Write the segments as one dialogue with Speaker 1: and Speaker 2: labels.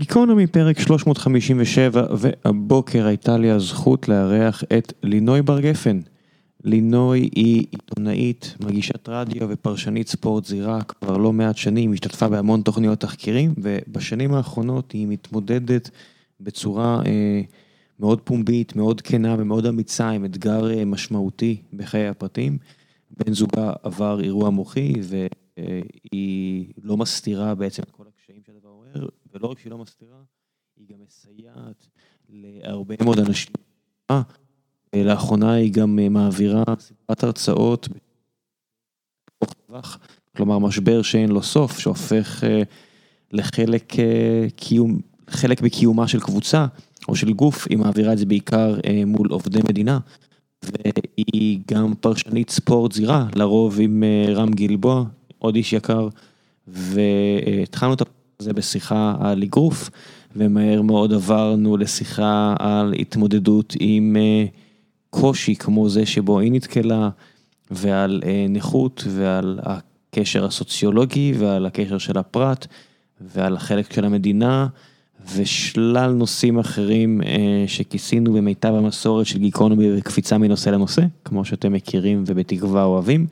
Speaker 1: גיקונומי פרק 357 והבוקר הייתה לי הזכות לארח את לינוי בר גפן. לינוי היא עיתונאית, מגישת רדיו ופרשנית ספורט זירה כבר לא מעט שנים, השתתפה בהמון תוכניות תחקירים ובשנים האחרונות היא מתמודדת בצורה אה, מאוד פומבית, מאוד כנה ומאוד אמיצה עם אתגר אה, משמעותי בחיי הפרטים. בן זוגה עבר אירוע מוחי והיא לא מסתירה בעצם את כל. ולא רק שהיא לא מסתירה, היא גם מסייעת להרבה מאוד אנשים. אה, לאחרונה היא גם מעבירה סדרת הרצאות, כלומר משבר שאין לו סוף, שהופך לחלק קיום, חלק בקיומה של קבוצה או של גוף, היא מעבירה את זה בעיקר מול עובדי מדינה. והיא גם פרשנית ספורט זירה, לרוב עם רם גלבוע, עוד איש יקר, והתחלנו את הזה בשיחה על אגרוף, ומהר מאוד עברנו לשיחה על התמודדות עם קושי כמו זה שבו היא נתקלה, ועל נכות ועל הקשר הסוציולוגי ועל הקשר של הפרט ועל החלק של המדינה. ושלל נושאים אחרים שכיסינו במיטב המסורת של גיקונומי וקפיצה מנושא לנושא, כמו שאתם מכירים ובתקווה אוהבים.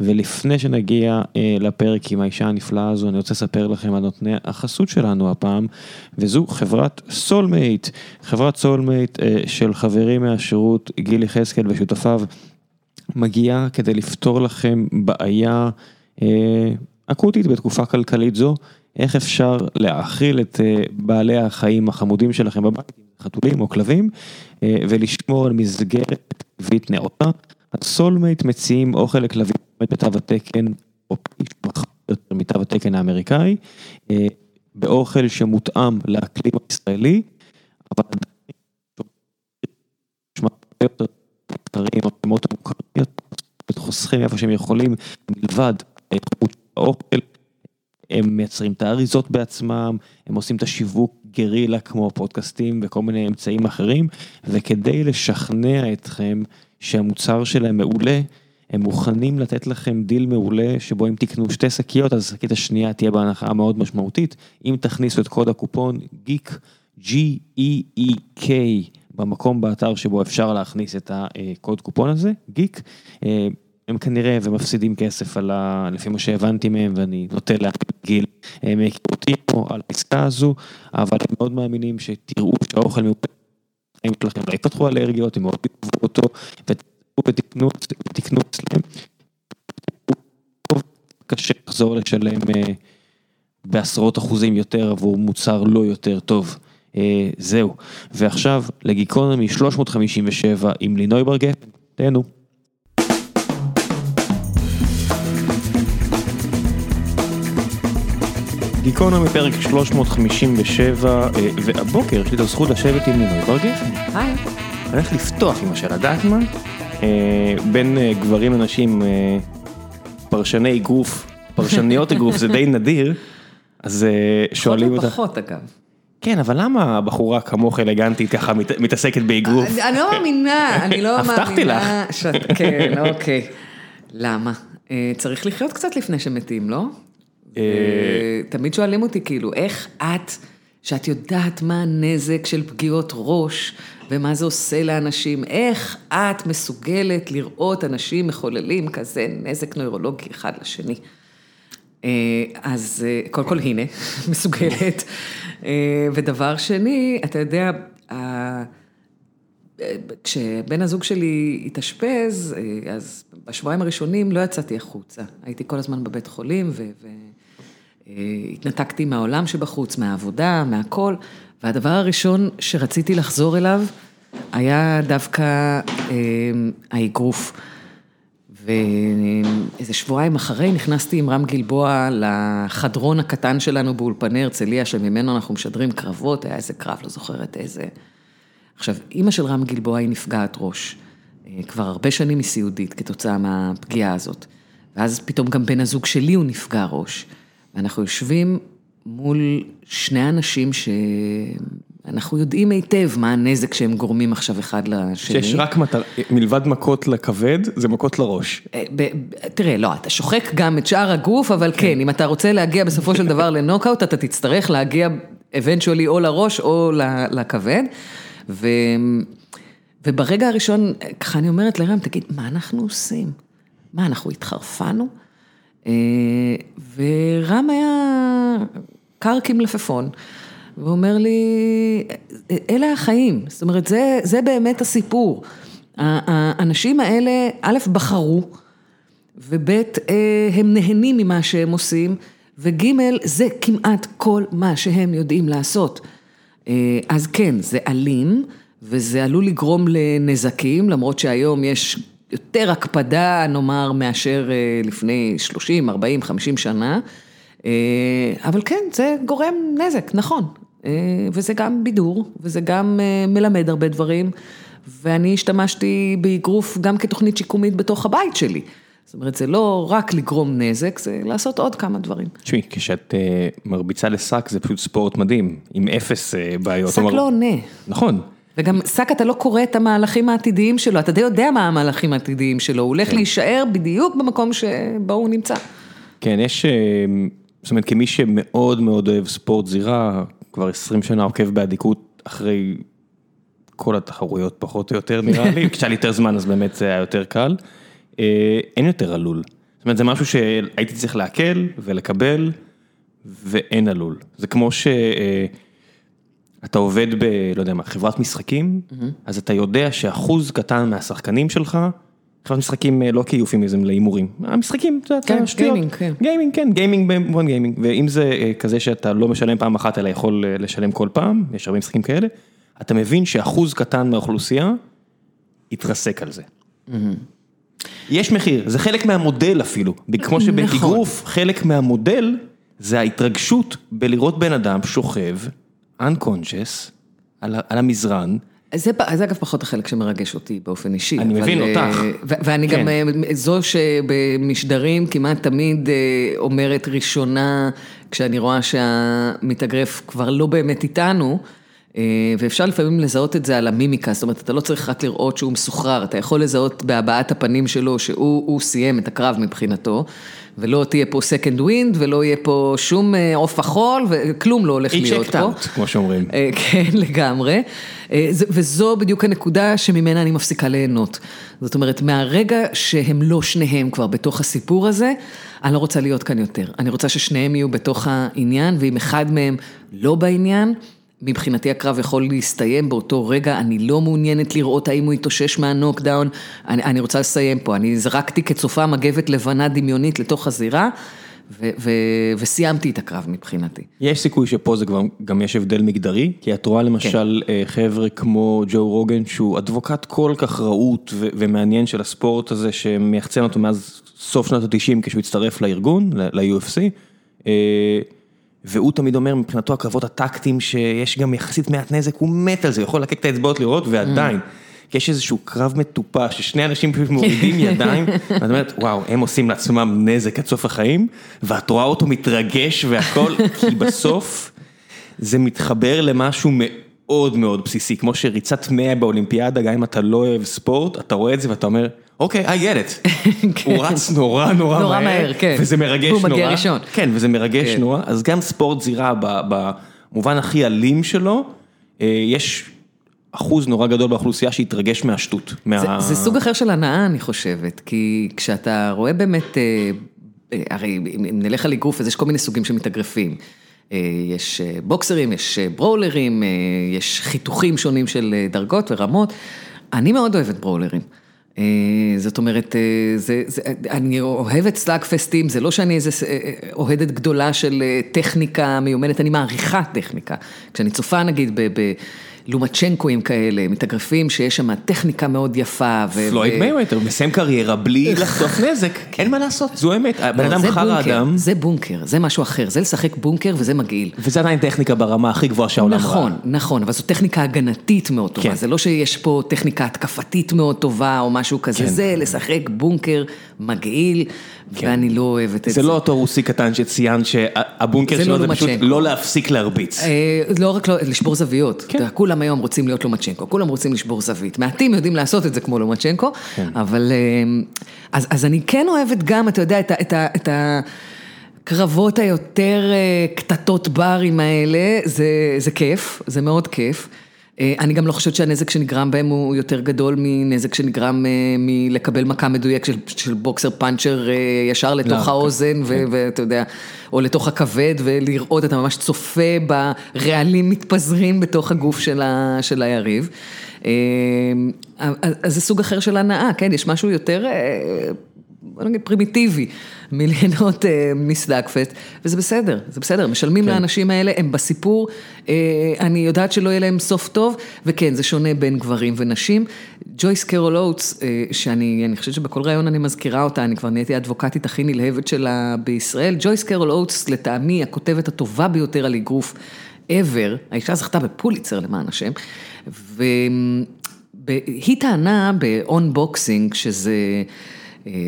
Speaker 1: ולפני שנגיע לפרק עם האישה הנפלאה הזו, אני רוצה לספר לכם על נותני החסות שלנו הפעם, וזו חברת סולמייט, חברת סולמייט של חברים מהשירות גיל יחזקאל ושותפיו, מגיעה כדי לפתור לכם בעיה אקוטית בתקופה כלכלית זו. איך אפשר להאכיל את בעלי החיים החמודים שלכם בבית, חתולים או כלבים, ולשמור על מסגרת טבעית נאותה. הסולמייט מציעים אוכל לכלבים בתו התקן, או מתו התקן האמריקאי, באוכל שמותאם לאקלים הישראלי, אבל חוסכים איפה שהם יכולים מלבד איכות האוכל. הם מייצרים את האריזות בעצמם, הם עושים את השיווק גרילה כמו פודקאסטים וכל מיני אמצעים אחרים, וכדי לשכנע אתכם שהמוצר שלהם מעולה, הם מוכנים לתת לכם דיל מעולה שבו אם תקנו שתי שקיות, אז השקית השנייה תהיה בהנחה מאוד משמעותית, אם תכניסו את קוד הקופון GEEK, G-E-E-K, במקום באתר שבו אפשר להכניס את הקוד קופון הזה, GEEK. הם כנראה ומפסידים כסף על ה... לפי מה שהבנתי מהם ואני נוטה להגיד מהיכרותי פה על העסקה הזו, אבל הם מאוד מאמינים שתראו שהאוכל מעולה, הם שלכם לא יפתחו אלרגיות, הם מאוד יאהבו אותו, ותקנו אצלם. קשה לחזור לשלם בעשרות אחוזים יותר עבור מוצר לא יותר טוב. זהו. ועכשיו לגיקונומי 357 עם לינוי בר גפן, תהנו. גיקונומי פרק 357, והבוקר יש לי את הזכות לשבת עם לינוי בר גפן.
Speaker 2: היי.
Speaker 1: אני הולך לפתוח עם השאלה, יודעת מה? בין גברים לנשים, פרשני אגרוף, פרשניות אגרוף, זה די נדיר, אז שואלים אותך.
Speaker 2: פחות אגב.
Speaker 1: כן, אבל למה בחורה כמוך אלגנטית ככה מתעסקת באגרוף?
Speaker 2: אני לא מאמינה, אני לא מאמינה.
Speaker 1: הבטחתי לך.
Speaker 2: כן, אוקיי. למה? צריך לחיות קצת לפני שמתים, לא? תמיד שואלים אותי כאילו, איך את, שאת יודעת מה הנזק של פגיעות ראש ומה זה עושה לאנשים, איך את מסוגלת לראות אנשים מחוללים כזה נזק נוירולוגי אחד לשני? אז קודם כל הנה, מסוגלת. ודבר שני, אתה יודע, כשבן הזוג שלי התאשפז, אז בשבועיים הראשונים לא יצאתי החוצה, הייתי כל הזמן בבית חולים והתנתקתי מהעולם שבחוץ, מהעבודה, מהכל, והדבר הראשון שרציתי לחזור אליו היה דווקא האגרוף. ואיזה שבועיים אחרי נכנסתי עם רם גלבוע לחדרון הקטן שלנו באולפני הרצליה, שממנו אנחנו משדרים קרבות, היה איזה קרב, לא זוכרת איזה. עכשיו, אימא של רם גלבוע היא נפגעת ראש, כבר הרבה שנים היא סיעודית כתוצאה מהפגיעה הזאת, ואז פתאום גם בן הזוג שלי הוא נפגע ראש, ואנחנו יושבים מול שני אנשים שאנחנו יודעים היטב מה הנזק שהם גורמים עכשיו אחד לשני.
Speaker 1: שיש רק מלבד מכות לכבד, זה מכות לראש.
Speaker 2: תראה, לא, אתה שוחק גם את שאר הגוף, אבל כן, אם אתה רוצה להגיע בסופו של דבר לנוקאוט, אתה תצטרך להגיע eventually או לראש או לכבד. ו... וברגע הראשון, ככה אני אומרת לרם, תגיד, מה אנחנו עושים? מה, אנחנו התחרפנו? אה, ורם היה קר כמלפפון, והוא אומר לי, אלה החיים, זאת אומרת, זה, זה באמת הסיפור. האנשים האלה, א', בחרו, וב', אה, הם נהנים ממה שהם עושים, וג', זה כמעט כל מה שהם יודעים לעשות. אה, אז כן, זה אלים, וזה עלול לגרום לנזקים, למרות שהיום יש יותר הקפדה, נאמר, מאשר אה, לפני 30, 40, 50 שנה, אבל כן, זה גורם נזק, נכון. וזה גם בידור, וזה גם מלמד הרבה דברים. ואני השתמשתי באגרוף גם כתוכנית שיקומית בתוך הבית שלי. זאת אומרת, זה לא רק לגרום נזק, זה לעשות עוד כמה דברים.
Speaker 1: תשמעי, כשאת uh, מרביצה לשק זה פשוט ספורט מדהים, עם אפס uh, בעיות.
Speaker 2: שק אומר... לא עונה.
Speaker 1: נכון.
Speaker 2: וגם שק אתה לא קורא את המהלכים העתידיים שלו, אתה די יודע מה המהלכים העתידיים שלו, הוא הולך כן. להישאר בדיוק במקום שבו הוא נמצא.
Speaker 1: כן, יש, uh, זאת אומרת, כמי שמאוד מאוד אוהב ספורט זירה, כבר 20 שנה עוקב באדיקות אחרי כל התחרויות פחות או יותר נראה לי, כשהיה לי יותר זמן אז באמת זה היה יותר קל. אה, אין יותר עלול. זאת אומרת זה משהו שהייתי צריך לעכל ולקבל ואין עלול. זה כמו שאתה אה, עובד ב... לא יודע מה, חברת משחקים, אז אתה יודע שאחוז קטן מהשחקנים שלך, חברת משחקים אה, לא כאיופימיזם להימורים, המשחקים, אתה יודע,
Speaker 2: כן, גיימינג, כן.
Speaker 1: גיימינג, כן, גיימינג במובן גיימינג, ואם זה כזה שאתה לא משלם פעם אחת אלא יכול לשלם כל פעם, יש הרבה משחקים כאלה. אתה מבין שאחוז קטן מהאוכלוסייה יתרסק על זה. יש מחיר, זה חלק מהמודל אפילו, כמו שבאגרוף חלק מהמודל זה ההתרגשות בלראות בן אדם שוכב, unconscious, על המזרן.
Speaker 2: זה, זה אגב פחות החלק שמרגש אותי באופן אישי.
Speaker 1: אני אבל, מבין אותך. אה,
Speaker 2: ואני כן. גם אה, זו שבמשדרים כמעט תמיד אה, אומרת ראשונה, כשאני רואה שהמתאגרף כבר לא באמת איתנו, אה, ואפשר לפעמים לזהות את זה על המימיקה, זאת אומרת, אתה לא צריך רק לראות שהוא מסוחרר, אתה יכול לזהות בהבעת הפנים שלו שהוא סיים את הקרב מבחינתו, ולא תהיה פה second wind, ולא יהיה פה שום אה, עוף החול, וכלום לא הולך להיות פה.
Speaker 1: Out, כמו שאומרים.
Speaker 2: אה, כן, לגמרי. וזו בדיוק הנקודה שממנה אני מפסיקה ליהנות. זאת אומרת, מהרגע שהם לא שניהם כבר בתוך הסיפור הזה, אני לא רוצה להיות כאן יותר. אני רוצה ששניהם יהיו בתוך העניין, ואם אחד מהם לא בעניין, מבחינתי הקרב יכול להסתיים באותו רגע, אני לא מעוניינת לראות האם הוא יתאושש מהנוקדאון, אני, אני רוצה לסיים פה, אני זרקתי כצופה מגבת לבנה דמיונית לתוך הזירה. ו- ו- וסיימתי את הקרב מבחינתי.
Speaker 1: יש סיכוי שפה זה כבר גם יש הבדל מגדרי, כי את רואה למשל כן. חבר'ה כמו ג'ו רוגן שהוא אדבוקט כל כך רהוט ו- ומעניין של הספורט הזה שמייחצן אותו מאז סוף שנות ה-90 כשהוא הצטרף לארגון, ל-UFC. והוא תמיד אומר מבחינתו הקרבות הטקטיים שיש גם יחסית מעט נזק, הוא מת על זה, הוא יכול לקק את האצבעות לראות ועדיין. כי יש איזשהו קרב מטופש, ששני אנשים פשוט מורידים ידיים, ואת אומרת, וואו, הם עושים לעצמם נזק עד סוף החיים, ואת רואה אותו מתרגש והכל, כי בסוף זה מתחבר למשהו מאוד מאוד בסיסי, כמו שריצת 100 באולימפיאדה, גם אם אתה לא אוהב ספורט, אתה רואה את זה ואתה אומר, אוקיי, I get it. כן. הוא רץ נורא נורא מהר,
Speaker 2: נורא מהר, כן.
Speaker 1: וזה מרגש נורא.
Speaker 2: והוא מגיע ראשון.
Speaker 1: כן, וזה מרגש כן. נורא, אז גם ספורט זירה במובן הכי אלים שלו, אה, יש אחוז נורא גדול באוכלוסייה שהתרגש מהשטות.
Speaker 2: מה... זה, זה סוג אחר של הנאה, אני חושבת, כי כשאתה רואה באמת, אה, אה, הרי אם נלך על אגרוף, אז יש כל מיני סוגים של מתאגרפים. יש בוקסרים, יש brawlerים, יש חיתוכים שונים של דרגות ורמות. אני מאוד אוהבת brawlerים. אה, זאת אומרת, אה, זה, זה, אני אוהבת slugfestים, זה לא שאני איזה אה, אוהדת גדולה של טכניקה מיומנת, אני מעריכה טכניקה. כשאני צופה נגיד ב... ב לומצ'נקואים כאלה, מתאגרפים שיש שם טכניקה מאוד יפה.
Speaker 1: פלויד מיימטר, מסיים קריירה בלי לחטוף נזק, אין מה לעשות, זו אמת, הבן אדם חר האדם.
Speaker 2: זה בונקר, זה משהו אחר, זה לשחק בונקר וזה מגעיל.
Speaker 1: וזה עדיין טכניקה ברמה הכי גבוהה שהעולם ראה.
Speaker 2: נכון, נכון, אבל זו טכניקה הגנתית מאוד טובה, כן. זה לא שיש פה טכניקה התקפתית מאוד טובה או משהו כזה, כן. זה לשחק בונקר מגעיל. כן. ואני לא אוהבת את זה.
Speaker 1: זה לא אותו רוסי קטן שציינת שהבונקר שלו זה פשוט לא להפסיק להרביץ.
Speaker 2: אה, לא רק לשבור זוויות, כן. כולם היום רוצים להיות לומצ'נקו, כולם רוצים לשבור זווית. מעטים יודעים לעשות את זה כמו לומצ'נקו, כן. אבל... אה, אז אני כן אוהבת גם, אתה יודע, את ה... הקרבות היותר קטטות ברים האלה, זה, זה כיף, זה מאוד כיף. אני גם לא חושבת שהנזק שנגרם בהם הוא יותר גדול מנזק שנגרם מלקבל מכה מדויק של, של בוקסר פאנצ'ר ישר לתוך האוזן, כן. ואתה יודע, או לתוך הכבד, ולראות, אתה ממש צופה ברעלים מתפזרים בתוך הגוף של, ה, של היריב. אז זה סוג אחר של הנאה, כן, יש משהו יותר... בוא נגיד פרימיטיבי, מליהנות אה, מסדאגפסט, וזה בסדר, זה בסדר, משלמים כן. לאנשים האלה, הם בסיפור, אה, אני יודעת שלא יהיה להם סוף טוב, וכן, זה שונה בין גברים ונשים. ג'ויס קרול אוטס, אה, שאני חושבת שבכל ראיון אני מזכירה אותה, אני כבר נהייתי האדבוקטית הכי נלהבת שלה בישראל, ג'ויס קרול אוטס, לטעמי, הכותבת הטובה ביותר על אגרוף ever, האישה זכתה בפוליצר למען השם, והיא טענה ב-On Boxing, שזה...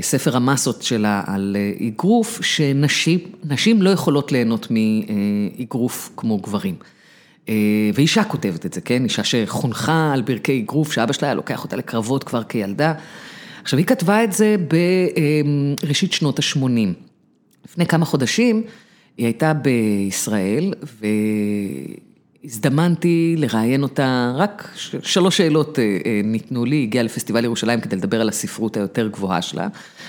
Speaker 2: ספר המסות שלה על אה, אגרוף, שנשים לא יכולות ליהנות מאגרוף כמו גברים. אה, ואישה כותבת את זה, כן? אישה שחונכה על ברכי אגרוף, שאבא שלה היה לוקח אותה לקרבות כבר כילדה. עכשיו, היא כתבה את זה בראשית שנות ה-80. לפני כמה חודשים היא הייתה בישראל, ו... הזדמנתי לראיין אותה, רק שלוש שאלות אה, אה, ניתנו לי, הגיעה לפסטיבל ירושלים כדי לדבר על הספרות היותר גבוהה שלה.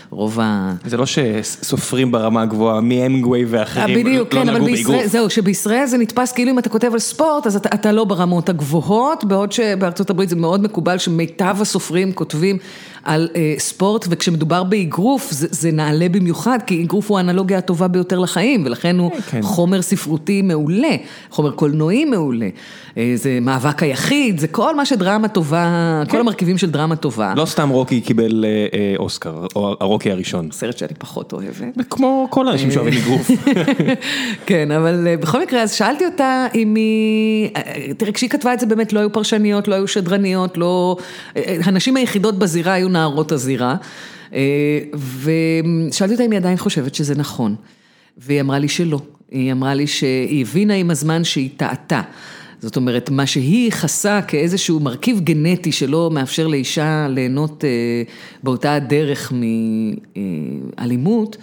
Speaker 2: רוב ה...
Speaker 3: זה לא שסופרים ברמה הגבוהה, מהמגווי ואחרים,
Speaker 2: אה, בדיוק, לא כן, אבל בישראל, זהו, שבישראל זה נתפס כאילו אם אתה כותב על ספורט, אז אתה, אתה לא ברמות הגבוהות, בעוד שבארצות הברית זה מאוד מקובל שמיטב הסופרים כותבים על אה, ספורט, וכשמדובר באגרוף זה, זה נעלה במיוחד, כי אגרוף הוא האנלוגיה הטובה ביותר לחיים, ולכן הוא כן. חומר ספרותי מעולה, חומר קולנועי מעולה. אה, זה מאבק היחיד, זה כל מה שדרמה טובה, כן. כל המרכיבים של דרמה טובה.
Speaker 3: לא סתם רוקי קיבל אה, אה, אוסקר, או הרוקי הראשון.
Speaker 2: סרט שאני פחות אוהבת.
Speaker 3: כמו כל האנשים שאוהבים אגרוף.
Speaker 2: כן, אבל בכל מקרה, אז שאלתי אותה אם היא, תראה, כשהיא כתבה את זה באמת לא היו פרשניות, לא היו שדרניות, לא... הנשים היחידות בזירה היו נערות הזירה. ושאלתי אותה אם היא עדיין חושבת שזה נכון. והיא אמרה לי שלא. היא אמרה לי שהיא הבינה עם הזמן שהיא טעתה. זאת אומרת, מה שהיא ייחסה כאיזשהו מרכיב גנטי שלא מאפשר לאישה ליהנות אה, באותה הדרך מאלימות,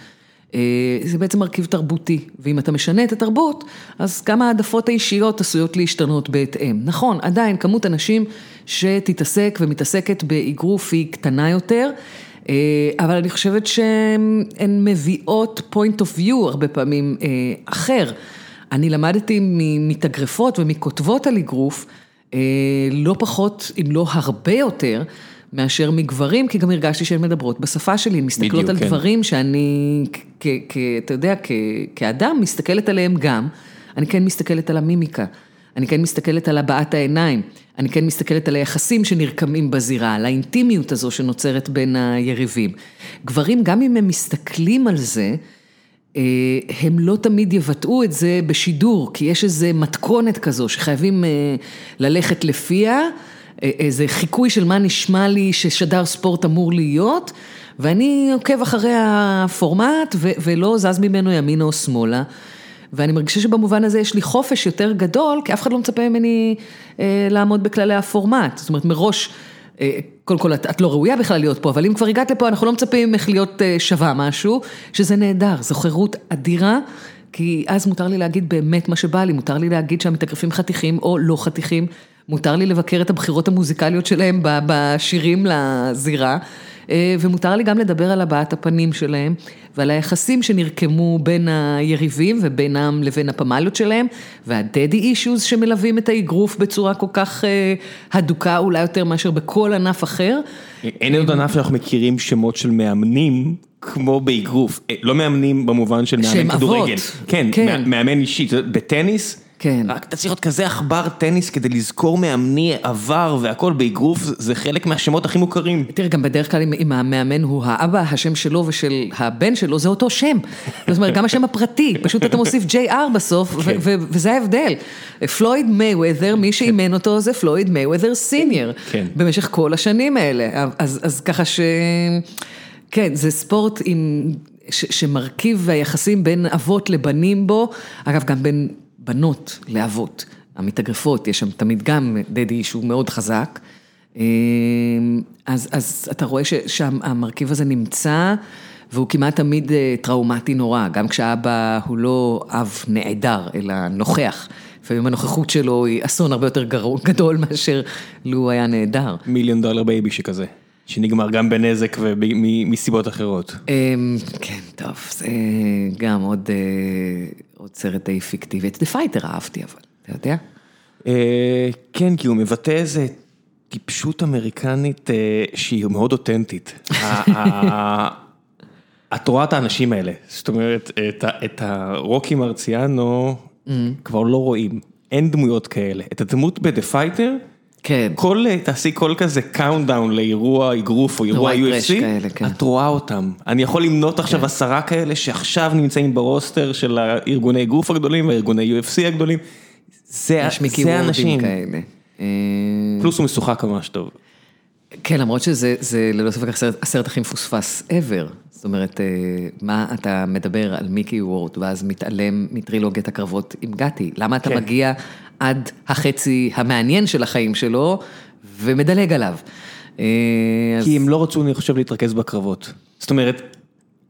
Speaker 2: אה, זה בעצם מרכיב תרבותי, ואם אתה משנה את התרבות, אז גם העדפות האישיות עשויות להשתנות בהתאם. נכון, עדיין כמות הנשים שתתעסק ומתעסקת באגרוף היא קטנה יותר, אה, אבל אני חושבת שהן מביאות point of view הרבה פעמים אחר. אני למדתי ממתאגרפות ומכותבות על אגרוף, אה, לא פחות, אם לא הרבה יותר, מאשר מגברים, כי גם הרגשתי שהן מדברות בשפה שלי, הן מסתכלות בדיוק, על כן. דברים שאני, כ, כ, אתה יודע, כ, כאדם, מסתכלת עליהם גם, אני כן מסתכלת על המימיקה, אני כן מסתכלת על הבעת העיניים, אני כן מסתכלת על היחסים שנרקמים בזירה, על האינטימיות הזו שנוצרת בין היריבים. גברים, גם אם הם מסתכלים על זה, אה, הם לא תמיד יבטאו את זה בשידור, כי יש איזו מתכונת כזו שחייבים אה, ללכת לפיה, אה, איזה חיקוי של מה נשמע לי ששדר ספורט אמור להיות, ואני עוקב אחרי הפורמט ולא זז ממנו ימינה או שמאלה. ואני מרגישה שבמובן הזה יש לי חופש יותר גדול, כי אף אחד לא מצפה ממני לעמוד בכללי הפורמט. זאת אומרת, מראש... אה, קודם כל את, את לא ראויה בכלל להיות פה, אבל אם כבר הגעת לפה אנחנו לא מצפים ממך להיות אה, שווה משהו, שזה נהדר, זו חירות אדירה, כי אז מותר לי להגיד באמת מה שבא לי, מותר לי להגיד שהמתאגרפים חתיכים או לא חתיכים, מותר לי לבקר את הבחירות המוזיקליות שלהם בשירים לזירה. אה, ומותר לי גם לדבר על הבעת הפנים שלהם ועל היחסים שנרקמו בין היריבים ובינם לבין הפמליות שלהם והדדי אישוז שמלווים את האגרוף בצורה כל כך אה, הדוקה אולי יותר מאשר בכל ענף אחר.
Speaker 3: אין עוד ענף שאנחנו מכירים שמות של מאמנים כמו באגרוף, אה, לא מאמנים במובן של מאמן כדורגל, כן, כן. מאמן אישי, בטניס.
Speaker 2: כן.
Speaker 3: רק אתה צריך להיות כזה עכבר טניס כדי לזכור מאמני עבר והכל באגרוף, זה חלק מהשמות הכי מוכרים.
Speaker 2: תראה, גם בדרך כלל אם המאמן הוא האבא, השם שלו ושל הבן שלו, זה אותו שם. זאת אומרת, גם השם הפרטי, פשוט אתה מוסיף JR בסוף, כן. וזה ההבדל. פלויד מייוודר, מי שאימן אותו זה פלויד מייוודר סיניור. כן. במשך כל השנים האלה. אז, אז ככה ש... כן, זה ספורט עם... ש, שמרכיב היחסים בין אבות לבנים בו, אגב גם בין בנות לאבות, המתאגרפות, יש שם תמיד גם דדי שהוא מאוד חזק. אמ, אז, אז אתה רואה ששם המרכיב הזה נמצא, והוא כמעט תמיד אה, טראומטי נורא, גם כשאבא הוא לא אב נעדר, אלא נוכח. לפעמים הנוכחות שלו היא אסון הרבה יותר גדול מאשר לו הוא היה נעדר.
Speaker 1: Million Dollar Baby שכזה, שנגמר גם בנזק ומסיבות אחרות.
Speaker 2: אמ, כן, טוב, זה גם עוד, אה, עוד סרט די פיקטיבי. את The Fighter אהבתי אבל, אתה יודע?
Speaker 1: אה, כן, כי הוא מבטא איזה טיפשות אמריקנית אה, שהיא מאוד אותנטית. את רואה את האנשים האלה, זאת אומרת, את הרוקי מרציאנו כבר לא רואים, אין דמויות כאלה. את הדמות ב-"The Fighter",
Speaker 2: כן.
Speaker 1: כל, אה, תעשי כל כזה countdown לאירוע אגרוף או אירוע UFC,
Speaker 2: כאלה, כן.
Speaker 1: את רואה אותם. אני יכול למנות עכשיו עשרה כאלה שעכשיו נמצאים ב roster של הארגוני אגרוף הגדולים והארגוני UFC הגדולים. זה זה האנשים.
Speaker 2: כאלה. אה,
Speaker 1: פלוס הוא משוחק ממש טוב.
Speaker 2: כן, למרות שזה זה ללא ספק הסרט, הסרט הכי מפוספס ever. זאת אומרת, אה, מה אתה מדבר על מיקי וורד, ואז מתעלם מטרילוגיית הקרבות עם גתי? למה אתה
Speaker 1: כן.
Speaker 2: מגיע עד החצי המעניין של החיים שלו, ומדלג עליו? אה, אז-
Speaker 1: כי הם לא רצו, אני חושב, להתרכז בקרבות. זאת אומרת,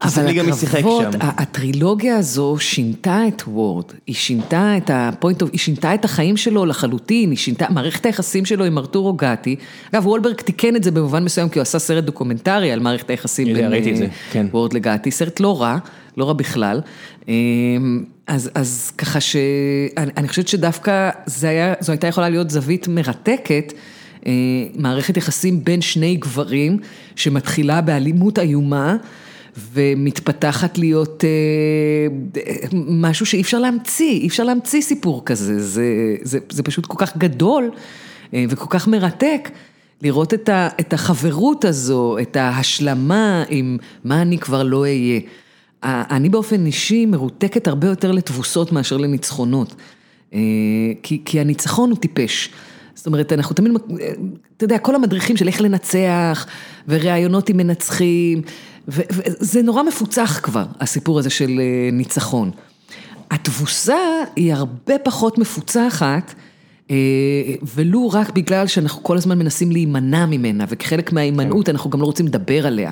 Speaker 2: אבל הקרבות, הטרילוגיה הזו שינתה את וורד, היא שינתה את ה-point of, היא שינתה את החיים שלו לחלוטין, היא שינתה, מערכת היחסים שלו עם ארתורו גתי. אגב, וולברג תיקן את זה במובן מסוים, כי הוא עשה סרט דוקומנטרי על מערכת היחסים בין
Speaker 1: ראיתי את זה,
Speaker 2: אה,
Speaker 1: כן.
Speaker 2: וורד לגתי, סרט לא רע, לא רע בכלל. אמ, אז, אז ככה שאני אני חושבת שדווקא היה, זו הייתה יכולה להיות זווית מרתקת. אה, מערכת יחסים בין שני גברים שמתחילה באלימות איומה ומתפתחת להיות אה, משהו שאי אפשר להמציא, אי אפשר להמציא סיפור כזה, זה, זה, זה פשוט כל כך גדול אה, וכל כך מרתק. לראות את, ה, את החברות הזו, את ההשלמה עם מה אני כבר לא אהיה. אני באופן אישי מרותקת הרבה יותר לתבוסות מאשר לניצחונות. אה, כי, כי הניצחון הוא טיפש. זאת אומרת, אנחנו תמיד, אה, אתה יודע, כל המדריכים של איך לנצח, וראיונות עם מנצחים, וזה נורא מפוצח כבר, הסיפור הזה של אה, ניצחון. התבוסה היא הרבה פחות מפוצחת, ולו רק בגלל שאנחנו כל הזמן מנסים להימנע ממנה, וכחלק מההימנעות אנחנו גם לא רוצים לדבר עליה.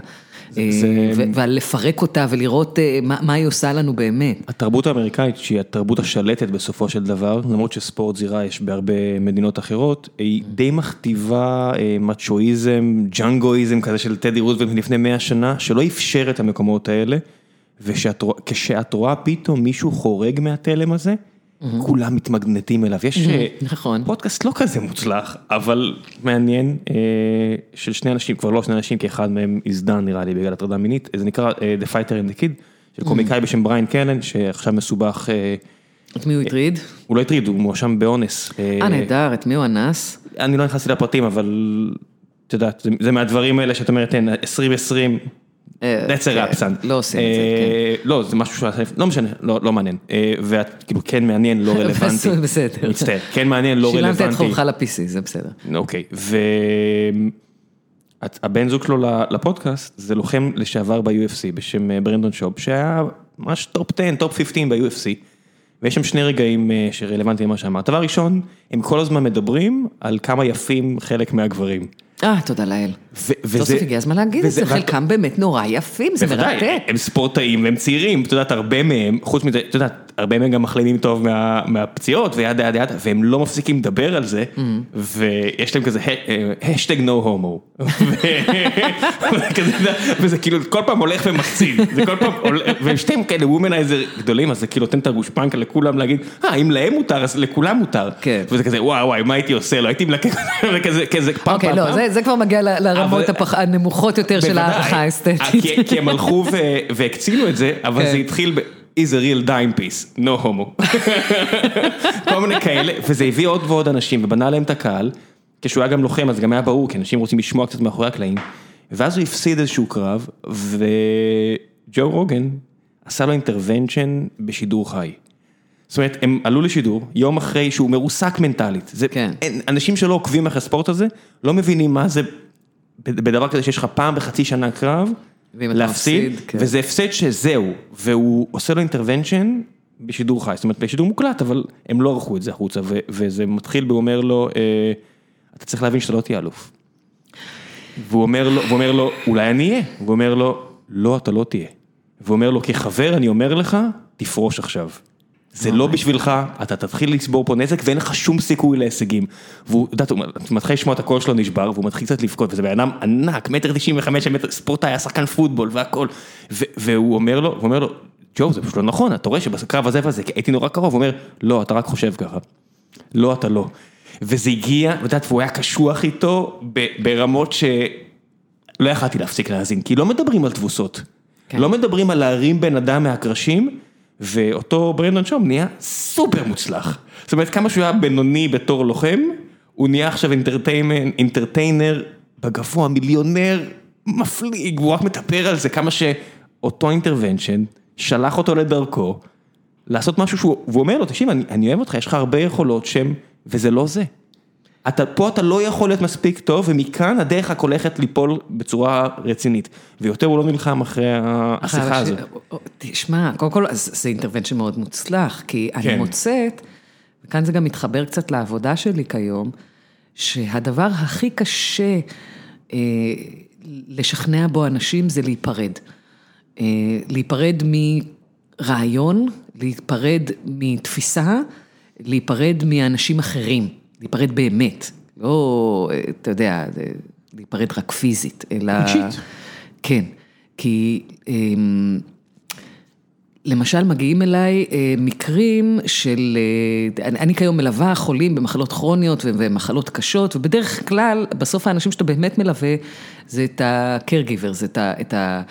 Speaker 2: אה,
Speaker 1: זה-
Speaker 2: ו- ולפרק אותה ולראות אה, מה היא עושה לנו באמת.
Speaker 1: התרבות האמריקאית, שהיא התרבות השלטת בסופו של דבר, למרות שספורט זירה יש בהרבה מדינות אחרות, היא די מכתיבה אה, מצ'ואיזם, ג'אנגואיזם כזה של טדי רוזוולט מלפני 100 שנה, שלא אפשר את המקומות האלה, וכשאת רואה פתאום מישהו חורג מהתלם הזה, כולם מתמגנטים אליו. יש אה,
Speaker 2: נכון.
Speaker 1: פודקאסט לא כזה מוצלח, אבל מעניין, אה, של שני אנשים, כבר לא שני אנשים, כי אחד מהם הזדן נראה לי בגלל הטרדה מינית, זה נקרא אה, The Fighter and the Kid, של קומיקאי בשם בריין קלן, שעכשיו מסובך,
Speaker 2: את מי הוא הטריד?
Speaker 1: הוא לא הטריד, הוא מואשם באונס.
Speaker 2: אה, נהדר, את מי הוא אנס?
Speaker 1: אני לא נכנסתי לפרטים, אבל את יודעת, זה- מהדברים האלה שאת אומרת, אין, 2020,
Speaker 2: אה,
Speaker 1: that's a
Speaker 2: כן,
Speaker 1: rap son.
Speaker 2: לא עושים את זה,
Speaker 1: אה, לא, זה משהו שעשה, לא משנה, לא לא מעניין. אה, ואת כאילו כן מעניין, לא רלוונטי.
Speaker 2: בסדר.
Speaker 1: מצטער, כן מעניין, לא רלוונטי.
Speaker 2: שילמת את חובך ל-PC, זה בסדר.
Speaker 1: אוקיי, והבן זוג שלו לפודקאסט זה לוחם לשעבר ב-UFC בשם ברנדון שופ, שהיה ממש top 10, top 15 ב-UFC. ויש שם שני רגעים שרלוונטיים למה שאמרת. דבר ראשון, הם כל הזמן מדברים על כמה יפים חלק מהגברים.
Speaker 2: אה, תודה לאל. סוף סוף הגיע הזמן להגיד את זה, חלקם באמת נורא יפים, זה
Speaker 1: בוודאי,
Speaker 2: מרתק.
Speaker 1: הם ספורטאים והם צעירים, את יודעת, הרבה מהם, חוץ מזה, את יודעת, הרבה מהם גם מחלימים טוב מה, מהפציעות ו yada yada yada, והם לא מפסיקים לדבר על זה, ויש להם כזה השטיק no homo, וזה כאילו כל פעם הולך ומחצין, זה כל פעם והם שתיהם כאלה womanizer גדולים, אז זה כאילו נותן את הגושפנקה לכולם להגיד, אה, אם להם מותר, אז לכולם מותר,
Speaker 2: כן.
Speaker 1: וזה כזה, וואי וואי, מה הייתי עושה לו, הייתי מלקק, כזה, כזה, פעם
Speaker 2: אוקיי,
Speaker 1: פעם
Speaker 2: לא,
Speaker 1: פעם.
Speaker 2: זה- כבר מגיע לרמות הנמוכות יותר של
Speaker 1: בוודאי.
Speaker 2: הערכה האסתטית.
Speaker 1: כי- הם הלכו והקצינו את זה, אבל
Speaker 2: כן.
Speaker 1: זה התחיל ב... is a real dime piece, no homo. כל מיני כאלה, וזה הביא עוד ועוד אנשים ובנה להם את הקהל, כשהוא היה גם לוחם אז גם היה ברור, כי אנשים רוצים לשמוע קצת מאחורי הקלעים, ואז הוא הפסיד איזשהו קרב, וג'ו רוגן עשה לו אינטרוונצ'ן בשידור חי. זאת אומרת, הם עלו לשידור, יום אחרי שהוא מרוסק מנטלית. זה,
Speaker 2: כן.
Speaker 1: אין, אנשים שלא עוקבים אחרי הספורט הזה, לא מבינים מה זה בדבר כזה שיש לך פעם בחצי שנה קרב, להפסיד,
Speaker 2: מפסיד, כן.
Speaker 1: וזה הפסד שזהו, והוא עושה לו אינטרוונצ'ן בשידור חי, זאת אומרת בשידור מוקלט, אבל הם לא ערכו את זה החוצה, ו- וזה מתחיל והוא אומר לו, אה, אתה צריך להבין שאתה לא תהיה אלוף. והוא אומר לו, והוא אומר לו, אולי אני אהיה, והוא אומר לו, לא, אתה לא תהיה. והוא אומר לו, כחבר, אני אומר לך, תפרוש עכשיו. זה לא בשבילך, אתה תתחיל לצבור פה נזק ואין לך שום סיכוי להישגים. והוא, את יודעת, הוא מתחיל לשמוע את הקול שלו נשבר והוא מתחיל קצת לבכות וזה בן אדם ענק, מטר תשעים וחמש, ספורטאי, היה שחקן פוטבול והכל. והוא אומר לו, הוא אומר לו, ג'ו, זה פשוט לא נכון, אתה רואה שבקרב הזה וזה, הייתי נורא קרוב, הוא אומר, לא, אתה רק חושב ככה. לא, אתה לא. וזה הגיע, ואת יודעת, והוא היה קשוח איתו ברמות שלא יכלתי להפסיק להאזין, כי לא מדברים על תבוסות. כן. לא מדברים על להרים בן אדם מהקרשים. ואותו ברנדון שום נהיה סופר מוצלח. זאת אומרת, כמה שהוא היה בינוני בתור לוחם, הוא נהיה עכשיו אינטרטיינר בגבוה, מיליונר מפליג, והוא רק מטפר על זה, כמה שאותו אינטרוונשן שלח אותו לדרכו, לעשות משהו שהוא, והוא אומר לו, תקשיב, אני, אני אוהב אותך, יש לך הרבה יכולות שם, וזה לא זה. אתה, פה אתה לא יכול להיות מספיק טוב, ומכאן הדרך רק הולכת ליפול בצורה רצינית. ויותר הוא לא נלחם אחרי השיחה הזאת.
Speaker 2: תשמע, קודם כל זה אינטרוונציה מאוד מוצלח, כי אני כן. מוצאת, וכאן זה גם מתחבר קצת לעבודה שלי כיום, שהדבר הכי קשה אה, לשכנע בו אנשים זה להיפרד. אה, להיפרד מרעיון, להיפרד מתפיסה, להיפרד מאנשים אחרים. להיפרד באמת, לא, אתה יודע, להיפרד רק פיזית, אלא...
Speaker 1: רגשית.
Speaker 2: כן, כי אמ, למשל מגיעים אליי אה, מקרים של, אה, אני, אני כיום מלווה חולים במחלות כרוניות ומחלות קשות, ובדרך כלל, בסוף האנשים שאתה באמת מלווה, זה את ה-caregiver, זה את ה...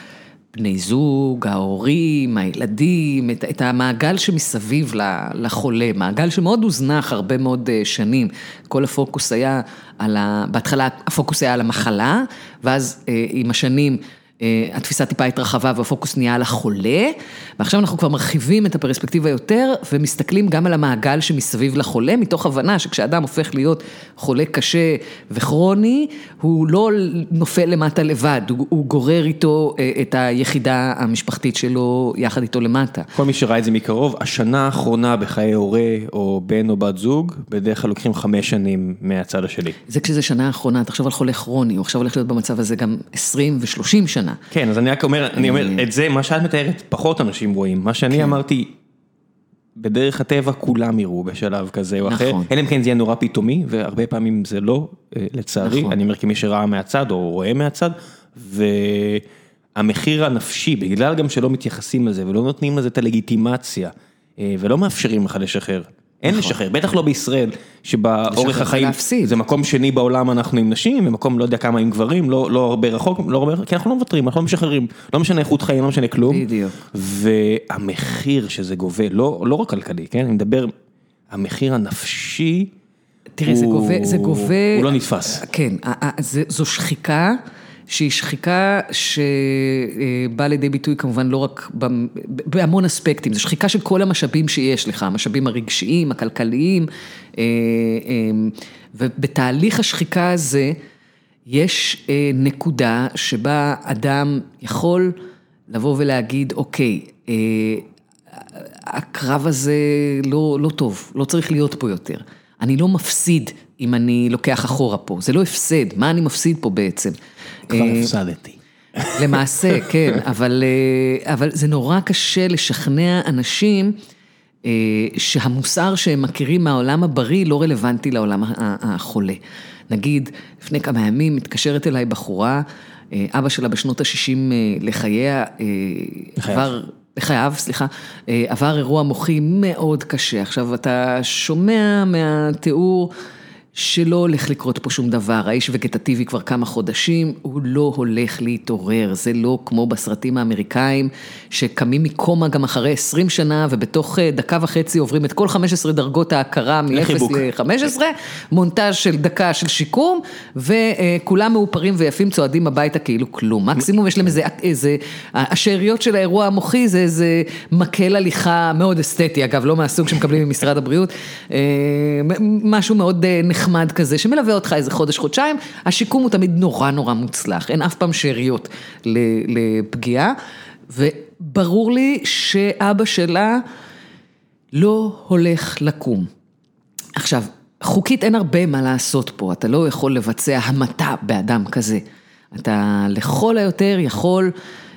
Speaker 2: בני זוג, ההורים, הילדים, את, את המעגל שמסביב לחולה, מעגל שמאוד הוזנח הרבה מאוד אה, שנים. כל הפוקוס היה על ה... בהתחלה הפוקוס היה על המחלה, ואז אה, עם השנים התפיסה טיפה התרחבה והפוקוס נהיה על החולה, ועכשיו אנחנו כבר מרחיבים את הפרספקטיבה יותר ומסתכלים גם על המעגל שמסביב לחולה, מתוך הבנה שכשאדם הופך להיות חולה קשה וכרוני, הוא לא נופל למטה לבד, הוא, הוא גורר איתו אה, את היחידה המשפחתית שלו יחד איתו למטה.
Speaker 1: כל מי שראה את זה מקרוב, השנה האחרונה בחיי הורה או בן או בת זוג, בדרך כלל לוקחים חמש שנים מהצד השני.
Speaker 2: זה כשזה שנה האחרונה, תחשוב על חולה כרוני, הוא עכשיו הולך להיות במצב הזה גם 20 ו-30 שנה. שנה.
Speaker 1: כן, אז אני רק אומר, אני אומר, אה. את זה, מה שאת מתארת, פחות אנשים רואים. מה שאני כן. אמרתי, בדרך הטבע כולם יראו בשלב כזה או אחר. נכון. אלא אם כן זה יהיה נורא פתאומי, והרבה פעמים זה לא, אה, לצערי. נכון. אני אומר כמי שראה מהצד או רואה מהצד, והמחיר הנפשי, בגלל גם שלא מתייחסים לזה ולא נותנים לזה את הלגיטימציה, אה, ולא מאפשרים לך לשחרר. אין נכון. לשחרר, בטח לא בישראל, שבאורך החיים, זה מקום שני בעולם אנחנו עם נשים, ומקום לא יודע כמה עם גברים, לא, לא הרבה רחוק, לא הרבה, כי אנחנו לא מוותרים, אנחנו לא משחררים, לא משנה איכות חיים, לא משנה כלום.
Speaker 2: בדיוק.
Speaker 1: והמחיר שזה גובה, לא, לא רק כלכלי, כן, אני מדבר, המחיר הנפשי,
Speaker 2: תראה, הוא, זה גובה, זה גובה,
Speaker 1: הוא לא נתפס.
Speaker 2: כן, זו שחיקה. שהיא שחיקה שבאה לידי ביטוי כמובן לא רק בהמון אספקטים, זו שחיקה של כל המשאבים שיש לך, המשאבים הרגשיים, הכלכליים, אה, אה, ובתהליך השחיקה הזה יש אה, נקודה שבה אדם יכול לבוא ולהגיד, אוקיי, הקרב הזה לא, לא טוב, לא צריך להיות פה יותר. אני לא מפסיד אם אני לוקח אחורה פה, זה לא הפסד, מה אני מפסיד פה בעצם?
Speaker 1: כבר אה, הפסדתי.
Speaker 2: למעשה, כן, אבל, אה, אבל זה נורא קשה לשכנע אנשים אה, שהמוסר שהם מכירים מהעולם הבריא לא רלוונטי לעולם החולה. נגיד, לפני כמה ימים מתקשרת אליי בחורה, אבא שלה בשנות ה-60 לחייה, עבר... לחייו, סליחה, עבר אירוע מוחי מאוד קשה. עכשיו, אתה שומע מהתיאור... שלא הולך לקרות פה שום דבר, האיש וגטטיבי כבר כמה חודשים, הוא לא הולך להתעורר, זה לא כמו בסרטים האמריקאים, שקמים מקומה גם אחרי 20 שנה, ובתוך אה, דקה וחצי עוברים את כל 15 דרגות ההכרה מ-0 ל-15, מונטאז' של דקה של שיקום, וכולם מאופרים ויפים צועדים הביתה כאילו כלום. מקסימום יש להם איזה, איזה, השאריות של האירוע המוחי זה איזה מקל הליכה מאוד אסתטי, אגב, לא מהסוג שמקבלים ממשרד הבריאות, אה, משהו מאוד אה, נחמד. נחמד כזה, שמלווה אותך איזה חודש-חודשיים, השיקום הוא תמיד נורא נורא מוצלח, אין אף פעם שאריות לפגיעה, וברור לי שאבא שלה לא הולך לקום. עכשיו, חוקית אין הרבה מה לעשות פה, אתה לא יכול לבצע המתה באדם כזה. אתה לכל היותר יכול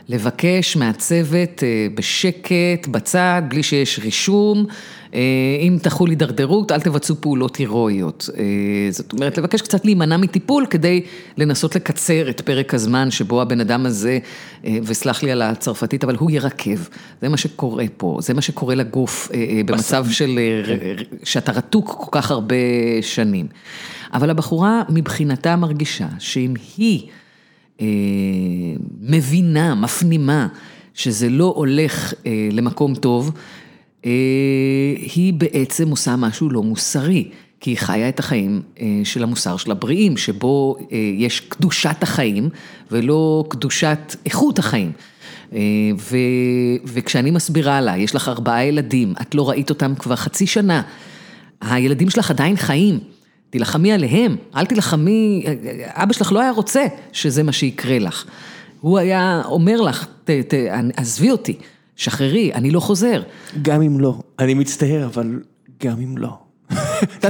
Speaker 2: לבקש מהצוות אה, בשקט, בצד, בלי שיש רישום, אה, אם תחול הידרדרות, אל תבצעו פעולות הירואיות. אה, זאת אומרת, לבקש קצת להימנע מטיפול כדי לנסות לקצר את פרק הזמן שבו הבן אדם הזה, וסלח לי על הצרפתית, אבל הוא ירקב. זה מה שקורה פה, זה מה שקורה לגוף במצב של, שאתה רתוק כל כך הרבה שנים. אבל הבחורה מבחינתה מרגישה שאם היא... אה, מבינה, מפנימה, שזה לא הולך אה, למקום טוב, אה, היא בעצם עושה משהו לא מוסרי. כי היא חיה את החיים של המוסר של הבריאים, שבו יש קדושת החיים ולא קדושת איכות החיים. ו, וכשאני מסבירה לה, יש לך ארבעה ילדים, את לא ראית אותם כבר חצי שנה, הילדים שלך עדיין חיים. תילחמי עליהם, אל תילחמי, אבא שלך לא היה רוצה שזה מה שיקרה לך. הוא היה אומר לך, ת, ת, עזבי אותי, שחררי, אני לא חוזר.
Speaker 1: גם אם לא, אני מצטער, אבל גם אם לא.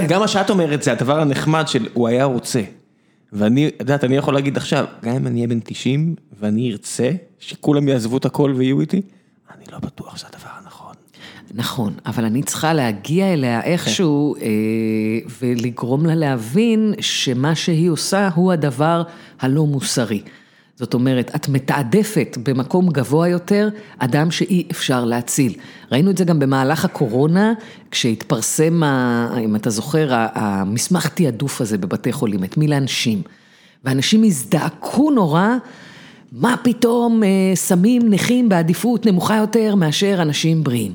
Speaker 1: גם מה שאת אומרת זה הדבר הנחמד של הוא היה רוצה. ואני, את יודעת, אני יכול להגיד עכשיו, גם אם אני אהיה בן 90 ואני ארצה שכולם יעזבו את הכל ויהיו איתי, אני לא בטוח שזה הדבר
Speaker 2: נכון, אבל אני צריכה להגיע אליה איכשהו אה, ולגרום לה להבין שמה שהיא עושה הוא הדבר הלא מוסרי. זאת אומרת, את מתעדפת במקום גבוה יותר אדם שאי אפשר להציל. ראינו את זה גם במהלך הקורונה, כשהתפרסם, אם אתה זוכר, המסמך תעדוף הזה בבתי חולים, את מי לאנשים. ואנשים הזדעקו נורא, מה פתאום אה, שמים נכים בעדיפות נמוכה יותר מאשר אנשים בריאים.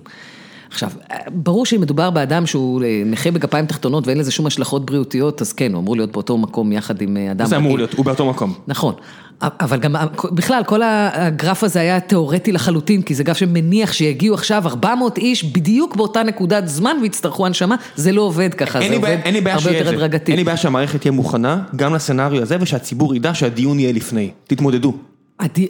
Speaker 2: עכשיו, ברור שאם מדובר באדם שהוא אה, נכה בגפיים תחתונות ואין לזה שום השלכות בריאותיות, אז כן, הוא אמור להיות באותו מקום יחד עם אה, אדם
Speaker 1: זה אמור להיות, הוא באותו מקום.
Speaker 2: נכון. אבל גם בכלל, כל הגרף הזה היה תיאורטי לחלוטין, כי זה גרף שמניח שיגיעו עכשיו 400 איש בדיוק באותה נקודת זמן ויצטרכו הנשמה, זה לא עובד ככה, זה עובד הרבה יותר הדרגתי.
Speaker 1: אין לי בעיה שהמערכת תהיה מוכנה, גם לסצנריו הזה, ושהציבור ידע שהדיון יהיה לפני. תתמודדו.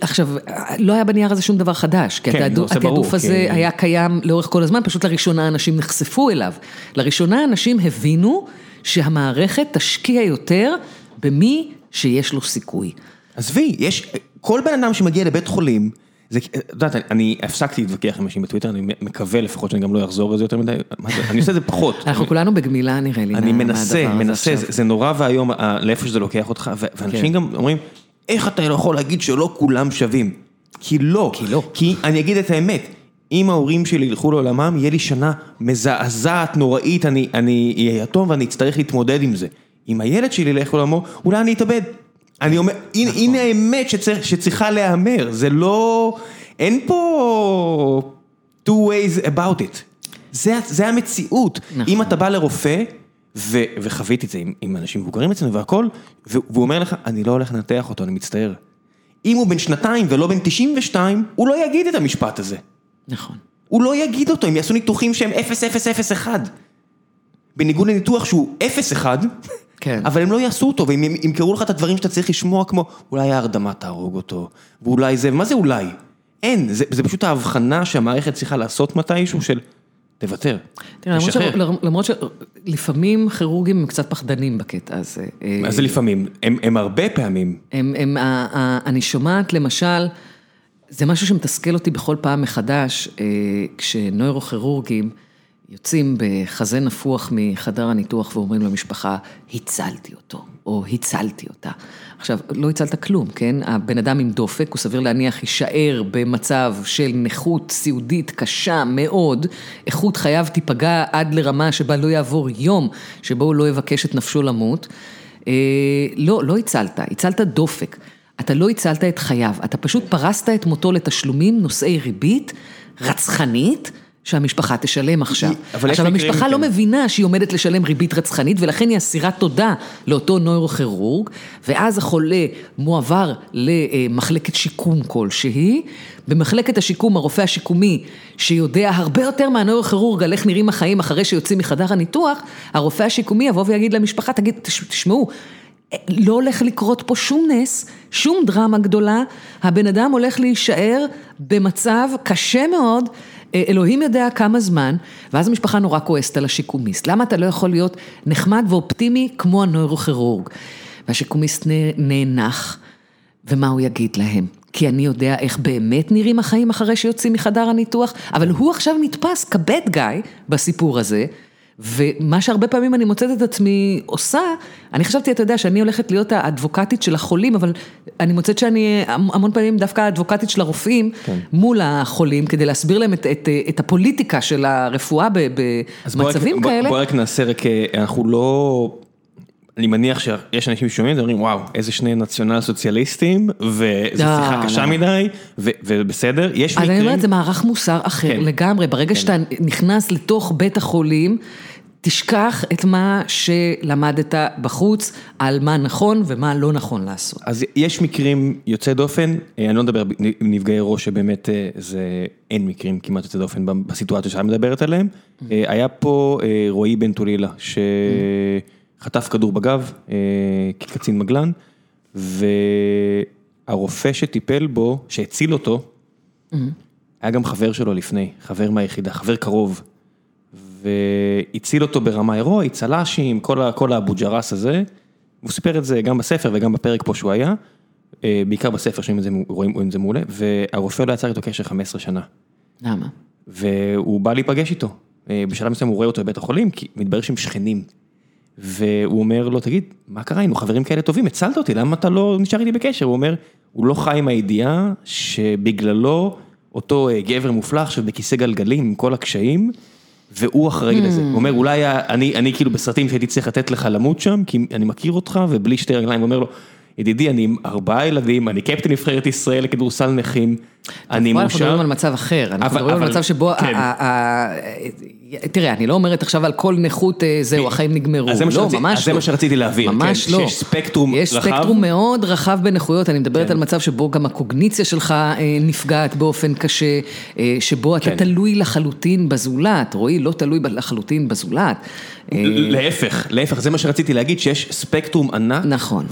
Speaker 2: עכשיו, לא היה בנייר הזה שום דבר חדש, כי כן, התעדוף הזה כי... היה קיים לאורך כל הזמן, פשוט לראשונה אנשים נחשפו אליו. לראשונה אנשים הבינו שהמערכת תשקיע יותר במי שיש לו סיכוי.
Speaker 1: עזבי, יש, כל בן אדם שמגיע לבית חולים, זה, את יודעת, אני הפסקתי להתווכח עם אנשים בטוויטר, אני מקווה לפחות שאני גם לא אחזור לזה יותר מדי, אני עושה את זה פחות.
Speaker 2: אנחנו כולנו בגמילה נראה לי.
Speaker 1: אני מנסה, מנסה, זה נורא ואיום לאיפה שזה לוקח אותך, ואנשים כן. גם אומרים, איך אתה יכול להגיד שלא כולם שווים? כי לא.
Speaker 2: כי לא.
Speaker 1: כי אני אגיד את האמת, אם ההורים שלי ילכו לעולמם, יהיה לי שנה מזעזעת, נוראית, אני אהיה יתום ואני אצטרך להתמודד עם זה. אם הילד שלי ילך לעולמו, אולי אני אתאבד. אני אומר, הנה, נכון. הנה האמת שצריך, שצריכה להיאמר, זה לא, אין פה two ways about it. זה, זה המציאות. נכון. אם אתה בא לרופא, וחוויתי את זה עם, עם אנשים מבוגרים אצלנו והכל, והוא אומר לך, אני לא הולך לנתח אותו, אני מצטער. אם הוא בן שנתיים ולא בן 92, הוא לא יגיד את המשפט הזה.
Speaker 2: נכון.
Speaker 1: הוא לא יגיד אותו, הם יעשו ניתוחים שהם 0-0-0-1. בניגוד לניתוח שהוא 0-1, כן. אבל הם לא יעשו אותו, והם ימכרו לך את הדברים שאתה צריך לשמוע, כמו אולי ההרדמה תהרוג אותו, ואולי זה, מה זה אולי? אין, זה, זה פשוט ההבחנה שהמערכת צריכה לעשות מתישהו של... תוותר.
Speaker 2: תראה, למרות שלפעמים כירורגים הם קצת פחדנים בקטע הזה.
Speaker 1: מה זה לפעמים? הם הרבה פעמים.
Speaker 2: אני שומעת למשל, זה משהו שמתסכל אותי בכל פעם מחדש, אה, כשנוירוכירורגים יוצאים בחזה נפוח מחדר הניתוח ואומרים למשפחה, הצלתי אותו, או הצלתי אותה. עכשיו, לא הצלת כלום, כן? הבן אדם עם דופק, הוא סביר להניח יישאר במצב של נכות סיעודית קשה מאוד, איכות חייו תיפגע עד לרמה שבה לא יעבור יום שבו הוא לא יבקש את נפשו למות. אה, לא, לא הצלת, הצלת דופק. אתה לא הצלת את חייו, אתה פשוט פרסת את מותו לתשלומים נושאי ריבית, רצחנית. שהמשפחה תשלם עכשיו. עכשיו, המשפחה לא מבינה שהיא עומדת לשלם ריבית רצחנית, ולכן היא אסירת תודה לאותו נוירוכירורג, ואז החולה מועבר למחלקת שיקום כלשהי. במחלקת השיקום, הרופא השיקומי, שיודע הרבה יותר מהנוירוכירורג על איך נראים החיים אחרי שיוצאים מחדר הניתוח, הרופא השיקומי יבוא ויגיד למשפחה, תגיד, תשמעו, לא הולך לקרות פה שום נס, שום דרמה גדולה, הבן אדם הולך להישאר במצב קשה מאוד. אה, אלוהים יודע כמה זמן, ואז המשפחה נורא כועסת על השיקומיסט. למה אתה לא יכול להיות נחמד ואופטימי כמו הנוירוכירורג? והשיקומיסט נאנח, ומה הוא יגיד להם? כי אני יודע איך באמת נראים החיים אחרי שיוצאים מחדר הניתוח, אבל הוא עכשיו נתפס כבד גיא בסיפור הזה. ומה שהרבה פעמים אני מוצאת את עצמי עושה, אני חשבתי, אתה יודע, שאני הולכת להיות האדבוקטית של החולים, אבל אני מוצאת שאני המון פעמים דווקא האדבוקטית של הרופאים כן. מול החולים, כדי להסביר להם את, את, את הפוליטיקה של הרפואה במצבים
Speaker 1: בוא,
Speaker 2: כאלה.
Speaker 1: בוא רק נעשה רק, אנחנו לא... אני מניח שיש אנשים ששומעים ואומרים וואו איזה שני נציונל סוציאליסטים וזו שיחה קשה מדי ובסדר, יש מקרים.
Speaker 2: אני אומרת זה מערך מוסר אחר כן. לגמרי, ברגע כן. שאתה נכנס לתוך בית החולים. תשכח את מה שלמדת בחוץ, על מה נכון ומה לא נכון לעשות.
Speaker 1: אז יש מקרים יוצאי דופן, אני לא מדבר עם נפגעי ראש שבאמת זה, אין מקרים כמעט יוצאי דופן בסיטואציה שאת מדברת עליהם. Mm-hmm. היה פה רועי בן טולילה, שחטף כדור בגב כקצין מגלן, והרופא שטיפל בו, שהציל אותו, mm-hmm. היה גם חבר שלו לפני, חבר מהיחידה, חבר קרוב. והציל אותו ברמה הירואית, צל"שים, כל האבו ג'רס הזה, הוא סיפר את זה גם בספר וגם בפרק פה שהוא היה, אה, בעיקר בספר שרואים את זה מעולה, והרופא לא יצר איתו קשר 15 שנה.
Speaker 2: למה?
Speaker 1: והוא בא להיפגש איתו, אה, בשלב מסוים הוא רואה אותו בבית החולים, כי מתברר שהם שכנים. והוא אומר לו, תגיד, מה קרה, היינו חברים כאלה טובים, הצלת אותי, למה אתה לא נשאר איתי בקשר? הוא אומר, הוא לא חי עם הידיעה שבגללו אותו אה, גבר מופלא עכשיו בכיסא גלגלים עם כל הקשיים, והוא אחראי לזה, הוא אומר אולי אני אני כאילו בסרטים שהייתי צריך לתת לך למות שם, כי אני מכיר אותך ובלי שתי רגליים, הוא אומר לו, ידידי אני עם ארבעה ילדים, אני קפטן נבחרת ישראל לכדורסל נכים, אני מאושר.
Speaker 2: אנחנו מדברים על מצב אחר, אנחנו מדברים על מצב שבו, כן. תראה, אני לא אומרת עכשיו על כל נכות, אה, זהו, החיים נגמרו, לא, לא.
Speaker 1: זה מה שרציתי להבין,
Speaker 2: ממש לא.
Speaker 1: שיש ספקטרום רחב.
Speaker 2: יש ספקטרום מאוד רחב בנכויות, אני מדברת כן. על מצב שבו גם הקוגניציה שלך אה, נפגעת באופן קשה, אה, שבו אתה כן. תלוי לחלוטין בזולת, רועי, לא תלוי לחלוטין בזולת.
Speaker 1: להפך, להפך, זה מה שרציתי להגיד, שיש ספקטרום ענק,
Speaker 2: נכון,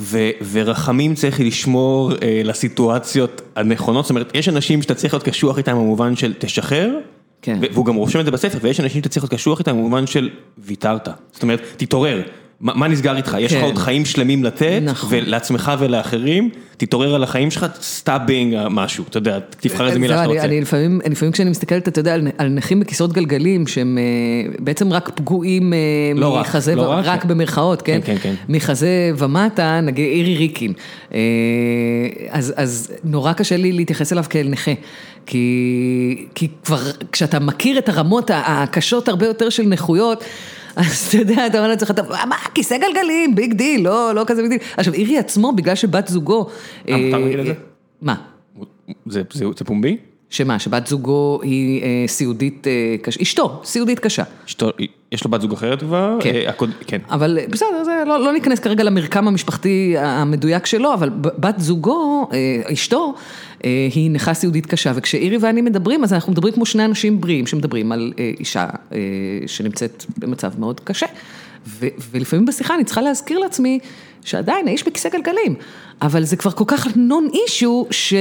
Speaker 1: ורחמים צריך לשמור לסיטואציות הנכונות, זאת אומרת, יש אנשים שאתה צריך להיות קשוח איתם במובן של תשחרר, כן. והוא גם רושם את זה בספר, ויש אנשים שאתה צריך להיות קשוח איתם במובן של ויתרת, זאת אומרת, תתעורר. מה נסגר איתך? יש לך כן. עוד חיים שלמים לתת, נכון. ולעצמך ולאחרים, תתעורר על החיים שלך, stop being משהו, אתה יודע, תבחר איזה מילה שאתה רוצה.
Speaker 2: אני לפעמים, לפעמים כשאני מסתכלת, אתה יודע, על נכים בכיסאות גלגלים, שהם אה, בעצם רק פגועים אה,
Speaker 1: לא מחזה,
Speaker 2: לא רק, במרכאות, כן?
Speaker 1: כן, כן.
Speaker 2: מחזה ומטה, נגיד אירי ריקין. אה, אז, אז נורא קשה לי להתייחס אליו כאל נכה. כי, כי כבר כשאתה מכיר את הרמות הקשות הרבה יותר של נכויות, אז אתה יודע, אתה אומר לעצמך, מה, כיסא גלגלים, big deal, לא, לא כזה big deal. עכשיו, אירי עצמו, בגלל שבת זוגו...
Speaker 1: אה, מותר להגיד את זה?
Speaker 2: מה?
Speaker 1: זה פומבי?
Speaker 2: שמה, שבת זוגו היא אה, סיעודית אה, קשה, אשתו, סיעודית קשה.
Speaker 1: אשתו, יש לו בת זוג אחרת כבר?
Speaker 2: כן.
Speaker 1: אה, הקוד, כן.
Speaker 2: אבל בסדר, זה, לא, לא ניכנס כרגע למרקם המשפחתי המדויק שלו, אבל בת זוגו, אה, אשתו, אה, היא נכה סיעודית קשה, וכשאירי ואני מדברים, אז אנחנו מדברים כמו שני אנשים בריאים שמדברים על אה, אישה אה, שנמצאת במצב מאוד קשה. ו, ולפעמים בשיחה אני צריכה להזכיר לעצמי שעדיין האיש בכיסא גלגלים, אבל זה כבר כל כך נון אישו ש...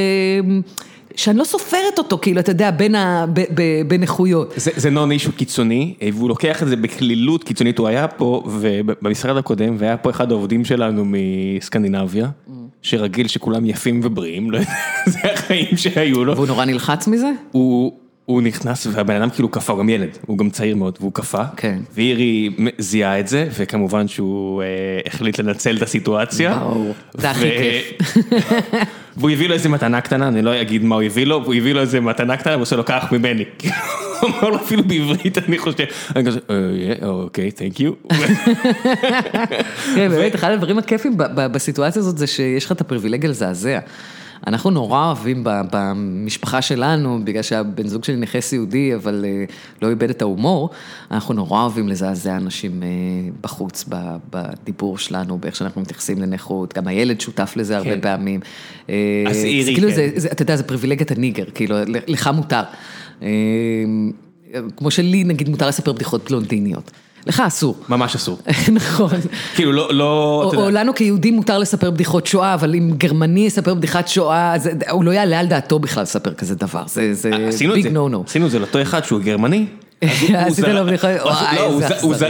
Speaker 2: שאני לא סופרת אותו, כאילו, אתה יודע, בין ה... בין איכויות.
Speaker 1: זה זה נון אישו קיצוני, והוא לוקח את זה בקלילות קיצונית, הוא היה פה, במשרד הקודם, והיה פה אחד העובדים שלנו מסקנדינביה, שרגיל שכולם יפים ובריאים, לא זה החיים שהיו לו.
Speaker 2: והוא נורא נלחץ מזה?
Speaker 1: הוא... הוא נכנס והבן אדם כאילו קפא, הוא גם ילד, הוא גם צעיר מאוד והוא קפא,
Speaker 2: כן.
Speaker 1: ואירי זיהה את זה וכמובן שהוא אה, החליט לנצל את הסיטואציה.
Speaker 2: ברור, זה הכי כיף.
Speaker 1: והוא הביא לו איזה מתנה קטנה, אני לא אגיד מה הוא הביא לו, והוא הביא לו איזה מתנה קטנה, והוא עושה לו קח ממני. הוא אמר לו אפילו בעברית, אני חושב, אני כזה, אוקיי, תנק יו.
Speaker 2: כן, באמת, אחד הדברים הכיפים בסיטואציה הזאת זה שיש לך את הפריבילגיה לזעזע. אנחנו נורא אוהבים במשפחה שלנו, בגלל שהבן זוג שלי נכה סיעודי, אבל אה, לא איבד את ההומור, אנחנו נורא אוהבים לזעזע אנשים אה, בחוץ, בדיבור שלנו, באיך שאנחנו מתייחסים לנכות, גם הילד שותף לזה הרבה כן. פעמים.
Speaker 1: אז אה, אירי,
Speaker 2: כאילו, כן. אתה יודע, זה פריבילגיית הניגר, כאילו, לך מותר. כמו שלי, נגיד, מותר לספר בדיחות בלונדיניות. לך אסור.
Speaker 1: ממש אסור.
Speaker 2: נכון.
Speaker 1: כאילו לא, לא...
Speaker 2: או לנו כיהודים מותר לספר בדיחות שואה, אבל אם גרמני יספר בדיחת שואה, הוא לא יעלה על דעתו בכלל לספר כזה דבר, זה ביג נו נו.
Speaker 1: עשינו את זה לאותו אחד שהוא גרמני.
Speaker 2: עשית לו בדיחות,
Speaker 1: לא,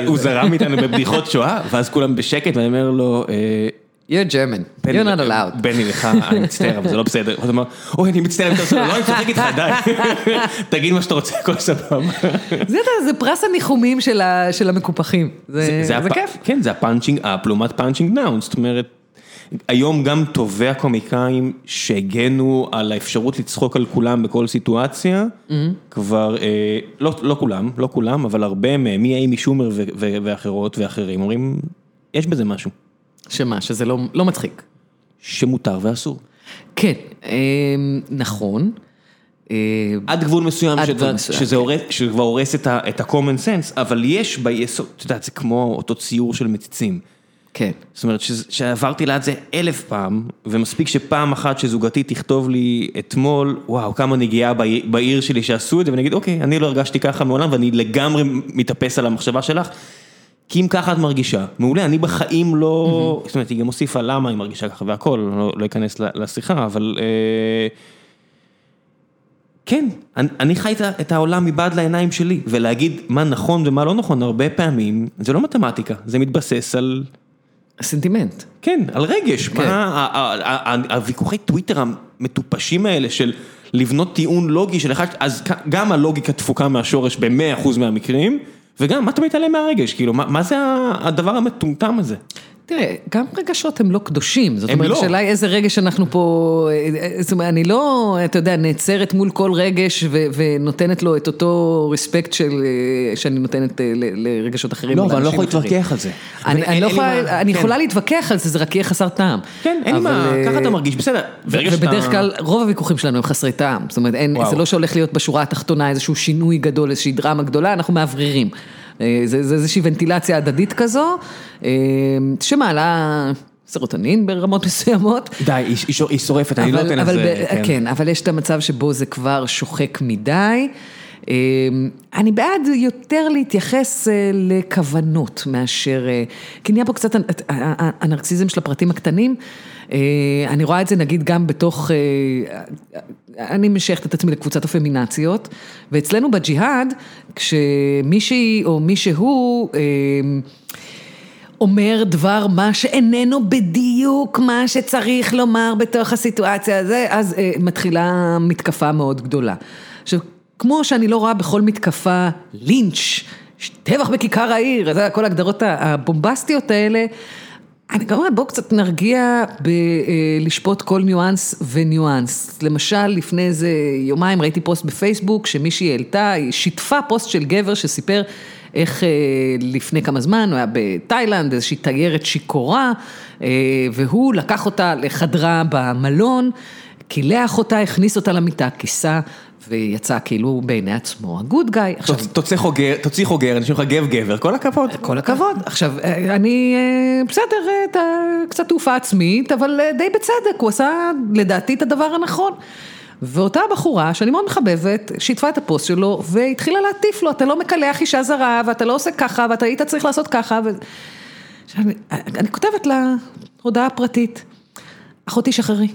Speaker 1: הוא זרם איתנו בבדיחות שואה, ואז כולם בשקט, ואני אומר לו,
Speaker 2: You're German, you're not allowed.
Speaker 1: בני לך, אני מצטער, אבל זה לא בסדר. אתה אומר, אוי, אני מצטער, עושה, לא, אני צוחק איתך, די. תגיד מה שאתה רוצה, הכל סבבה.
Speaker 2: זה פרס הניחומים של המקופחים, זה כיף.
Speaker 1: כן, זה ה punching up לעומת punching down, זאת אומרת, היום גם טובי הקומיקאים שהגנו על האפשרות לצחוק על כולם בכל סיטואציה, כבר, אה, לא לא כולם, לא כולם, אבל הרבה מהם, מאימי שומר ו- ו- ואחרות ואחרים, אומרים, יש בזה משהו,
Speaker 2: שמה, שזה לא לא מצחיק.
Speaker 1: שמותר ואסור.
Speaker 2: כן, אה, נכון. אה,
Speaker 1: עד גבול מסוים,
Speaker 2: עד
Speaker 1: שזה-
Speaker 2: גבול מסוים,
Speaker 1: שזה
Speaker 2: כן.
Speaker 1: הורס- שכבר הורס את ה- את ה-common sense, אבל יש ביסוד, את יודעת, זה כמו אותו ציור של מציצים.
Speaker 2: כן.
Speaker 1: זאת אומרת שזה- שעברתי ליד זה אלף פעם, ומספיק שפעם אחת שזוגתי תכתוב לי אתמול, וואו, כמה נגיעה בעיר שלי שעשו את זה, ואני אגיד, אוקיי, אני לא הרגשתי ככה מעולם, ואני לגמרי מתאפס על המחשבה שלך, כי אם ככה את מרגישה, מעולה, אני בחיים לא, זאת אומרת, היא גם הוסיפה למה היא מרגישה ככה והכל, לא, לא אכנס לשיחה, אבל... אה, כן, אני, אני חי את, העולם מבעד לעיניים שלי, ולהגיד מה נכון ומה לא נכון, הרבה פעמים, זה לא מתמטיקה, זה מתבסס על...
Speaker 2: סנטימנט.
Speaker 1: כן, על רגש,
Speaker 2: כן.
Speaker 1: מה, ה- ה- ה- ה- הוויכוחי טוויטר המטופשים האלה של לבנות טיעון לוגי של אחד, אז גם הלוגיקה תפוקה מהשורש ב-100% מהמקרים, וגם מה אתה מתעלם מהרגש, כאילו, מה, מה זה הדבר המטומטם הזה?
Speaker 2: תראה, גם רגשות הם לא קדושים, זאת אומרת,
Speaker 1: לא.
Speaker 2: השאלה היא איזה רגש אנחנו פה, אה, זאת אומרת, אני לא, אתה יודע, נעצרת מול כל רגש ו- ונותנת לו את אותו רספקט של, אה, שאני נותנת אה, ל- לרגשות אחרים.
Speaker 1: לא, אבל אני לא יכול. להתווכח על זה.
Speaker 2: אני, לא יכולה,
Speaker 1: כן.
Speaker 2: יכולה להתווכח על זה, זה רק יהיה חסר טעם.
Speaker 1: כן, אין לי מה, ככה אתה מרגיש, בסדר.
Speaker 2: ובדרך כלל רוב הוויכוחים שלנו הם חסרי טעם, זאת אומרת. זה לא שהולך להיות בשורה התחתונה איזשהו שינוי גדול, איזושהי דרמה גדולה, אנחנו מאווררים. אה, זה, זה איזושהי ונטילציה הדדית כזו, אה, שמעלה סרוטונין ברמות מסוימות.
Speaker 1: די, היא- היא היא שורפת, אני לא נותן לזה,
Speaker 2: ב- כן, אבל יש את המצב שבו זה כבר שוחק מדי. אה, אני בעד יותר להתייחס לכוונות מאשר, כי נהיה פה קצת הנרקסיזם של הפרטים הקטנים. אני רואה את זה נגיד גם בתוך, אני משייכת את עצמי לקבוצת הפמינציות, ואצלנו בג'יהאד, כשמישהי או מישהו, אה, אומר דבר מה שאיננו בדיוק מה שצריך לומר בתוך הסיטואציה הזו, אז אה, מתחילה מתקפה מאוד גדולה. עכשיו, כמו שאני לא רואה בכל מתקפה לינץ', טבח בכיכר העיר, כל ההגדרות הבומבסטיות האלה, אני גם אומרת, בואו קצת נרגיע בלשפוט כל ניואנס וניואנס. למשל, לפני איזה יומיים ראיתי פוסט בפייסבוק שמישהי העלתה, היא שיתפה פוסט של גבר שסיפר איך אה, לפני כמה זמן, הוא היה בתאילנד, איזושהי תיירת שיכורה, אה, והוא לקח אותה לחדרה במלון, קילח אותה, הכניס אותה למיטה, כיסה, ויצא כאילו בעיני עצמו הגוד גאי.
Speaker 1: תוציא חוגר, תוציא חוגר, אנשים לך גב גבר, כל הכבוד.
Speaker 2: כל הכבוד. עכשיו, אני, אה, בסדר, אה, אתה- קצת תעופה עצמית, אבל אה, די בצדק, הוא עשה לדעתי את הדבר הנכון. ואותה בחורה, שאני מאוד מחבבת, שיתפה את הפוסט שלו, והתחילה להטיף לו, אתה לא מקלח אישה זרה, ואתה לא עושה ככה, ואתה היית צריך לעשות ככה. ו... עכשיו, אני, אני כותבת לה הודעה פרטית, אחותי שחררי,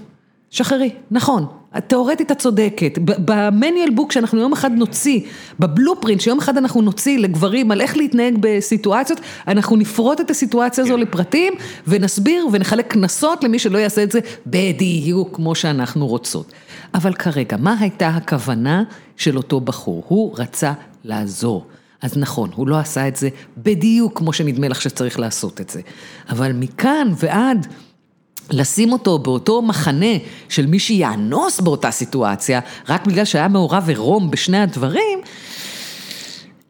Speaker 2: שחררי, נכון, תאורטית את צודקת, במניאל בוק שאנחנו יום אחד נוציא, בבלופרינט שיום אחד אנחנו נוציא לגברים על איך להתנהג בסיטואציות, אנחנו נפרוט את הסיטואציה הזו לפרטים ונסביר ונחלק קנסות למי שלא יעשה את זה בדיוק כמו שאנחנו רוצות. אבל כרגע, מה הייתה הכוונה של אותו בחור? הוא רצה לעזור. אז נכון, הוא לא עשה את זה בדיוק כמו שנדמה לך שצריך לעשות את זה. אבל מכאן ועד לשים אותו באותו מחנה של מי שיאנוס באותה סיטואציה, רק בגלל שהיה מעורב עירום בשני הדברים,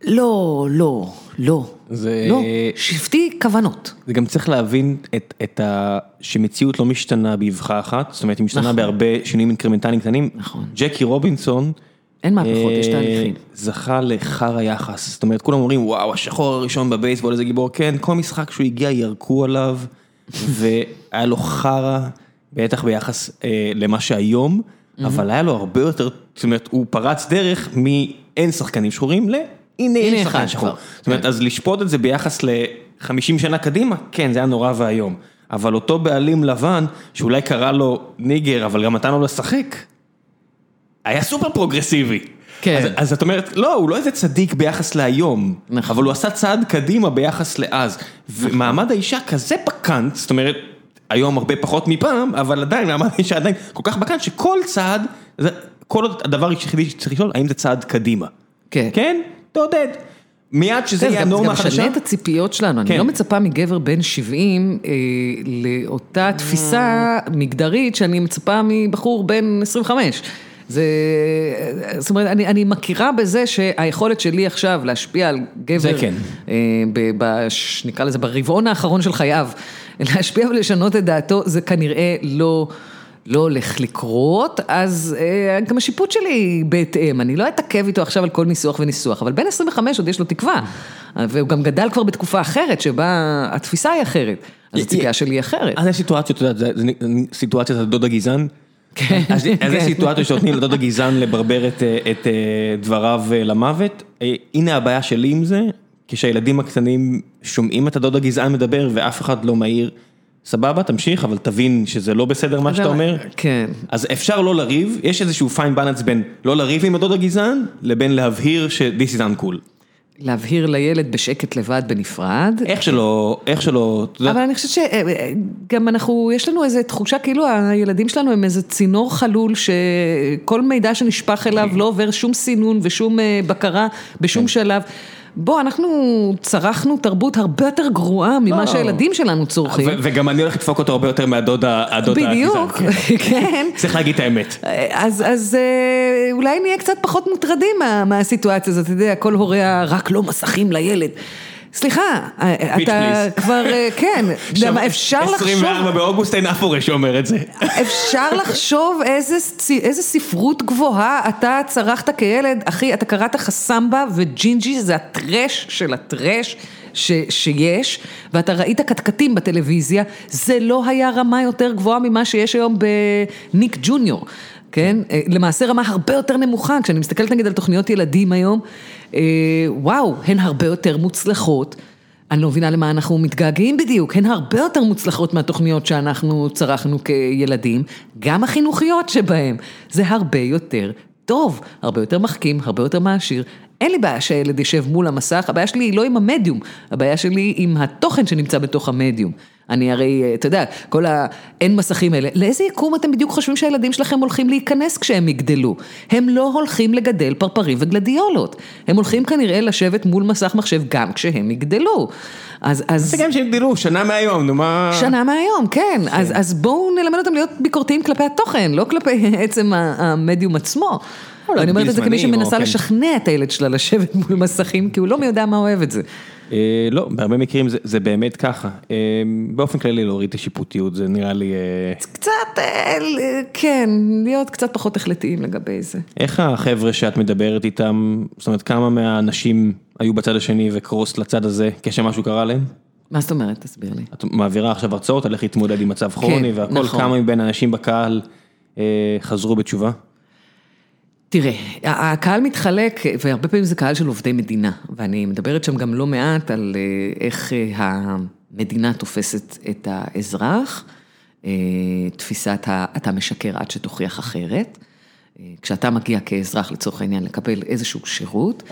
Speaker 2: לא, לא, לא,
Speaker 1: זה-
Speaker 2: לא, שבטי כוונות.
Speaker 1: זה גם צריך להבין את, את ה... שמציאות לא משתנה באבחה אחת, זאת אומרת היא משתנה
Speaker 2: נכון.
Speaker 1: בהרבה שינויים אינקרמנטליים קטנים.
Speaker 2: נכון.
Speaker 1: ג'קי רובינסון,
Speaker 2: אין מהפכות, יש
Speaker 1: אה,
Speaker 2: תהליכים.
Speaker 1: זכה לחר היחס, זאת אומרת כולם אומרים וואו השחור הראשון בבייסבול איזה גיבור, כן כל משחק שהוא הגיע ירקו עליו והיה לו חרא, בטח ביחס אה, למה שהיום, אבל היה לו הרבה יותר, זאת אומרת הוא פרץ דרך מאין שחקנים שחורים ל... הנה
Speaker 2: הנה
Speaker 1: יש שחקן שחור. זאת אומרת, אז לשפוט את זה ביחס ל-50 שנה קדימה, כן, זה היה נורא ואיום. אבל אותו בעלים לבן, שאולי קרא לו nigger, אבל גם נתן לו לשחק, היה סופר פרוגרסיבי.
Speaker 2: כן.
Speaker 1: אז, אז את אומרת, לא, הוא לא איזה צדיק ביחס להיום,
Speaker 2: נכון.
Speaker 1: אבל הוא עשה צעד קדימה ביחס לאז. ומעמד האישה כזה פקנט, זאת אומרת, היום הרבה פחות מפעם, אבל עדיין, אמרתי שעדיין כל כך בקן, שכל צעד, זה- כל עוד הדבר היחידי שצריך לשאול, האם זה צעד קדימה.
Speaker 2: כן.
Speaker 1: כן? תעודד. מיד שזה
Speaker 2: זה
Speaker 1: יהיה
Speaker 2: גם- זה
Speaker 1: הנורמה
Speaker 2: גם
Speaker 1: החדשה.
Speaker 2: משנה את הציפיות שלנו, אני
Speaker 1: כן.
Speaker 2: לא מצפה מגבר בן 70 אה, לאותה תפיסה מגדרית שאני מצפה מבחור בן 25. זה, זאת אומרת, אני, אני מכירה בזה שהיכולת שלי עכשיו להשפיע על גבר,
Speaker 1: זה כן.
Speaker 2: אה, ב, בש, נקרא לזה ברבעון האחרון של חייו, להשפיע ולשנות את דעתו, זה כנראה לא... לא הולך לקרות, אז אה, גם השיפוט שלי בהתאם, אני לא אתעכב איתו עכשיו על כל ניסוח וניסוח, אבל בן 25 עוד יש לו תקווה, והוא גם גדל כבר בתקופה אחרת, שבה התפיסה היא אחרת, אז הציפייה שלי היא אחרת.
Speaker 1: אז יש סיטואציות, את יודעת, זה- זה סיטואציית הדוד הגזען.
Speaker 2: כן,
Speaker 1: אז יש
Speaker 2: כן.
Speaker 1: סיטואציות שנותנים לדוד הגזען לברבר את, אה, אה, דבריו אה, למוות. הנה הבעיה שלי עם זה, כשהילדים הקטנים שומעים את הדוד הגזען מדבר ואף אחד לא מעיר, סבבה, תמשיך, אבל תבין שזה לא בסדר מה שאתה אומר.
Speaker 2: כן.
Speaker 1: אז אפשר לא לריב, יש איזשהו פיין בלנס בין לא לריב עם הדוד הגזען, לבין להבהיר ש-this is uncool.
Speaker 2: להבהיר לילד בשקט לבד בנפרד.
Speaker 1: איך שלא, איך שלא,
Speaker 2: אבל אני חושבת שגם אנחנו, יש לנו איזו תחושה כאילו הילדים שלנו הם איזה צינור חלול שכל מידע שנשפך אליו לא עובר שום סינון ושום אה, בקרה בשום שלב. בוא, אנחנו צרכנו תרבות הרבה יותר גרועה ממה
Speaker 1: לא.
Speaker 2: שהילדים שלנו צורכים.
Speaker 1: וגם אני הולך לדפוק אותו הרבה יותר מהדוד ה- הדוד הגזען.
Speaker 2: בדיוק,
Speaker 1: כן. צריך להגיד את האמת.
Speaker 2: אז, אז אה, אולי נהיה קצת פחות מוטרדים מה, מהסיטואציה הזאת, אתה יודע, כל הוריה רק לא מסכים לילד. סליחה, אה,
Speaker 1: Bitch,
Speaker 2: אתה. כבר, אה, כן, אפשר לחשוב,
Speaker 1: 24 באוגוסט אין אף הורה שאומר את זה.
Speaker 2: אפשר לחשוב איזה, ספרות גבוהה אתה צרכת כילד, אחי, אתה קראת חסמבה וג'ינג'י, זה הטרש של הטרש. ש, שיש, ואתה ראית קטקטים בטלוויזיה, זה לא היה רמה יותר גבוהה ממה שיש היום בניק ג'וניור, כן? אה, למעשה רמה הרבה יותר נמוכה, כשאני מסתכלת נגיד על תוכניות ילדים היום, אה, וואו, הן הרבה יותר מוצלחות. אני לא מבינה למה אנחנו מתגעגעים בדיוק, הן הרבה יותר מוצלחות מהתוכניות שאנחנו צרכנו כילדים, גם החינוכיות שבהן, זה הרבה יותר טוב, הרבה יותר מחכים, הרבה יותר מעשיר. אין לי בעיה שהילד יושב מול המסך, הבעיה שלי היא לא עם המדיום, הבעיה שלי היא עם התוכן שנמצא בתוך המדיום. אני הרי, אתה יודע, כל האין מסכים האלה, לאיזה יקום אתם בדיוק חושבים שהילדים שלכם הולכים להיכנס כשהם יגדלו? הם לא הולכים לגדל פרפרים וגלדיולות, הם הולכים כנראה לשבת מול מסך מחשב גם כשהם יגדלו. אז, אז...
Speaker 1: זה גם שהגדלו, שנה מהיום, נו מה...
Speaker 2: שנה מהיום, כן. אז, אז בואו נלמד אותם להיות ביקורתיים כלפי התוכן, לא כלפי עצם המדיום עצמו. ואני אומרת את זה כמי שמנסה
Speaker 1: כן.
Speaker 2: לשכנע את הילד שלה לשבת מול מסכים, כי הוא לא מי יודע מה אוהב את זה.
Speaker 1: אה, לא, בהרבה מקרים זה- באמת ככה. אה, באופן כללי להוריד את השיפוטיות, זה נראה לי... אה,
Speaker 2: קצת, כן, להיות קצת פחות החלטיים לגבי זה.
Speaker 1: איך החבר'ה שאת מדברת איתם, זאת אומרת, כמה מהאנשים היו בצד השני וקרוס לצד הזה, כשמשהו קרה להם?
Speaker 2: מה זאת אומרת? תסביר לי.
Speaker 1: את מעבירה עכשיו הרצאות על איך להתמודד עם מצב כרוני והכל,
Speaker 2: נכון.
Speaker 1: כמה מבין האנשים בקהל חזרו בתשובה?
Speaker 2: תראה, הקהל מתחלק, והרבה פעמים זה קהל של עובדי מדינה, ואני מדברת שם גם לא מעט על אה, איך אה, המדינה תופסת את האזרח, אה, תפיסת ה... אתה משקר עד שתוכיח אחרת. כשאתה מגיע כאזרח לצורך העניין לקבל איזשהו שירות,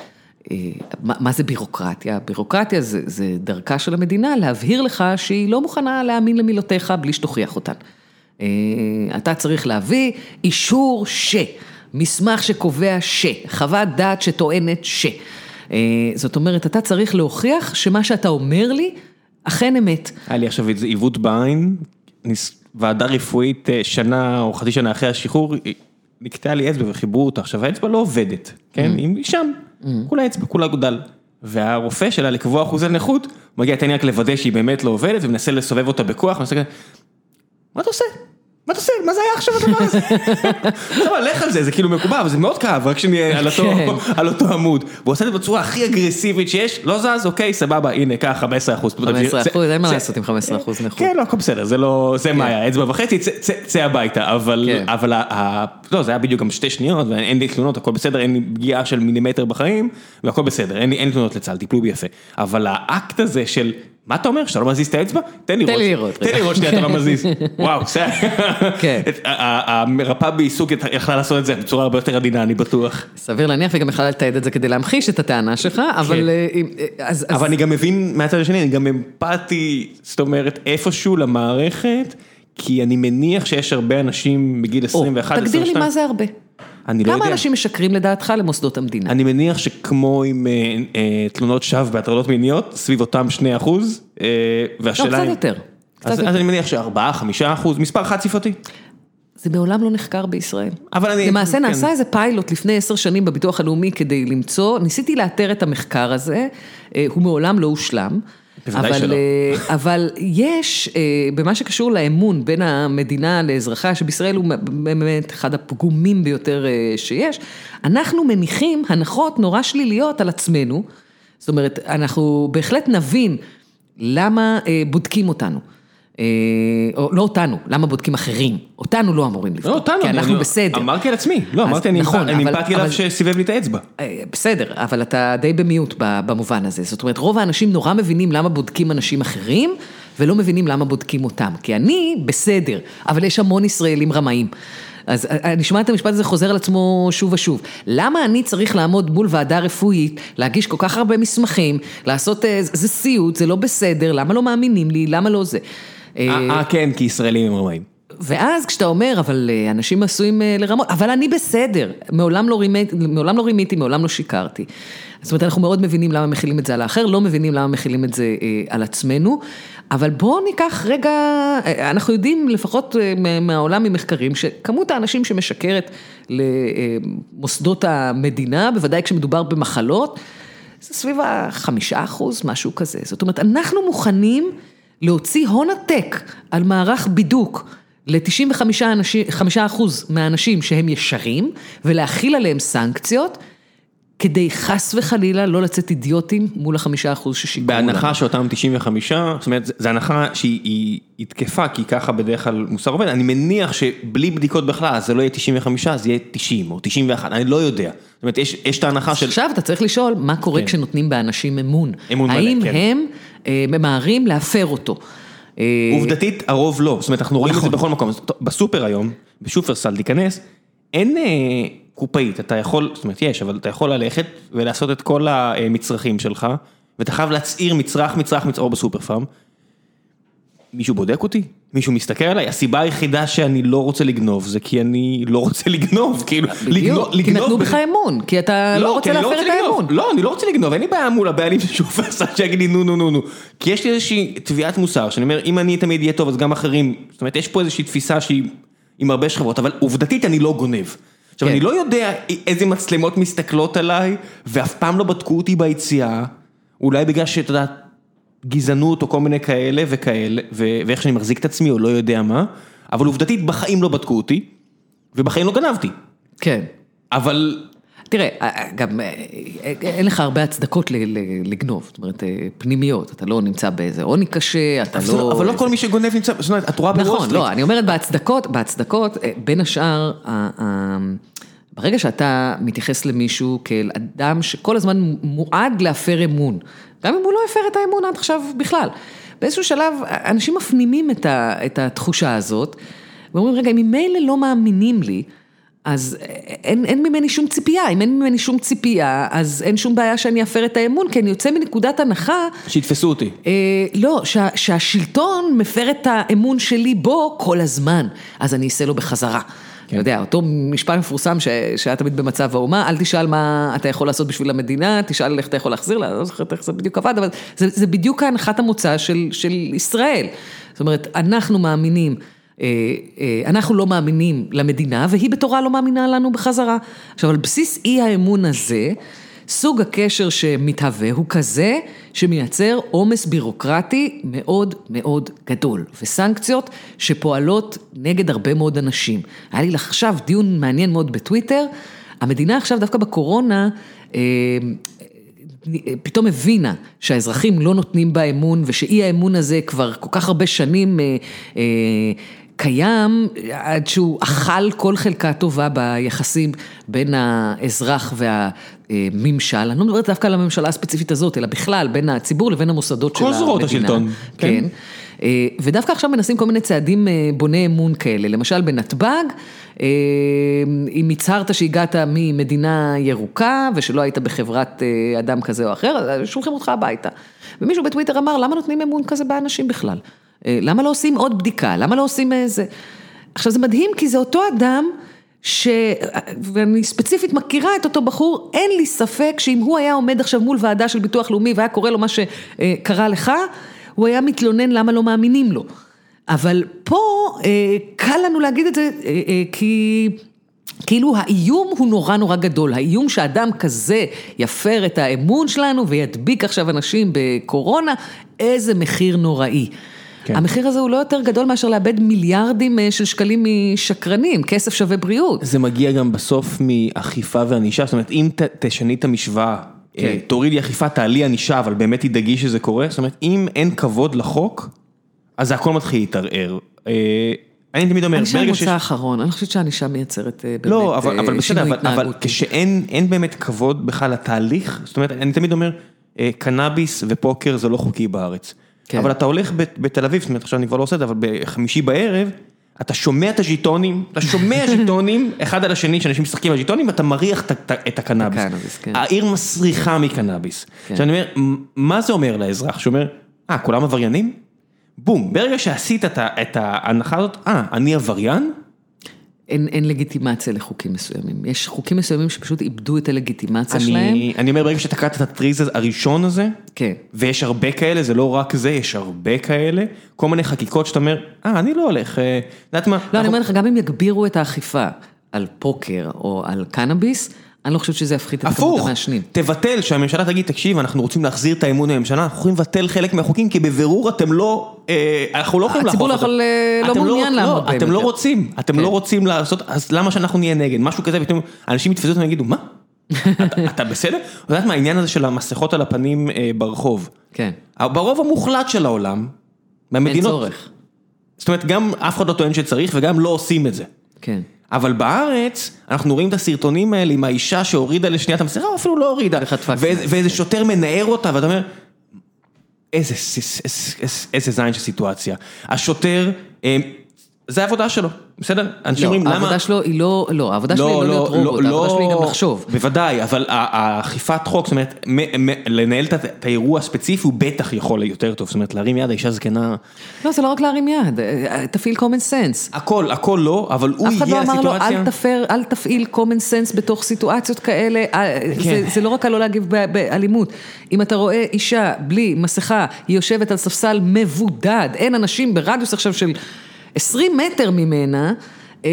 Speaker 2: מה זה בירוקרטיה? בירוקרטיה זה, זה דרכה של המדינה להבהיר לך שהיא לא מוכנה להאמין למילותיך בלי שתוכיח אותן. אתה צריך להביא אישור ש, מסמך שקובע ש, חוות דעת שטוענת ש. אה, זאת אומרת, אתה צריך להוכיח שמה שאתה אומר לי, אכן אמת.
Speaker 1: היה לי עכשיו איזה עיוות בעין, ועדה רפואית אה, שנה או חצי שנה אחרי השחרור, נקטעה לי אצבע וחיברו אותה, עכשיו האצבע לא עובדת, כן, היא שם, כולה אצבע, כולה גודל. והרופא שלה לקבוע אחוזי נכות, מגיע תן לי רק לוודא שהיא באמת לא עובדת ומנסה לסובב אותה בכוח, ומנסה כזה, מה אתה עושה? מה אתה עושה? מה זה היה עכשיו הדבר הזה? סבבה, לך על זה, זה כאילו מקובל, אבל זה מאוד כאב, רק שנהיה על אותו-
Speaker 2: כן.
Speaker 1: על אותו עמוד. והוא עושה את זה בצורה הכי אגרסיבית שיש, לא זז, אוקיי, סבבה, הנה, קח 15 אחוז.
Speaker 2: 15 אחוז, אין מה לעשות עם 15 אחוז נכות.
Speaker 1: כן, לא, הכל בסדר, זה לא, זה מה היה, אצבע וחצי, צא- הביתה, אבל,
Speaker 2: כן.
Speaker 1: לא, זה היה בדיוק גם שתי שניות, ואין לי תלונות, הכל בסדר, אין לי פגיעה של מילימטר בחיים, והכל בסדר, אין לי תלונות לצה"ל, טיפלו בי יפה. אבל האקט הזה של מה אתה אומר, שאתה לא מזיז את האצבע? תן לי לראות. תן לי. לראות שנייה אתה לא מזיז. וואו, בסדר.
Speaker 2: כן.
Speaker 1: המרפאה בעיסוק יכלה לעשות את זה בצורה הרבה יותר עדינה, אני בטוח.
Speaker 2: סביר להניח, וגם יכולה לתעד את זה כדי להמחיש את הטענה שלך, אבל... אה, אם- אה. אז-
Speaker 1: אבל אני גם מבין מהצד השני, אני גם אמפתי, זאת אומרת, איפשהו למערכת, כי אני מניח שיש הרבה אנשים בגיל 21,
Speaker 2: או, תגדיר לי
Speaker 1: 22.
Speaker 2: מה זה הרבה.
Speaker 1: אני לא יודע.
Speaker 2: כמה אנשים משקרים לדעתך למוסדות המדינה?
Speaker 1: אני מניח שכמו עם אה, אה, תלונות שווא בהטרדות מיניות, סביב אותם 2 אחוז, אה,
Speaker 2: לא,
Speaker 1: והשאלה...
Speaker 2: קצת
Speaker 1: אם-
Speaker 2: יותר. קצת
Speaker 1: אז
Speaker 2: יותר.
Speaker 1: אז אני מניח שארבעה, חמישה אחוז, מספר חד ספרתי.
Speaker 2: זה מעולם לא נחקר בישראל.
Speaker 1: אבל אני-
Speaker 2: למעשה
Speaker 1: כן.
Speaker 2: נעשה איזה פיילוט לפני עשר שנים בביטוח הלאומי כדי למצוא, ניסיתי לאתר את המחקר הזה, אה, הוא מעולם לא הושלם.
Speaker 1: בוודאי
Speaker 2: אבל,
Speaker 1: שלא.
Speaker 2: אה, אבל יש, אה, במה שקשור לאמון בין המדינה לאזרחיה, שבישראל הוא באמת אחד הפגומים ביותר אה, שיש, אנחנו מניחים הנחות נורא שליליות על עצמנו, זאת אומרת, אנחנו בהחלט נבין למה בודקים אותנו. אה, לא אותנו, למה בודקים אחרים? אותנו לא אמורים לבדוק,
Speaker 1: לא, אותנו.
Speaker 2: כי אנחנו
Speaker 1: אני-
Speaker 2: בסדר.
Speaker 1: אמרתי על עצמי. לא, אמרתי, אני
Speaker 2: נכון,
Speaker 1: אמפתי
Speaker 2: אבל-
Speaker 1: שסיבב לי את האצבע.
Speaker 2: אה, בסדר, אבל אתה די במיעוט במובן הזה. זאת אומרת, רוב האנשים נורא מבינים למה בודקים אנשים אחרים, ולא מבינים למה בודקים אותם. כי אני בסדר, אבל יש המון ישראלים רמאים. אז אה, אני שומעת את המשפט הזה חוזר על עצמו שוב ושוב. למה אני צריך לעמוד מול ועדה רפואית, להגיש כל כך הרבה מסמכים, לעשות, אה, זה סיוט, זה לא בסדר, למה לא מאמינים לי, למה לא זה? אה,
Speaker 1: אה, אה, כן, כי ישראלים הם רמאים.
Speaker 2: ואז כשאתה אומר, אבל אה, אנשים עשויים לרמות, אבל אני בסדר, מעולם לא, רימית, מעולם לא רימיתי, מעולם לא שיקרתי. זאת אומרת, אנחנו מאוד מבינים למה מכילים את זה על האחר, לא מבינים למה מכילים את זה אה, על עצמנו, אבל בואו ניקח רגע, אה, אנחנו יודעים לפחות אה, מה- מהעולם ממחקרים, שכמות האנשים שמשקרת למוסדות המדינה, בוודאי כשמדובר במחלות, זה סביב החמישה אחוז, משהו כזה. זאת אומרת, אנחנו מוכנים להוציא הון עתק על מערך בידוק ל-95 אחוז מהאנשים שהם ישרים, ולהכיל עליהם סנקציות, כדי חס וחלילה לא לצאת אידיוטים מול החמישה אחוז ששיקרו לנו.
Speaker 1: בהנחה שאותם 95, זאת אומרת, זו הנחה שהיא היא- היא תקפה, כי ככה בדרך כלל מוסר עובד, אני מניח שבלי בדיקות בכלל, זה לא יהיה 95, זה יהיה 90 או 91, אני לא יודע. זאת אומרת, יש יש את ההנחה של...
Speaker 2: עכשיו אתה צריך לשאול, מה קורה
Speaker 1: כן.
Speaker 2: כשנותנים באנשים אמון?
Speaker 1: אמון מלא,
Speaker 2: האם
Speaker 1: כן.
Speaker 2: הם אה, ממהרים להפר אותו? אה,
Speaker 1: עובדתית, הרוב לא, זאת אומרת, אנחנו רואים את זה
Speaker 2: נכון.
Speaker 1: בכל מקום. בסופר היום, בשופרסל תיכנס, אין אה, קופאית, אתה יכול, זאת אומרת, יש, אבל אתה יכול ללכת ולעשות את כל המצרכים שלך, ואתה חייב להצהיר מצרך, מצרך, מצרך, או בסופר פארם. מישהו בודק אותי? מישהו מסתכל עליי? הסיבה היחידה שאני לא רוצה לגנוב זה כי אני לא רוצה לגנוב, כאילו,
Speaker 2: בדיוק, כי נתנו בך אמון, כי אתה לא
Speaker 1: כי
Speaker 2: רוצה
Speaker 1: אני
Speaker 2: להפר את
Speaker 1: לגנוב.
Speaker 2: האמון.
Speaker 1: לא, אני לא רוצה לגנוב, אין לי בעיה מול הבעלים של שופרסל שיגיד לי נו נו נו נו. כי יש לי איזושהי תביעת מוסר, שאני אומר, אם אני תמיד אהיה טוב, אז גם אחרים, זאת אומרת, יש פה איזושהי תפיסה שהיא עם הרבה שכבות, אבל עובדתית אני לא גונב. עכשיו,
Speaker 2: כן.
Speaker 1: אני לא יודע איזה מצלמות מסתכלות עליי, ואף פעם לא בדקו אותי ביציאה, אולי בגלל שאתה יודע, גזענות או כל מיני כאלה וכאלה, ו- ואיך שאני מחזיק את עצמי או לא יודע מה, אבל עובדתית בחיים לא בדקו אותי, ובחיים לא גנבתי.
Speaker 2: כן.
Speaker 1: אבל
Speaker 2: תראה, גם אה, אה, אין לך הרבה הצדקות לגנוב, זאת אומרת, אה, פנימיות, אתה לא נמצא באיזה עוני קשה, אתה
Speaker 1: זה
Speaker 2: לא...
Speaker 1: אבל לא כל מי שגונב נמצא, זאת אומרת, את רואה בוול
Speaker 2: נכון. לא, אני אומרת בהצדקות, בהצדקות, אה, בין השאר, ברגע שאתה מתייחס למישהו כאל אדם שכל הזמן מועד להפר אמון, גם אם הוא לא הפר את האמון עד עכשיו בכלל, באיזשהו שלב אנשים מפנימים את ה- את התחושה הזאת, ואומרים, רגע, אם ממילא לא מאמינים לי, אז אין, אין ממני שום ציפייה, אם אין ממני שום ציפייה, אז אין שום בעיה שאני אפר את האמון, כי אני יוצא מנקודת הנחה
Speaker 1: שיתפסו אותי.
Speaker 2: אה, לא, שה, שהשלטון מפר את האמון שלי בו כל הזמן, אז אני אעשה לו בחזרה. אתה יודע, אותו משפט מפורסם שהיה תמיד במצב האומה, אל תשאל מה אתה יכול לעשות בשביל המדינה, תשאל איך אתה יכול להחזיר לה, לא זוכרת איך זה בדיוק עבד, אבל זה, זה בדיוק הנחת המוצא של, של ישראל. זאת אומרת, אנחנו מאמינים, אה, אה, אנחנו לא מאמינים למדינה, והיא בתורה לא מאמינה לנו בחזרה. עכשיו, על בסיס אי האמון הזה, סוג הקשר שמתהווה הוא כזה שמייצר עומס בירוקרטי מאוד מאוד גדול, וסנקציות שפועלות נגד הרבה מאוד אנשים. היה לי עכשיו דיון מעניין מאוד בטוויטר, המדינה עכשיו דווקא בקורונה, אה, פתאום הבינה שהאזרחים לא נותנים בה אמון ושאי האמון הזה כבר כל כך הרבה שנים אה, אה, קיים עד שהוא אכל כל חלקה טובה ביחסים בין האזרח הממשל, אני לא מדברת דווקא על הממשלה הספציפית הזאת, אלא בכלל בין הציבור לבין המוסדות של
Speaker 1: כל
Speaker 2: המדינה.
Speaker 1: זרועות השלטון, כן.
Speaker 2: כן. אה, ודווקא עכשיו מנסים כל מיני צעדים אה, בוני אמון כאלה, למשל בנתב"ג, אה, אם הצהרת שהגעת ממדינה ירוקה ושלא היית בחברת אה, אדם כזה או אחר, שולחים אותך הביתה. ומישהו בטוויטר אמר, למה נותנים אמון כזה באנשים בכלל? אה, למה לא עושים עוד בדיקה? למה לא עושים איזה... עכשיו זה מדהים כי זה אותו אדם ש... ואני ספציפית מכירה את אותו בחור, אין לי ספק שאם הוא היה עומד עכשיו מול ועדה של ביטוח לאומי והיה קורא לו מה שקרה לך, הוא היה מתלונן למה לא מאמינים לו. אבל פה אה, קל לנו להגיד את זה אה, אה, כי... כאילו האיום הוא נורא נורא גדול, האיום שאדם כזה יפר את האמון שלנו וידביק עכשיו אנשים בקורונה, איזה מחיר נוראי. כן. המחיר הזה הוא לא יותר גדול מאשר לאבד מיליארדים אה, של שקלים משקרנים, כסף שווה בריאות.
Speaker 1: זה מגיע גם בסוף מאכיפה וענישה, זאת אומרת אם ת, תשני את המשוואה,
Speaker 2: כן.
Speaker 1: אה, תורידי אכיפה, תעלי ענישה, אבל באמת תדאגי שזה קורה, זאת אומרת אם אין כבוד לחוק, אז הכל מתחיל להתערער. אה, אני תמיד אומר,
Speaker 2: ענישה היא מוצא. אחרון, אני חושבת שהענישה מייצרת אה, באמת
Speaker 1: לא, אבל, אבל
Speaker 2: אה,
Speaker 1: בסדר,
Speaker 2: שינוי
Speaker 1: אבל, אבל. כשאין אין באמת כבוד בכלל לתהליך, זאת אומרת, אני תמיד אומר, קנאביס ופוקר זה לא חוקי בארץ.
Speaker 2: כן.
Speaker 1: אבל אתה הולך בתל אביב, זאת אומרת, עכשיו אני כבר לא עושה את זה, אבל בחמישי בערב, אתה שומע את הז'יטונים, אתה שומע ז'יטונים, אחד על השני, שאנשים משחקים על ז'יטונים, ואתה מריח את, הקנאביס.
Speaker 2: הקנאביס, כן.
Speaker 1: העיר מסריחה מקנאביס.
Speaker 2: כן.
Speaker 1: עכשיו אני אומר, מה זה אומר לאזרח? שאומר, אה, כולם עבריינים? בום, ברגע שעשית את ההנחה הזאת, אה, אני עבריין?
Speaker 2: אין, אין לגיטימציה לחוקים מסוימים. יש חוקים מסוימים שפשוט איבדו את הלגיטימציה שלהם.
Speaker 1: אני, אני אומר, ברגע שתקעת את הטריז הראשון הזה,
Speaker 2: כן.
Speaker 1: ויש הרבה כאלה, זה לא רק זה, יש הרבה כאלה, כל מיני חקיקות שאתה אומר, אה, אני לא הולך, אה, יודעת מה?
Speaker 2: לא, אני
Speaker 1: אנחנו-
Speaker 2: אומרת לך, גם אם יגבירו את האכיפה על פוקר או על קנאביס, אני לא חושבת שזה יפחית את כמות
Speaker 1: הפוך,
Speaker 2: המעשנים.
Speaker 1: תבטל, שהממשלה תגיד, תקשיב, אנחנו רוצים להחזיר את האמון בממשלה, אנחנו יכולים לבטל חלק מהחוקים, כי בבירור אתם לא, אה, אנחנו לא יכולים
Speaker 2: הציבור
Speaker 1: לאכוף
Speaker 2: לא
Speaker 1: אותם.
Speaker 2: אה, לא
Speaker 1: אתם
Speaker 2: מעוניין לעמוד
Speaker 1: לא,
Speaker 2: בהם
Speaker 1: אתם לא. רוצים, אתם
Speaker 2: כן.
Speaker 1: לא רוצים לעשות, אז למה שאנחנו נהיה נגד? משהו כזה, ופתאום אנשים יתפסו אותם ויגידו, מה? אתה- בסדר? את יודעת מה, העניין הזה של המסכות על הפנים אה, ברחוב.
Speaker 2: כן,
Speaker 1: ברוב המוחלט של העולם,
Speaker 2: אין
Speaker 1: במדינות,
Speaker 2: צורך.
Speaker 1: זאת אומרת, גם אף אחד לא טוען שצריך וגם לא עושים את זה.
Speaker 2: כן.
Speaker 1: אבל בארץ, אנחנו רואים את הסרטונים האלה עם האישה שהורידה לשנייה את המסכה, או אפילו לא הורידה, ואיזה-. שוטר מנער אותה, ואתה אומר, איזה זין של סיטואציה. השוטר, אה, זה העבודה שלו, בסדר? אנשים
Speaker 2: לא,
Speaker 1: אומרים, למה...
Speaker 2: העבודה שלו היא לא, לא, העבודה שלו היא לא להיות רובוט, העבודה שלו היא גם לחשוב.
Speaker 1: בוודאי, אבל האכיפת חוק, זאת אומרת, לנהל את האירוע הספציפי הוא בטח יכול יותר טוב, זאת אומרת, להרים יד, האישה זקנה,
Speaker 2: לא, זה לא רק להרים יד, אה, תפעיל common sense.
Speaker 1: הכל, הכל לא, אבל הוא
Speaker 2: אף אחד
Speaker 1: הגיע
Speaker 2: לא אמר לו,
Speaker 1: לסיטואציה.
Speaker 2: אל תפר, אל תפעיל common sense בתוך סיטואציות כאלה, אה,
Speaker 1: כן.
Speaker 2: זה, זה לא רק הלא להגיב ב- באלימות. אם אתה רואה אישה בלי מסכה, היא יושבת על ספסל מבודד, אין אנשים ברדיוס עכשיו של 20 מטר ממנה, אה,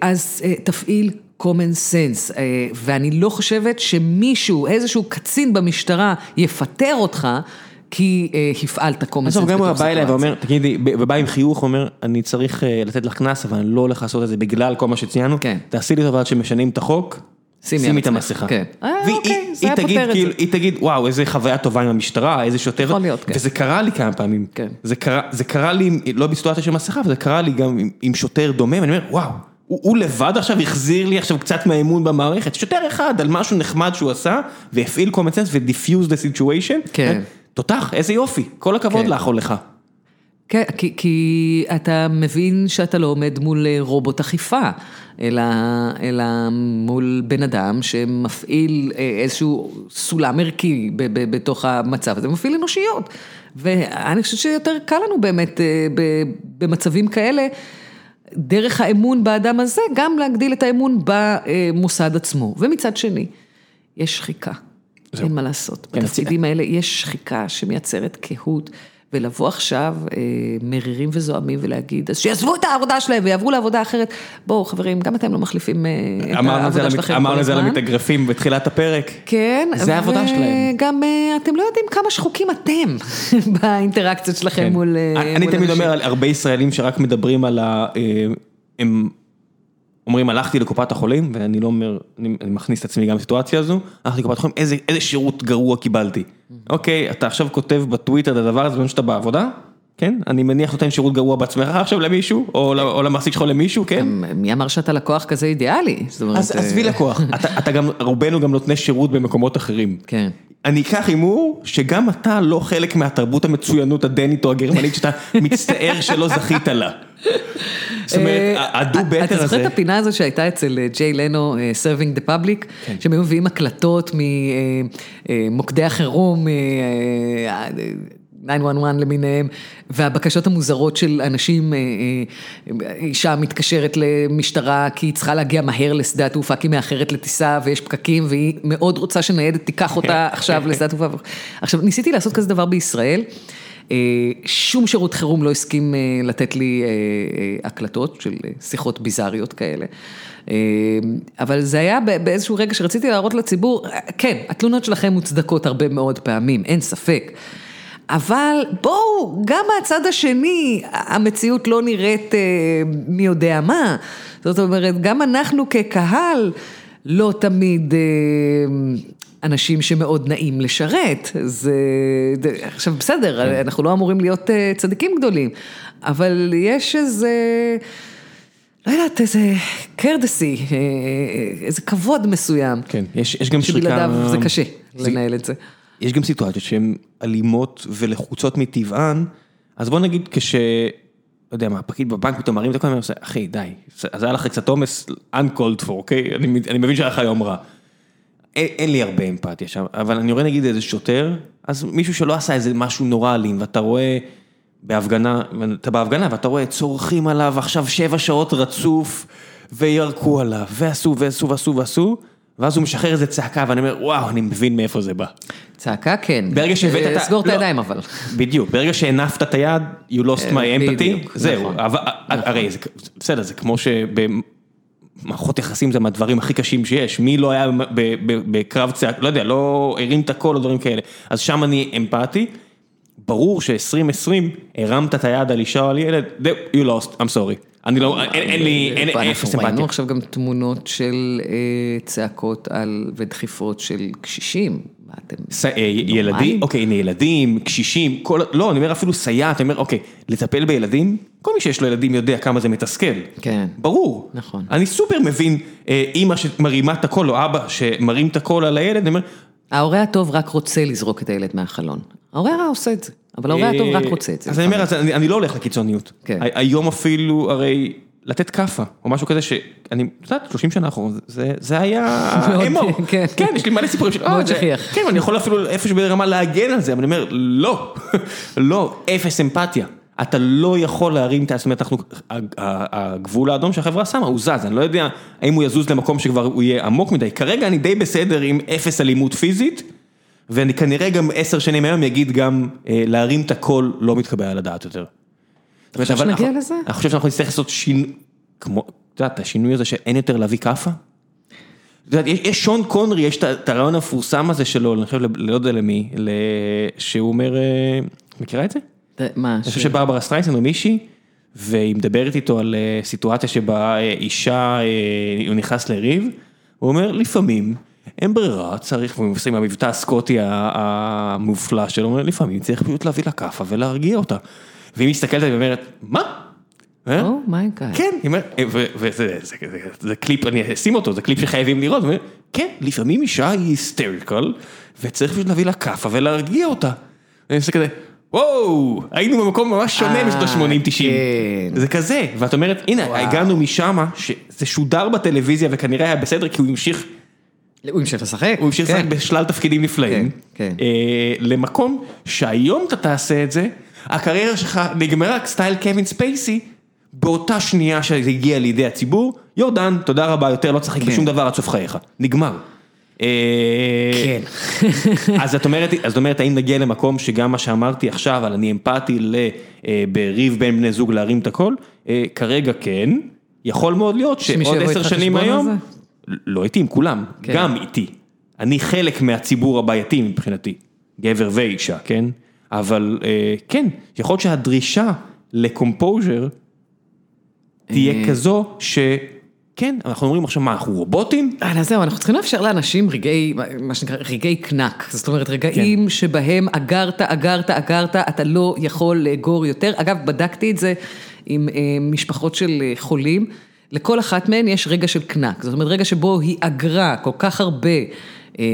Speaker 2: אז אה, תפעיל common sense, אה, ואני לא חושבת שמישהו, איזשהו קצין במשטרה יפטר אותך, כי אה, הפעלת common sense
Speaker 1: עזוב, גם הוא
Speaker 2: בתוך
Speaker 1: בא אליי
Speaker 2: סיטואציה.
Speaker 1: ואומר, תגידי, ובא עם חיוך, אומר, אני צריך לתת לך קנס, אבל אני לא הולך לעשות את זה בגלל כל מה שציינו.
Speaker 2: כן.
Speaker 1: תעשי לי טובה עד שמשנים את החוק,
Speaker 2: שימי
Speaker 1: את המסכה.
Speaker 2: כן. אה, אוקיי, זה היה פותר את
Speaker 1: כאילו,
Speaker 2: זה.
Speaker 1: היא תגיד, וואו, איזה חוויה טובה עם המשטרה, איזה שוטר.
Speaker 2: יכול להיות, כן.
Speaker 1: וזה קרה לי כמה פעמים.
Speaker 2: כן.
Speaker 1: זה קרה- לי, לא בסיטואציה של מסכה, אבל זה קרה לי גם עם- שוטר דומה, ואני אומר, וואו. הוא לבד עכשיו החזיר לי עכשיו קצת מהאמון במערכת, שוטר אחד על משהו נחמד שהוא עשה, והפעיל common sense ו defuse the situation.
Speaker 2: כן.
Speaker 1: תותח, איזה יופי, כל הכבוד
Speaker 2: כן.
Speaker 1: לך או לך.
Speaker 2: כן, כי, כי אתה מבין שאתה לא עומד מול אה, רובוט אכיפה, אלא, אלא מול בן אדם שמפעיל אה, איזשהו סולם ערכי ב- ב- בתוך המצב הזה, מפעיל אנושיות. ואני חושבת שיותר קל לנו באמת אה, ב- במצבים כאלה, דרך האמון באדם הזה, גם להגדיל את האמון במוסד עצמו. ומצד שני, יש שחיקה, אין מה לעשות.
Speaker 1: כן,
Speaker 2: בתפקידים האלה יש שחיקה שמייצרת קהות. ולבוא עכשיו אה, מרירים וזועמים ולהגיד, אז שיעזבו את העבודה שלהם ויעברו לעבודה אחרת. בואו חברים, גם אתם לא מחליפים אה, את העבודה שלכם כל
Speaker 1: אמרנו את זה על
Speaker 2: הזמן.
Speaker 1: המתאגרפים בתחילת הפרק.
Speaker 2: כן,
Speaker 1: זה העבודה שלהם.
Speaker 2: וגם אה, אתם לא יודעים כמה שחוקים אתם באינטראקציות שלכם
Speaker 1: כן.
Speaker 2: מול אה,
Speaker 1: אני
Speaker 2: מול
Speaker 1: תמיד
Speaker 2: אנשים.
Speaker 1: אומר על הרבה ישראלים שרק מדברים על ה... אה, הם אומרים הלכתי לקופת החולים ואני לא אומר, אני אני מכניס את עצמי גם לסיטואציה הזו, הלכתי לקופת החולים, איזה איזה שירות גרוע קיבלתי. אוקיי, אתה עכשיו כותב בטוויטר את הדבר הזה בזמן שאתה בעבודה, כן? אני מניח נותן שירות גרוע בעצמך עכשיו למישהו, או או למעסיק שלך למישהו, כן?
Speaker 2: מי אמר שאתה לקוח כזה אידיאלי? זאת אומרת,
Speaker 1: אז עזבי
Speaker 2: אה,
Speaker 1: לקוח, אתה אתה גם, רובנו גם נותני שירות במקומות אחרים.
Speaker 2: כן.
Speaker 1: אני אקח הימור שגם אתה לא חלק מהתרבות המצוינות הדנית או הגרמנית שאתה מצטער שלא זכית לה. זאת אומרת,
Speaker 2: אה,
Speaker 1: הדו
Speaker 2: אתה
Speaker 1: בטר
Speaker 2: זוכר
Speaker 1: הזה,
Speaker 2: את הפינה הזו שהייתה אצל אה, ג'יי לנו, אה, Serving the Public,
Speaker 1: כן.
Speaker 2: שהם היו מביאים הקלטות ממוקדי החירום, אה, אה, 911 למיניהם, והבקשות המוזרות של אנשים, אישה מתקשרת למשטרה כי היא צריכה להגיע מהר לשדה התעופה כי היא מאחרת לטיסה ויש פקקים והיא מאוד רוצה שניידת תיקח אותה עכשיו לשדה התעופה. עכשיו, ניסיתי לעשות כזה דבר בישראל. אה, שום שירות חירום לא הסכים אה, לתת לי אה, הקלטות של שיחות ביזריות כאלה. אבל זה היה באיזשהו רגע שרציתי להראות לציבור, כן, התלונות שלכם מוצדקות הרבה מאוד פעמים, אין ספק. אבל בואו, גם מהצד השני, המציאות לא נראית מי יודע מה. זאת אומרת, גם אנחנו כקהל לא תמיד אנשים שמאוד נעים לשרת. זה, עכשיו בסדר, אנחנו לא אמורים להיות אה, צדיקים גדולים, אבל יש איזה... לא יודעת, איזה קרדסי, אה, איזה כבוד מסוים.
Speaker 1: כן, יש יש גם שריקה,
Speaker 2: שבלעדיו זה קשה
Speaker 1: זה-
Speaker 2: לנהל את זה.
Speaker 1: יש גם סיטואציות שהן אלימות ולחוצות מטבען, אז בוא נגיד כש... לא יודע מה, פקיד בבנק פתאום מרים את הכל, ואומר, אחי, די, אז היה לך קצת עומס uncalled for, אוקיי? אני, אני מבין שהיה לך יום רע. אין, אין לי הרבה אמפתיה שם, אבל אני רואה נגיד איזה שוטר, אז מישהו שלא עשה איזה משהו נורא אלים, ואתה רואה בהפגנה, אתה בהפגנה ואתה רואה צורכים עליו עכשיו שבע שעות רצוף, וירקו עליו, ועשו ועשו ועשו ועשו, ואז הוא משחרר איזה צעקה, ואני אומר, וואו, אני מבין מאיפה זה בא.
Speaker 2: צעקה כן.
Speaker 1: ברגע שהבאת את ה...
Speaker 2: סגור את
Speaker 1: לא,
Speaker 2: הידיים אבל.
Speaker 1: בדיוק, ברגע שהנפת את היד, you lost my empathy, זהו,
Speaker 2: נכון.
Speaker 1: אבל- הרי בסדר, זה כמו שבמערכות יחסים זה מהדברים הכי קשים שיש, מי לא היה בקרב צעק, לא יודע, לא הרים את הקול או דברים כאלה, אז שם אני אמפתי, ברור ש-2020 הרמת את היד על אישה או על ילד, you lost, I'm sorry, אני לא, אין אין לי, אין
Speaker 2: אנחנו
Speaker 1: אפס
Speaker 2: ראינו
Speaker 1: אמפתיה.
Speaker 2: עכשיו גם תמונות של אה, צעקות על ודחיפות של קשישים. אתם...
Speaker 1: אה, ילדים? אוקיי, הנה ילדים, קשישים, כל, לא, אני אומר אפילו סייעת, אני אומר, אוקיי, לטפל בילדים, כל מי שיש לו ילדים יודע כמה זה מתסכל.
Speaker 2: כן.
Speaker 1: ברור.
Speaker 2: נכון.
Speaker 1: אני סופר מבין אה, אימא שמרימה את הקול, או אבא שמרים את הקול על הילד, אני אומר,
Speaker 2: ההורה הטוב רק רוצה לזרוק את הילד מהחלון. ההורה הרע עושה את זה, אבל ההורה הטוב רק רוצה את זה.
Speaker 1: אז אני אומר, אז אני אני לא הולך לקיצוניות.
Speaker 2: כן.
Speaker 1: היום אפילו, הרי, לתת כאפה, או משהו כזה שאני, את יודעת, 30 שנה אחרונה, זה- זה היה אמו.
Speaker 2: כן.
Speaker 1: כן, יש לי מלא סיפורים של,
Speaker 2: מאוד
Speaker 1: "אה,
Speaker 2: שכיח.
Speaker 1: כן, אני יכול אפילו איפשהו ברמה להגן על זה, אבל אני אומר, לא, לא, אפס אמפתיה. אתה לא יכול להרים את. זאת אומרת, אנחנו, הגבול האדום שהחברה שמה, הוא זז, אני לא יודע האם הוא יזוז למקום שכבר הוא יהיה עמוק מדי. כרגע אני די בסדר עם אפס אלימות פיזית, ואני כנראה גם עשר שנים היום אגיד גם אה, להרים את הקול לא מתקבל על הדעת יותר. אתה
Speaker 2: חושב שנגיע לזה?
Speaker 1: אני חושב שאנחנו נצטרך לעשות שינוי, כמו, את יודעת, השינוי הזה שאין יותר להביא כאפה. את יודעת, יש, יש שון קונרי, יש את הרעיון המפורסם הזה שלו, אני חושב, לא יודע למי, שהוא אומר, אה, מכירה את זה?
Speaker 2: מה?
Speaker 1: אני חושב שברברה סטרייסן או מישהי, והיא מדברת איתו על אה, סיטואציה שבה אה, אישה, הוא נכנס לריב, הוא אומר, לפעמים אין ברירה, צריך, והוא עושה עם המבטא הסקוטי המופלא שלו, לפעמים צריך פשוט להביא לה כאפה ולהרגיע אותה. והיא מסתכלת עליי ואומרת, מה? אה?
Speaker 2: oh my god.
Speaker 1: כן, היא אומרת, ו- וזה זה- זה- זה קליפ, אני אשים אותו, זה קליפ שחייבים לראות, כן, לפעמים אישה היא hysterical, וצריך פשוט להביא לה כאפה ולהרגיע אותה. ואני עושה כזה, וואו, היינו במקום ממש שונה
Speaker 2: אה,
Speaker 1: משנות ה-80-90.
Speaker 2: כן.
Speaker 1: זה כזה, ואת אומרת, הנה, הגענו משם, שזה שודר בטלוויזיה וכנראה היה בסדר, כי הוא המשיך,
Speaker 2: הוא המשיך לשחק.
Speaker 1: הוא המשיך
Speaker 2: כן.
Speaker 1: לשחק בשלל תפקידים נפלאים.
Speaker 2: כן, כן.
Speaker 1: אה, למקום שהיום אתה תעשה את זה, הקריירה שלך נגמרה סטייל קווין ספייסי, באותה שנייה שזה הגיע לידי הציבור, יורדן, תודה רבה, יותר לא תשחק
Speaker 2: כן.
Speaker 1: בשום דבר עד סוף חייך. נגמר. אה,
Speaker 2: כן.
Speaker 1: אז את אומרת, אז את אומרת, האם נגיע למקום שגם מה שאמרתי עכשיו, על אני אמפתי. אה, בריב בין בני זוג להרים את הכל, אה, כרגע כן, יכול מאוד להיות שעוד עשר שנים היום, לא איתי, עם כולם,
Speaker 2: כן.
Speaker 1: גם איתי. אני חלק מהציבור הבעייתי מבחינתי, גבר ואישה, כן? אבל אה, כן, יכול להיות שהדרישה לקומפוז'ר תהיה
Speaker 2: אה.
Speaker 1: כזו ש... כן, אנחנו אומרים עכשיו מה, אנחנו רובוטים?
Speaker 2: אה, אז זהו, אנחנו צריכים לאפשר לאנשים רגעי, מה שנקרא, רגעי קנק. זאת אומרת, רגעים
Speaker 1: כן.
Speaker 2: שבהם אגרת, אגרת, אגרת, אתה לא יכול לאגור יותר. אגב, בדקתי את זה עם אה, משפחות של אה, חולים. לכל אחת מהן יש רגע של קנק. זאת אומרת, רגע שבו היא אגרה כל כך הרבה אה,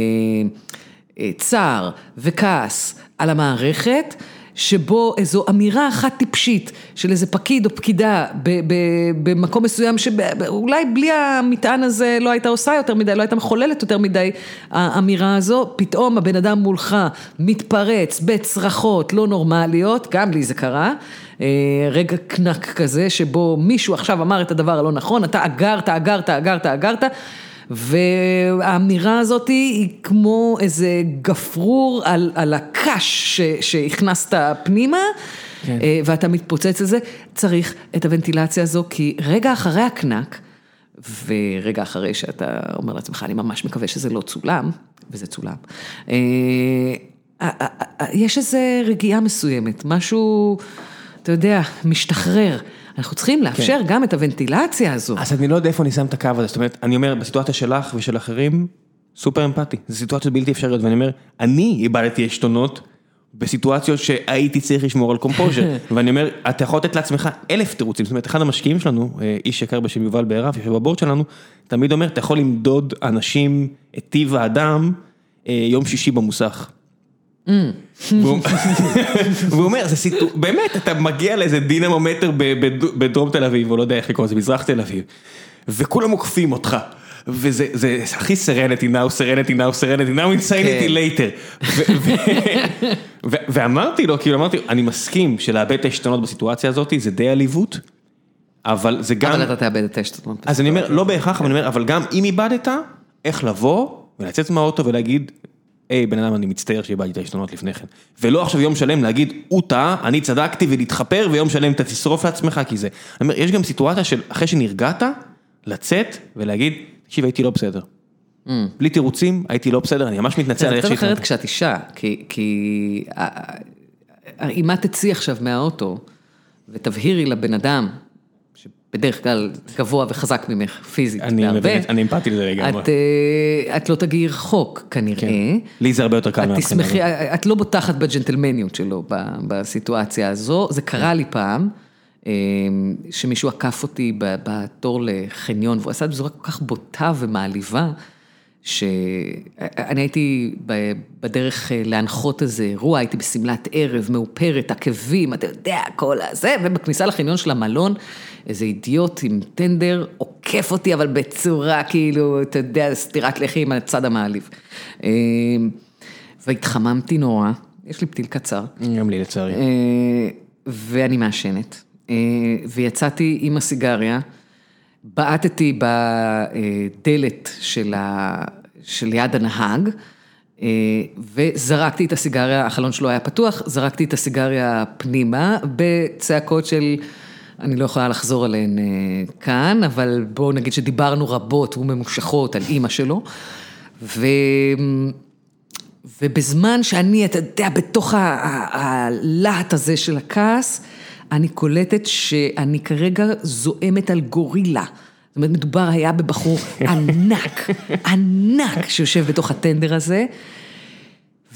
Speaker 2: צער וכעס על המערכת. שבו איזו אמירה אחת טיפשית של איזה פקיד או פקידה ב- ב- במקום מסוים שאולי בלי המטען הזה לא הייתה עושה יותר מדי, לא הייתה מחוללת יותר מדי האמירה הזו, פתאום הבן אדם מולך מתפרץ בצרחות לא נורמליות, גם לי זה קרה, אה, רגע קנק כזה שבו מישהו עכשיו אמר את הדבר הלא נכון, אתה אגרת, אגרת, אגרת, אגרת. והאמירה הזאת היא כמו איזה גפרור על, על הקש ש, שהכנסת פנימה, כן. ואתה מתפוצץ לזה, צריך את הוונטילציה הזו, כי רגע אחרי הקנק, ורגע אחרי שאתה אומר לעצמך, אני ממש מקווה שזה לא צולם, וזה צולם, יש איזה רגיעה מסוימת, משהו, אתה יודע, משתחרר. אנחנו צריכים לאפשר כן. גם את הוונטילציה הזו.
Speaker 1: אז אני לא יודע איפה אני שם את הקו הזה, זאת אומרת, אני אומר, בסיטואציה שלך ושל אחרים, סופר אמפתי, זו סיטואציות בלתי אפשריות, ואני אומר, אני איבדתי עשתונות בסיטואציות שהייתי צריך לשמור על קומפוז'ר, ואני אומר, אתה יכול לתת לעצמך אלף תירוצים, זאת אומרת, אחד המשקיעים שלנו, אה, איש יקר בשם יובל בערב, יושב בבורד שלנו, תמיד אומר, אתה יכול למדוד אנשים, את טיב האדם, אה, יום שישי במוסך. והוא אומר, זה סיטואר, באמת, אתה מגיע לאיזה דינמומטר בדרום תל אביב, או לא יודע איך לקרוא לזה, מזרח תל אביב, וכולם עוקפים אותך. וזה הכי serenity now, serenity now, serenity now, insanity later. ואמרתי לו, כאילו אמרתי, אני מסכים שלאבד את העשתונות בסיטואציה הזאת, זה די עליבות, אבל זה גם...
Speaker 2: אבל אתה תאבד את העשתונות.
Speaker 1: אז אני אומר, לא בהכרח, אבל אני אומר, אבל גם אם איבדת, איך לבוא ולצאת מהאוטו ולהגיד, היי בן אדם אני מצטער שאיבדתי את העשתונות לפני כן. ולא עכשיו יום שלם להגיד, הוא טעה, אני צדקתי ולהתחפר ויום שלם אתה תשרוף לעצמך כי זה. אני אומר, יש גם סיטואציה של אחרי שנרגעת, לצאת ולהגיד, תקשיב הייתי לא בסדר. בלי תירוצים, הייתי לא בסדר, אני ממש מתנצל על איך
Speaker 2: שהתנהגתי. זה קצת אחרת כשאת אישה, כי אם את תצאי עכשיו מהאוטו ותבהירי לבן אדם בדרך כלל גבוה וחזק ממך פיזית
Speaker 1: בהרבה. אני אמפתי לזה לגמרי.
Speaker 2: את לא תגיעי רחוק כנראה.
Speaker 1: לי זה הרבה יותר קל
Speaker 2: מהבחינה הזאת. את לא בוטחת בג'נטלמניות שלו בסיטואציה הזו, זה קרה לי פעם, שמישהו עקף אותי בתור לחניון, והוא עשה את זה בצורה כל כך בוטה ומעליבה. שאני הייתי בדרך להנחות איזה אירוע, הייתי בשמלת ערב, מאופרת, עקבים, אתה יודע, כל הזה, ובכניסה לחניון של המלון, איזה אידיוט עם טנדר עוקף אותי, אבל בצורה כאילו, אתה יודע, סטירת לחי עם הצד המעליב. והתחממתי נורא, יש לי פתיל קצר.
Speaker 1: גם לי לצערי.
Speaker 2: ואני מעשנת, ויצאתי עם הסיגריה. בעטתי בדלת של ליד הנהג וזרקתי את הסיגריה, החלון שלו היה פתוח, זרקתי את הסיגריה פנימה בצעקות של, אני לא יכולה לחזור עליהן כאן, אבל בואו נגיד שדיברנו רבות וממושכות על אימא שלו. ו... ובזמן שאני, אתה יודע, בתוך הלהט הזה של הכעס, אני קולטת שאני כרגע זועמת על גורילה. זאת אומרת, מדובר היה בבחור ענק, ענק שיושב בתוך הטנדר הזה,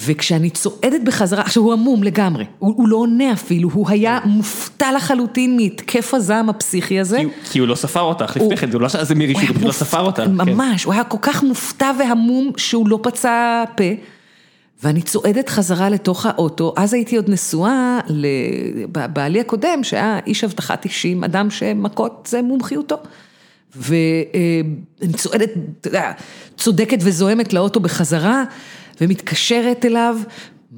Speaker 2: וכשאני צועדת בחזרה, עכשיו הוא עמום לגמרי, הוא, הוא לא עונה אפילו, הוא היה מופתע לחלוטין מהתקף הזעם הפסיכי הזה.
Speaker 1: כי, כי הוא לא ספר אותך לפני כן, זה לא שעשה מירי שהוא פשוט לא ספר אותך.
Speaker 2: ממש, כן. הוא היה כל כך מופתע והמום שהוא לא פצע פה. ואני צועדת חזרה לתוך האוטו, אז הייתי עוד נשואה לבעלי הקודם, שהיה איש אבטחת אישים, אדם שמכות זה מומחיותו. ואני צועדת, אתה יודע, צודקת וזוהמת לאוטו בחזרה, ומתקשרת אליו.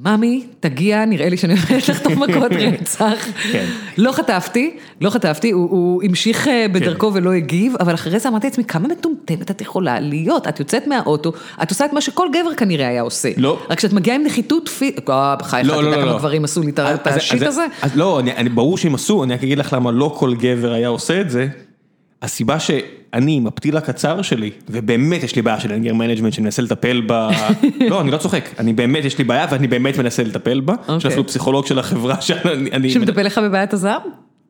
Speaker 2: ממי, תגיע, נראה לי שאני הולכת לחטוף מכות רצח. כן. לא חטפתי, לא חטפתי, הוא המשיך אה, בדרכו ולא הגיב, אבל אחרי זה אמרתי לעצמי, כמה מטומטמת את יכולה להיות? את יוצאת מהאוטו, את עושה את מה שכל גבר כנראה היה עושה.
Speaker 1: לא.
Speaker 2: רק כשאת מגיעה עם נחיתות פיזית, אה, בחייך, אתה יודע כמה גברים עשו לי את ה shit הזה?
Speaker 1: לא, ברור שהם עשו, אני רק אגיד לך למה לא כל גבר היה עושה את זה. הסיבה שאני עם הפתיל הקצר שלי, ובאמת יש לי בעיה של anger management שאני מנסה לטפל בה, לא, אני לא צוחק, אני באמת, יש לי בעיה ואני באמת מנסה לטפל בה, יש אפילו פסיכולוג של החברה שאני...
Speaker 2: שמטפל לך בבעיית הזעם?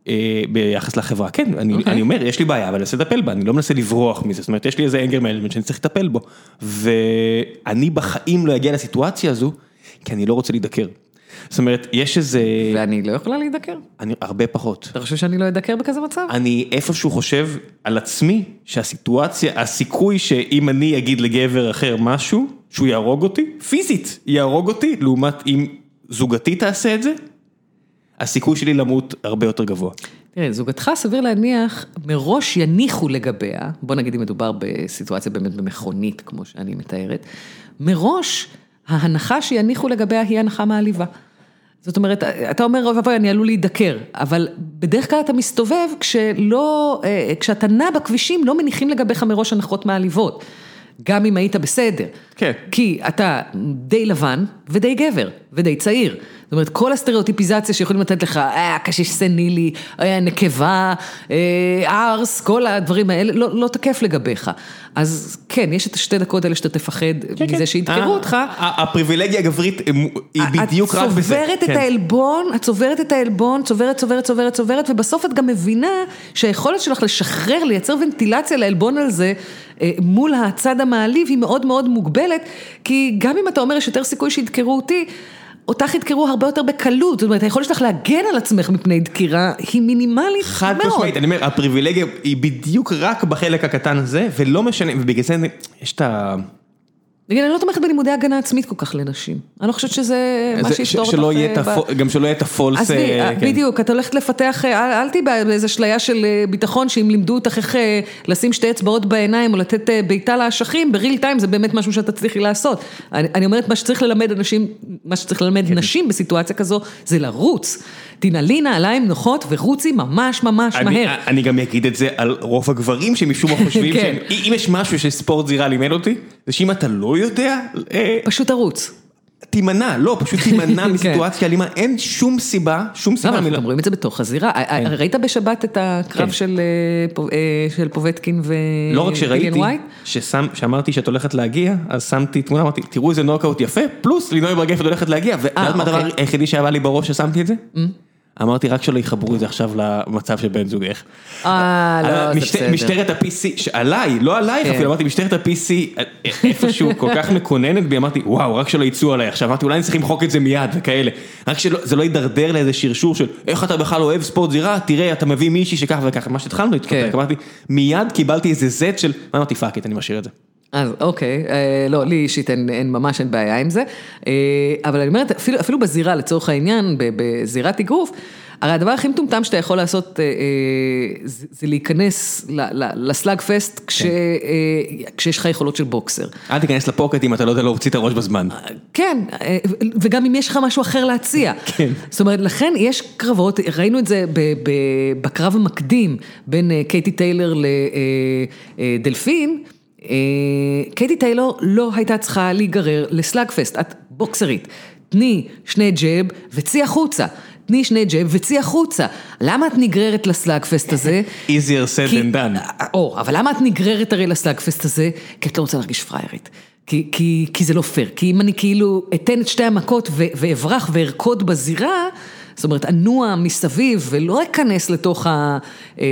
Speaker 1: אה, ביחס לחברה, כן, אני,
Speaker 2: אוקיי.
Speaker 1: אני אומר, יש לי בעיה, אבל אני מנסה לטפל בה, אני לא מנסה לברוח מזה, זאת אומרת, יש לי איזה anger management שאני צריך לטפל בו, ואני בחיים לא אגיע לסיטואציה הזו, כי אני לא רוצה להידקר. זאת אומרת, יש איזה,
Speaker 2: ואני לא יכולה להידקר.
Speaker 1: אני הרבה פחות.
Speaker 2: אתה חושב שאני לא אדקר בכזה מצב?
Speaker 1: אני איפשהו חושב על עצמי שהסיטואציה, הסיכוי שאם אני אגיד לגבר אחר משהו, שהוא יהרוג אותי, פיזית יהרוג אותי, לעומת אם זוגתי תעשה את זה, הסיכוי שלי למות הרבה יותר גבוה.
Speaker 2: תראה, זוגתך סביר להניח, מראש יניחו לגביה, בוא נגיד אם מדובר בסיטואציה באמת במכונית, כמו שאני מתארת, מראש ההנחה שיניחו לגביה היא הנחה מעליבה. זאת אומרת, אתה אומר, אוי ואבוי, אני עלול להידקר, אבל בדרך כלל אתה מסתובב כשלא, אה, כשאתה נע בכבישים, לא מניחים לגביך מראש הנחות מעליבות. גם אם היית בסדר.
Speaker 1: כן.
Speaker 2: כי אתה די לבן ודי גבר ודי צעיר. זאת אומרת, כל הסטריאוטיפיזציה שיכולים לתת לך, אה, קשיש סנילי, אה, נקבה, אה, ארס, כל הדברים האלה, לא, לא תקף לגביך. אז כן, יש את השתי דקות האלה שאתה תפחד מזה שידקרו אותך.
Speaker 1: ה- ה- הפריבילגיה הגברית אה, היא בדיוק רק בזה.
Speaker 2: את צוברת את
Speaker 1: כן.
Speaker 2: העלבון, את צוברת את העלבון, צוברת, צוברת, צוברת, צוברת, ובסוף את גם מבינה שהיכולת שלך לשחרר, לייצר ונטילציה לעלבון על זה, אה, מול הצד המעליב היא מאוד מאוד מוגבלת, כי גם אם אתה אומר יש יותר סיכוי שידקרו אותי, אותך ידקרו הרבה יותר בקלות, זאת אומרת, היכולת שלך להגן על עצמך מפני דקירה היא מינימלית
Speaker 1: חד
Speaker 2: מאוד.
Speaker 1: משמעית, אני אומר, הפריבילגיה היא בדיוק רק בחלק הקטן הזה, ולא משנה, ובגלל זה יש את ה...
Speaker 2: נגיד, אני לא תומכת בלימודי הגנה עצמית כל כך לנשים. אני לא חושבת שזה מה
Speaker 1: זה-
Speaker 2: שיפתור אותך. אה,
Speaker 1: גם שלא יהיה את הפולס...
Speaker 2: עזבי,
Speaker 1: אה, כן.
Speaker 2: בדיוק, את הולכת לפתח, אל אל תהיי באיזה אשליה של אה, ביטחון, שאם לימדו אותך איך אה, לשים שתי אצבעות בעיניים או לתת אה, בעיטה לאשכים, בריל טיים זה באמת משהו שאת תצליחי לעשות. אני אני אומרת, מה שצריך ללמד אנשים, מה שצריך ללמד
Speaker 1: כן.
Speaker 2: נשים בסיטואציה כזו, זה לרוץ. תנעלי נעליים נוחות ורוצי ממש ממש
Speaker 1: אני-
Speaker 2: מהר.
Speaker 1: אני גם אגיד את זה על רוב הגברים שמשום מה חושבים
Speaker 2: כן.
Speaker 1: שהם, אם יש משהו שספורט זירה לימד אותי, זה שאם אתה לא יודע, אה,
Speaker 2: פשוט תרוץ.
Speaker 1: תימנע, לא, פשוט תימנע
Speaker 2: כן.
Speaker 1: מסיטואציה אלימה, אין שום סיבה, שום
Speaker 2: למה,
Speaker 1: סיבה.
Speaker 2: אנחנו
Speaker 1: מלא-
Speaker 2: גם רואים את זה בתוך הזירה. ראית בשבת את הקרב
Speaker 1: כן.
Speaker 2: של אה, פו- אה, של פובטקין ו...
Speaker 1: לא רק שראיתי, שאמרתי שאת הולכת להגיע, אז שמתי תמונה, אמרתי, תראו איזה נוקאוט יפה, פלוס לינוי בר גפן הולכת להגיע, ואז מה הדבר
Speaker 2: אוקיי.
Speaker 1: היחידי שהיה לי בראש ששמתי את זה? אמרתי רק שלא יחברו את זה עכשיו למצב של בן זוגך.
Speaker 2: אה, לא, זה בסדר.
Speaker 1: משטרת ה-PC, עליי, לא עלייך
Speaker 2: כן.
Speaker 1: אפילו, אמרתי משטרת ה-PC, איפשהו כל כך מקוננת בי, אמרתי וואו, רק שלא יצאו עליי עכשיו, אמרתי אולי אני צריך למחוק את זה מיד וכאלה, רק שזה לא יידרדר לאיזה שרשור של איך אתה בכלל אוהב ספורט זירה, תראה אתה מביא מישהי שככה וככה, מה שהתחלנו איתו,
Speaker 2: כן.
Speaker 1: אמרתי מיד קיבלתי איזה זט של, אמרתי fuck אני משאיר את זה.
Speaker 2: אז אוקיי, אה, לא, לי אישית אין, אין ממש אין בעיה עם זה, אה, אבל אני אומרת, אפילו, אפילו בזירה לצורך העניין, בזירת אגרוף, הרי הדבר הכי מטומטם שאתה יכול לעשות אה, זה, להיכנס ל slugfest אה, כשיש לך יכולות של boxer.
Speaker 1: אל תיכנס לפוקט אם אתה לא יודע להוציא את הראש בזמן.
Speaker 2: כן, וגם אם יש לך משהו אחר להציע.
Speaker 1: כן.
Speaker 2: זאת אומרת, לכן יש קרבות, ראינו את זה ב- ב- בקרב המקדים בין קייטי טיילר לדלפין. אה, קייטי טיילור לא הייתה צריכה להיגרר לסלאגפסט, את בוקסרית. תני שני ג'אב וצאי החוצה. תני שני ג'אב וצאי החוצה. למה את נגררת לסלאגפסט הזה?
Speaker 1: easier said than done.
Speaker 2: או, אבל למה את נגררת הרי לסלאגפסט הזה? כי את לא רוצה להרגיש פריירית. כי, כי, כי זה לא פייר, כי אם אני כאילו אתן את שתי המכות ו- ואברח וארקוד בזירה, זאת אומרת, אנוע מסביב ולא אכנס לתוך ה... אה,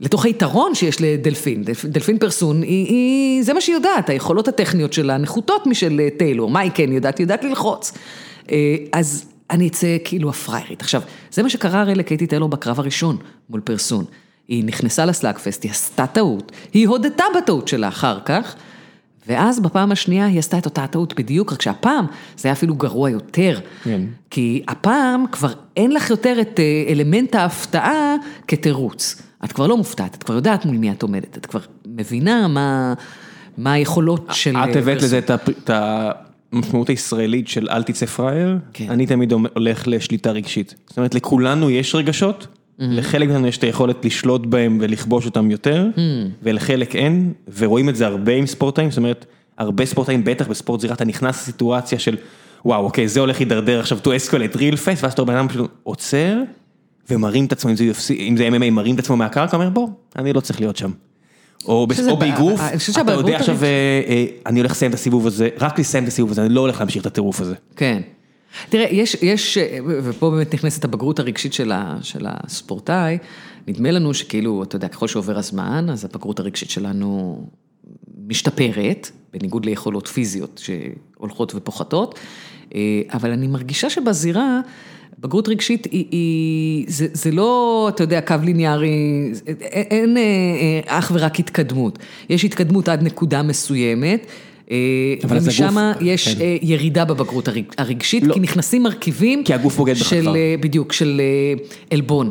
Speaker 2: לתוך היתרון שיש לדלפין, דלפ- דלפין פרסון, היא, היא, זה מה שהיא יודעת, היכולות הטכניות שלה נחותות משל אה, טיילור, מה היא כן יודעת? היא יודעת ללחוץ. אה, אז אני אצא כאילו הפריירית. עכשיו, זה מה שקרה הרי לקייטי טיילור בקרב הראשון מול פרסון. היא נכנסה לסלאגפסט, היא עשתה טעות, היא הודתה בטעות שלה אחר כך, ואז בפעם השנייה היא עשתה את אותה הטעות בדיוק, רק שהפעם זה היה אפילו גרוע יותר.
Speaker 1: כן.
Speaker 2: כי הפעם כבר אין לך יותר את אה, אלמנט ההפתעה כתירוץ. את כבר לא מופתעת, את כבר יודעת מול מי את עומדת, את כבר מבינה מה, מה היכולות של...
Speaker 1: את הבאת. לזה את המשמעות הישראלית של אל תצא פראייר,
Speaker 2: כן.
Speaker 1: אני תמיד הולך לשליטה רגשית. זאת אומרת, לכולנו יש רגשות, לחלק מאיתנו יש את היכולת לשלוט בהם ולכבוש אותם יותר, ולחלק אין, ורואים את זה הרבה עם ספורטאים, זאת אומרת, הרבה ספורטאים, בטח בספורט זירה, אתה נכנס לסיטואציה של, וואו, אוקיי, זה הולך להידרדר עכשיו to escalate real fast, ואז אתה בן אדם פשוט עוצר, ומרים את עצמו, אם זה UFC, אם זה MMA, מרים את עצמו מהקרקע, אומר, בוא, אני לא צריך להיות שם. או באגרוף, אתה יודע עכשיו, אה, אה, אני הולך לסיים את הסיבוב הזה, רק לסיים את הסיבוב הזה, אני לא הולך להמשיך את הטירוף הזה.
Speaker 2: כן. תראה, יש, יש, ופה באמת נכנסת הבגרות הרגשית של, ה, של הספורטאי, נדמה לנו שכאילו, אתה יודע, ככל שעובר הזמן, אז הבגרות הרגשית שלנו משתפרת, בניגוד ליכולות פיזיות שהולכות ופוחתות, אה, אבל אני מרגישה שבזירה, בגרות רגשית היא, היא זה, זה לא, אתה יודע, קו ליניארי, אין אה, אה, אך ורק התקדמות. יש התקדמות עד נקודה מסוימת. ומשם יש כן. ירידה בבגרות הרגשית, לא. כי נכנסים מרכיבים,
Speaker 1: כי הגוף בוגד
Speaker 2: בך כבר. בדיוק, של עלבון.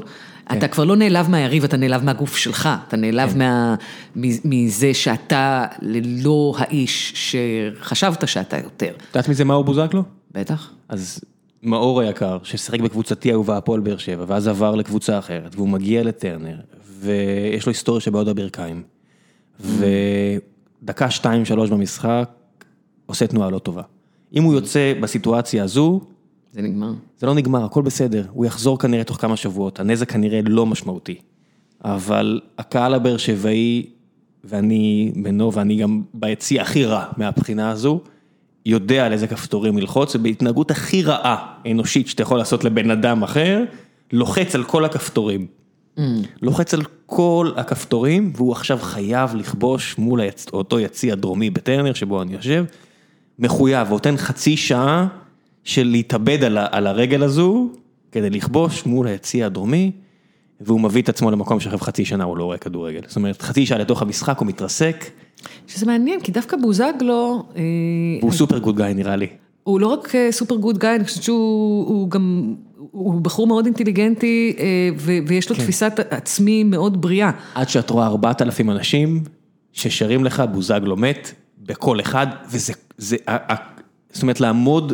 Speaker 2: כן. אתה כבר לא נעלב מהיריב, אתה נעלב מהגוף שלך, אתה נעלב כן. מה, מזה שאתה לא האיש שחשבת שאתה יותר.
Speaker 1: את יודעת מי זה מאור בוזגלו?
Speaker 2: בטח.
Speaker 1: אז מאור היקר, ששיחק בקבוצתי אהובה הפועל באר שבע, ואז עבר לקבוצה אחרת, והוא מגיע לטרנר, ויש לו היסטוריה שבעוד הברכיים. ודקה שתיים שלוש במשחק, עושה תנועה לא טובה. אם הוא יוצא בסיטואציה הזו,
Speaker 2: זה נגמר.
Speaker 1: זה לא נגמר, הכל בסדר. הוא יחזור כנראה תוך כמה שבועות, הנזק כנראה לא משמעותי. אבל הקהל הבאר שבעי, ואני בינו, ואני גם ביציא הכי רע מהבחינה הזו, יודע על איזה כפתורים ללחוץ, ובהתנהגות הכי רעה אנושית שאתה יכול לעשות לבן אדם אחר, לוחץ על כל הכפתורים. Mm. לוחץ על כל הכפתורים, והוא עכשיו חייב לכבוש מול היצ... אותו יציא הדרומי בטרנר, שבו אני יושב, מחויב, הוא נותן חצי שעה של להתאבד על, על הרגל הזו, כדי לכבוש מול היציא הדרומי, והוא מביא את עצמו למקום שאחרי חצי שנה הוא לא רואה כדורגל. זאת אומרת, חצי שעה לתוך המשחק הוא מתרסק.
Speaker 2: שזה מעניין, כי דווקא בוזגלו...
Speaker 1: אה, הוא סופר גוד גאי נראה לי.
Speaker 2: הוא לא רק סופר גוד גאי, אני חושבת שהוא גם, הוא בחור מאוד אינטליגנטי, אה, ויש לו כן. תפיסת עצמי מאוד בריאה.
Speaker 1: עד שאת רואה ארבעת אלפים אנשים ששרים לך, בוזגלו מת, בקול אחד, וזה, זה, זאת אומרת, לעמוד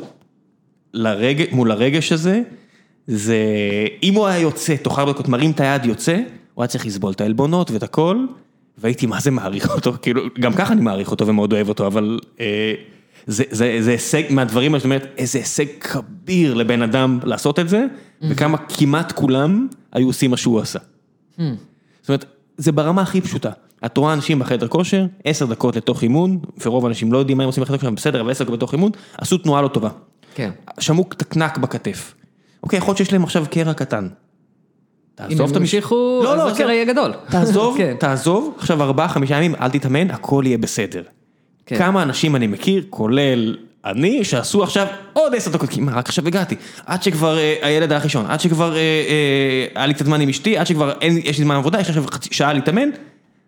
Speaker 1: לרג... מול הרגש הזה, זה, אם הוא היה יוצא, תוך ארבע דקות מרים את היד יוצא, הוא היה צריך לסבול את העלבונות ואת הכל, והייתי מה זה מעריך אותו, כאילו, גם ככה אני מעריך אותו ומאוד אוהב אותו, אבל אה, זה, זה, זה הישג מהדברים, זאת אומרת, איזה הישג כביר לבן אדם לעשות את זה, mm-hmm. וכמה כמעט כולם היו עושים מה שהוא עשה. Mm-hmm. זאת אומרת, זה ברמה הכי פשוטה. את רואה אנשים בחדר כושר, עשר דקות לתוך אימון, ורוב האנשים לא יודעים מה הם עושים בחדר כושר, בסדר, אבל עשר דקות בתוך אימון, עשו תנועה לא טובה.
Speaker 2: כן.
Speaker 1: שמעו קנק בכתף. אוקיי, יכול להיות שיש להם עכשיו קרע קטן.
Speaker 2: אם הם ימשיכו,
Speaker 1: לא,
Speaker 2: אז
Speaker 1: לא,
Speaker 2: הקרע יהיה גדול.
Speaker 1: תעזוב, כן. תעזוב, עכשיו ארבעה, חמישה ימים, אל תתאמן, הכל יהיה בסדר. כן. כמה אנשים אני מכיר, כולל אני, שעשו עכשיו עוד עשר דקות, כי מה, רק עכשיו הגעתי. עד שכבר אה, הילד היה ראשון, עד שכבר אה, אה, היה לי קצת זמן עם אשתי, עד שכבר יש לי זמן עבודה, יש לי עכשיו שעה להתאמן,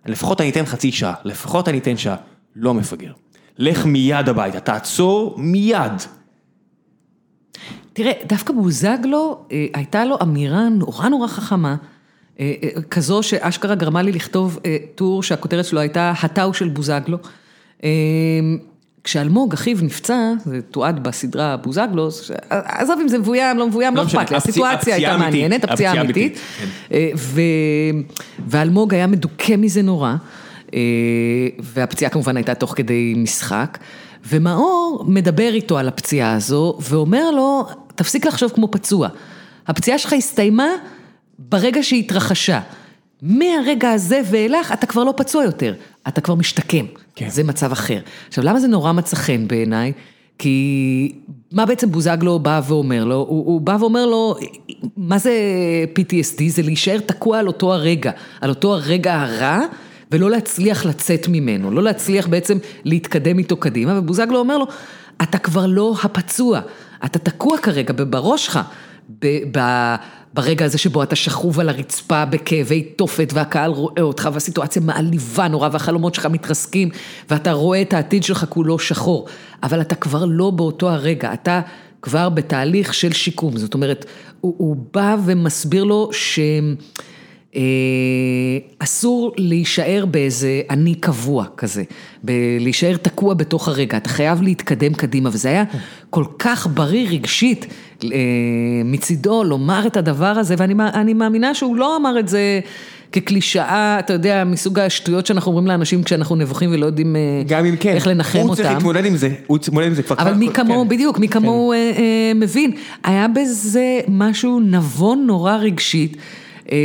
Speaker 1: לפחות אני אתן חצי שעה, לפחות אני אתן שעה. לא מפגר. לך מיד הביתה, תעצור מיד.
Speaker 2: תראה, דווקא בוזגלו, אה, הייתה לו אמירה נורא נורא חכמה, אה, אה, כזו שאשכרה גרמה לי לכתוב טור שהכותרת שלו הייתה הטאו של בוזגלו. כשאלמוג, אחיו, נפצע, זה תועד בסדרה בוזגלו, עזוב אם זה מבוים, לא מבוים, לא, לא אכפת לי, הסיטואציה הייתה מעניינת, הפציעה אמיתית. כן. ואלמוג היה מדוכא מזה נורא, והפציעה כמובן הייתה תוך כדי משחק. ומאור מדבר איתו על הפציעה הזו, ואומר לו, תפסיק לחשוב כמו פצוע. הפציעה שלך הסתיימה ברגע שהיא התרחשה. מהרגע הזה ואילך אתה כבר לא פצוע יותר, אתה כבר משתקם. כן. זה מצב אחר. עכשיו, למה זה נורא מצא חן בעיניי? כי מה בעצם בוזגלו בא ואומר לו? הוא, הוא בא ואומר לו, מה זה PTSD? זה להישאר תקוע על אותו הרגע, על אותו הרגע הרע. ולא להצליח לצאת ממנו, לא להצליח בעצם להתקדם איתו קדימה, ובוזגלו אומר לו, אתה כבר לא הפצוע, אתה תקוע כרגע בראש שלך, ברגע הזה שבו אתה שכוב על הרצפה בכאבי תופת והקהל רואה אותך והסיטואציה מעליבה נורא והחלומות שלך מתרסקים ואתה רואה את העתיד שלך כולו שחור, אבל אתה כבר לא באותו הרגע, אתה כבר בתהליך של שיקום, זאת אומרת, הוא, הוא בא ומסביר לו ש... אה, אסור להישאר באיזה אני קבוע כזה, להישאר תקוע בתוך הרגע, אתה חייב להתקדם קדימה, וזה היה כל כך בריא רגשית אה, מצידו לומר את הדבר הזה, ואני מאמינה שהוא לא אמר את זה כקלישאה, אתה יודע, מסוג השטויות שאנחנו אומרים לאנשים כשאנחנו נבוכים ולא יודעים אה,
Speaker 1: כן,
Speaker 2: איך לנחם אותם.
Speaker 1: הוא צריך להתמודד עם זה, הוא מתמודד עם זה כבר.
Speaker 2: אבל מי כמוהו, כן. בדיוק, מי כמוהו כן. מבין, היה בזה משהו נבון נורא רגשית. אה,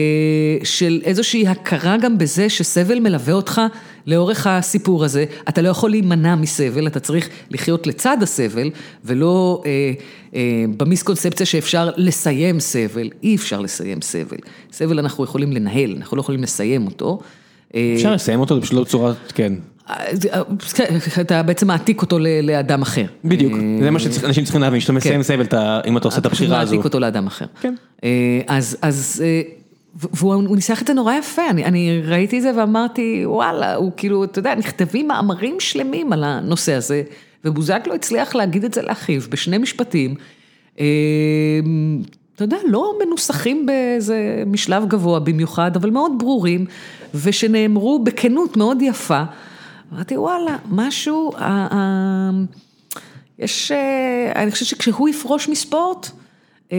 Speaker 2: של איזושהי הכרה גם בזה שסבל מלווה אותך לאורך הסיפור הזה. אתה לא יכול להימנע מסבל, אתה צריך לחיות לצד הסבל, ולא אה, אה, במיסקונספציה שאפשר לסיים סבל. אי אפשר לסיים סבל. סבל אנחנו יכולים לנהל, אנחנו לא יכולים לסיים אותו. אה,
Speaker 1: אפשר לסיים אותו, זה פשוט לא צורת, כן.
Speaker 2: אתה בעצם מעתיק אותו לאדם אחר.
Speaker 1: בדיוק, זה מה שאנשים צריכים להבין, שאתה מסיים סבל, אתה- אם אתה עושה את הבחירה
Speaker 2: אתה
Speaker 1: הזו.
Speaker 2: פשוט מעתיק אותו לאדם אחר.
Speaker 1: כן.
Speaker 2: אה, אז, אה, והוא הוא ניסח את זה נורא יפה, אני, אני ראיתי את זה ואמרתי, וואלה, הוא כאילו, אתה יודע, נכתבים מאמרים שלמים על הנושא הזה, ובוזגלו הצליח להגיד את זה לאחיו בשני משפטים. אה, אתה יודע, לא מנוסחים באיזה משלב גבוה במיוחד, אבל מאוד ברורים, ושנאמרו בכנות מאוד יפה. אמרתי, וואלה, משהו, ה- ה- יש, אה, אני חושבת שכשהוא יפרוש מספורט, אה,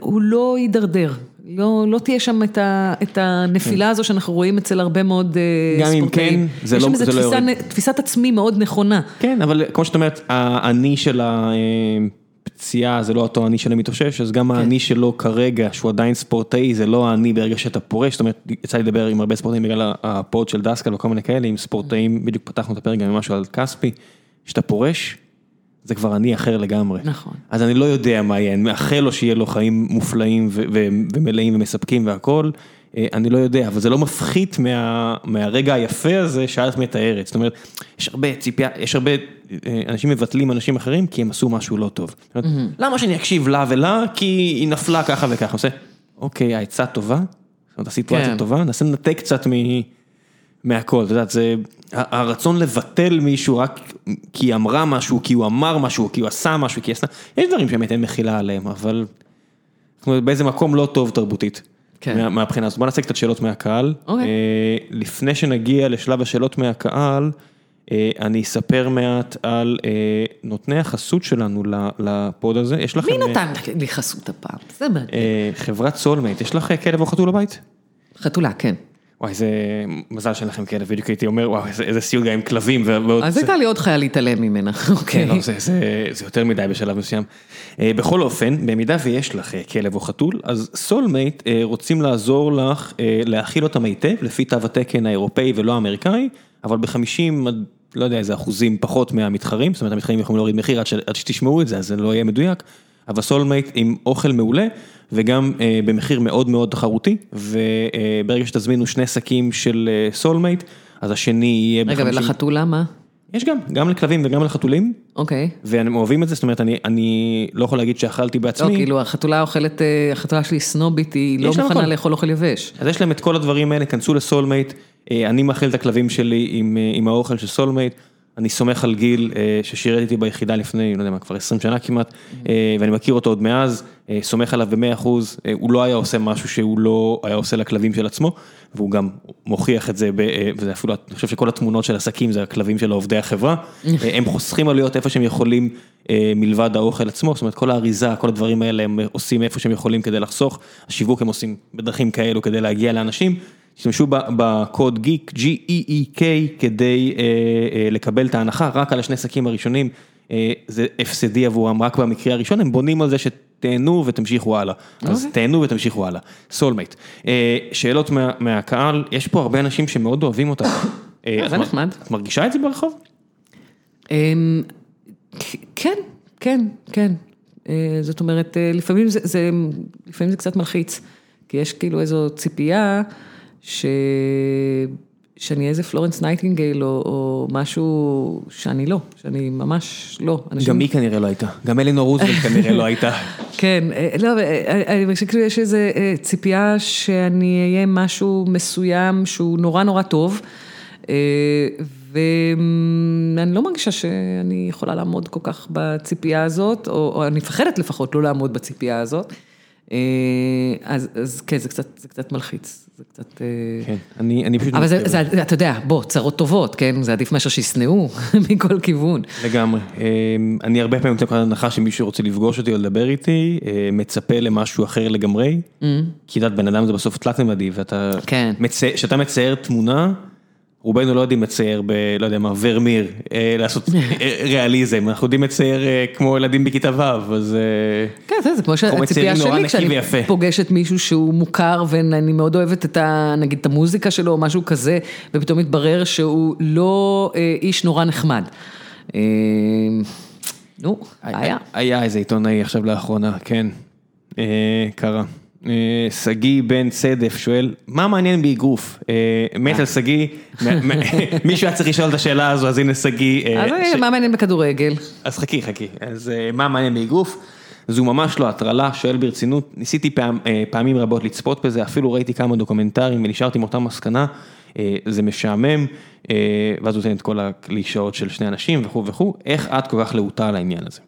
Speaker 2: הוא לא יידרדר. לא, לא תהיה שם את, ה, את הנפילה הזו שאנחנו רואים אצל הרבה מאוד אה,
Speaker 1: גם אם
Speaker 2: ספורטאים.
Speaker 1: כן, זה
Speaker 2: יש
Speaker 1: לא-
Speaker 2: שם איזו
Speaker 1: זה לא יורד.
Speaker 2: תפיסת עצמי מאוד נכונה.
Speaker 1: כן, אבל כמו שאת אומרת, האני של הפציעה זה לא אותו אני של המתאושש, אז גם האני שלו כרגע, שהוא עדיין ספורטאי, זה לא האני ברגע שאתה פורש, זאת אומרת, יצא לי לדבר עם הרבה ספורטאים בגלל הפוד של דסקל וכל מיני כאלה, עם ספורטאים, בדיוק פתחנו את הפרק גם עם משהו על כספי, כשאתה פורש, זה כבר אני אחר לגמרי.
Speaker 2: נכון.
Speaker 1: אז אני לא יודע מה יהיה, אני מאחל לו שיהיה לו חיים מופלאים ו- ו- ומלאים ומספקים והכל, אה, אני לא יודע, אבל זה לא מפחית מה, מהרגע היפה הזה שאת מתארת, זאת אומרת, יש הרבה ציפייה, יש הרבה, אה, אנשים מבטלים אנשים אחרים כי הם עשו משהו לא טוב. אומרת, למה שאני אקשיב לה ולה? כי היא נפלה ככה וככה, עושה, אוקיי, העצה טובה, זאת אומרת, הסיטואציה
Speaker 2: כן.
Speaker 1: טובה, ננסה לנתק קצת מ... מהכל, את יודעת, זה הרצון לבטל מישהו רק כי היא אמרה משהו, כי הוא אמר משהו, כי הוא עשה משהו, כי היא עשתה, יש דברים שבאמת אין מחילה עליהם, אבל באיזה מקום לא טוב תרבותית,
Speaker 2: כן.
Speaker 1: מה- מהבחינה הזאת. בוא נעשה קצת שאלות מהקהל.
Speaker 2: אוקיי.
Speaker 1: אה, לפני שנגיע לשלב השאלות מהקהל, אה, אני אספר מעט על אה, נותני החסות שלנו ל pod הזה, יש לכם...
Speaker 2: מי
Speaker 1: אה,
Speaker 2: נתן לי חסות הפעם? זה מעניין.
Speaker 1: אה, חברת סולמייט, יש לך כלב או חתול בבית?
Speaker 2: חתולה, כן.
Speaker 1: וואי, זה מזל שאין לכם כלב, בדיוק הייתי אומר, וואי, איזה- איזה גם עם כלבים ועוד...
Speaker 2: אז הייתה לי עוד חיה להתעלם ממנה, אוקיי.
Speaker 1: כן, לא, זה, זה, זה יותר מדי בשלב מסוים. אה, בכל אופן, במידה ויש לך אה, כלב או חתול, אז סולמייט אה, רוצים לעזור לך להאכיל אותם היטב, לפי תו התקן האירופאי ולא האמריקאי, אבל ב-50 עד לא יודע איזה אחוזים פחות מהמתחרים, זאת אומרת המתחרים יכולים להוריד מחיר עד, ש, עד שתשמעו את זה, אז זה לא יהיה מדויק, אבל סולמייט עם אוכל מעולה, וגם אה, במחיר מאוד מאוד תחרותי, וברגע שתזמינו שני שקים של אה, סולמייט, אז השני יהיה
Speaker 2: רגע,
Speaker 1: ב-50.
Speaker 2: ולחתולה מה?
Speaker 1: יש גם, גם לכלבים וגם לחתולים.
Speaker 2: אוקיי.
Speaker 1: והם אוהבים את זה, זאת אומרת, אני, אני לא יכול להגיד שאכלתי
Speaker 2: לא,
Speaker 1: בעצמי,
Speaker 2: כאילו החתולה אוכלת, אה, החתולה שלי סנובית, היא לא מוכנה
Speaker 1: הכל.
Speaker 2: לאכול אוכל יבש.
Speaker 1: אז יש להם את כל הדברים האלה, כנסו לסולמייט, אה, אני מאכיל את הכלבים שלי עם, אה, עם האוכל של סולמייט, אני סומך על גיל אה, ששירת איתי ביחידה לפני, לא יודע מה, כבר 20 שנה כמעט, אה, ואני מכיר אותו עוד מאז, אה, סומך עליו ב-100 אחוז, הוא לא היה עושה משהו שהוא לא היה עושה לכלבים של עצמו, והוא גם מוכיח את זה, וזה אפילו, אני חושב שכל התמונות של עסקים זה הכלבים של עובדי החברה, הם חוסכים עלויות איפה שהם יכולים מלבד האוכל עצמו, זאת אומרת כל האריזה, כל הדברים האלה הם עושים איפה שהם יכולים כדי לחסוך, השיווק הם עושים בדרכים כאלו כדי להגיע לאנשים. תשתמשו ב- בקוד גיק, G-E-E-K, כדי אה, אה, לקבל את ההנחה רק על השני שקים הראשונים, אה, זה הפסדי עבורם רק במקרה הראשון, הם בונים על זה שתהנו ותמשיכו הלאה. אז
Speaker 2: אוקיי.
Speaker 1: תהנו ותמשיכו הלאה. סולמייט. אה, שאלות מה- מהקהל, יש פה הרבה אנשים שמאוד אוהבים אותך. אה,
Speaker 2: זה נחמד.
Speaker 1: את מרגישה את זה ברחוב?
Speaker 2: אמ, כן, כן, כן. אה, זאת אומרת, אה, לפעמים זה, זה, לפעמים זה קצת מלחיץ, כי יש כאילו איזו ציפייה ש... שאני איזה פלורנס נייטינגייל או, או משהו שאני לא, שאני ממש לא. אנשים-
Speaker 1: גם היא כנראה לא הייתה, גם אלינור רוזוולט כנראה לא הייתה.
Speaker 2: כן, אה, לא, אני חושבת שכאילו יש איזו ציפייה שאני אהיה משהו מסוים שהוא נורא נורא טוב, אה, ואני לא מרגישה שאני יכולה לעמוד כל כך בציפייה הזאת, או, או אני מפחדת לפחות לא לעמוד בציפייה הזאת. אה, אז, אז כן, זה קצת, זה קצת מלחיץ, זה קצת... אה,
Speaker 1: כן, אני אני פשוט...
Speaker 2: אבל זה, זה, אתה יודע, בוא, צרות טובות, כן? זה עדיף מאשר שישנאו מכל כיוון.
Speaker 1: לגמרי. אמ, אני הרבה פעמים נותן לך הנחה שמי שרוצה לפגוש אותי או לדבר איתי, אה, מצפה למשהו אחר לגמרי. כי את יודעת, בן אדם זה בסוף תלת-ממדי, ואתה...
Speaker 2: כן.
Speaker 1: כשאתה מצייר תמונה, רובנו לא יודעים לצייר ב... לא יודע מה, ורמיר, אה, לעשות ריאליזם, אנחנו יודעים לצייר אה, כמו ילדים בכיתה ו', אז... אה,
Speaker 2: כן, יודע, זה כמו שהציפייה שלי, כשאני. פוגשת מישהו שהוא מוכר ואני מאוד אוהבת את ה... נגיד את המוזיקה שלו או משהו כזה, ופתאום מתברר שהוא לא אה, איש נורא נחמד. אה, נו, היה.
Speaker 1: היה איזה עיתונאי עכשיו לאחרונה, כן, אה, קרה. אה, שגיא בן צדף שואל, מה מעניין באגרוף? אה, מת על שגיא, מישהו היה צריך לשאול את השאלה הזו, אז הנה שגיא. אה,
Speaker 2: אז מה מעניין בכדורגל?
Speaker 1: אז חכי, חכי. אז מה מעניין באגרוף? זו ממש לא הטרלה, שואל ברצינות, ניסיתי פעם, פעמים רבות לצפות בזה, אפילו ראיתי כמה דוקומנטרים ונשארתי עם אותה מסקנה, זה משעמם, ואז הוא נותן את כל הקלישאות של שני אנשים וכו' וכו', איך את כל כך להוטה על העניין הזה?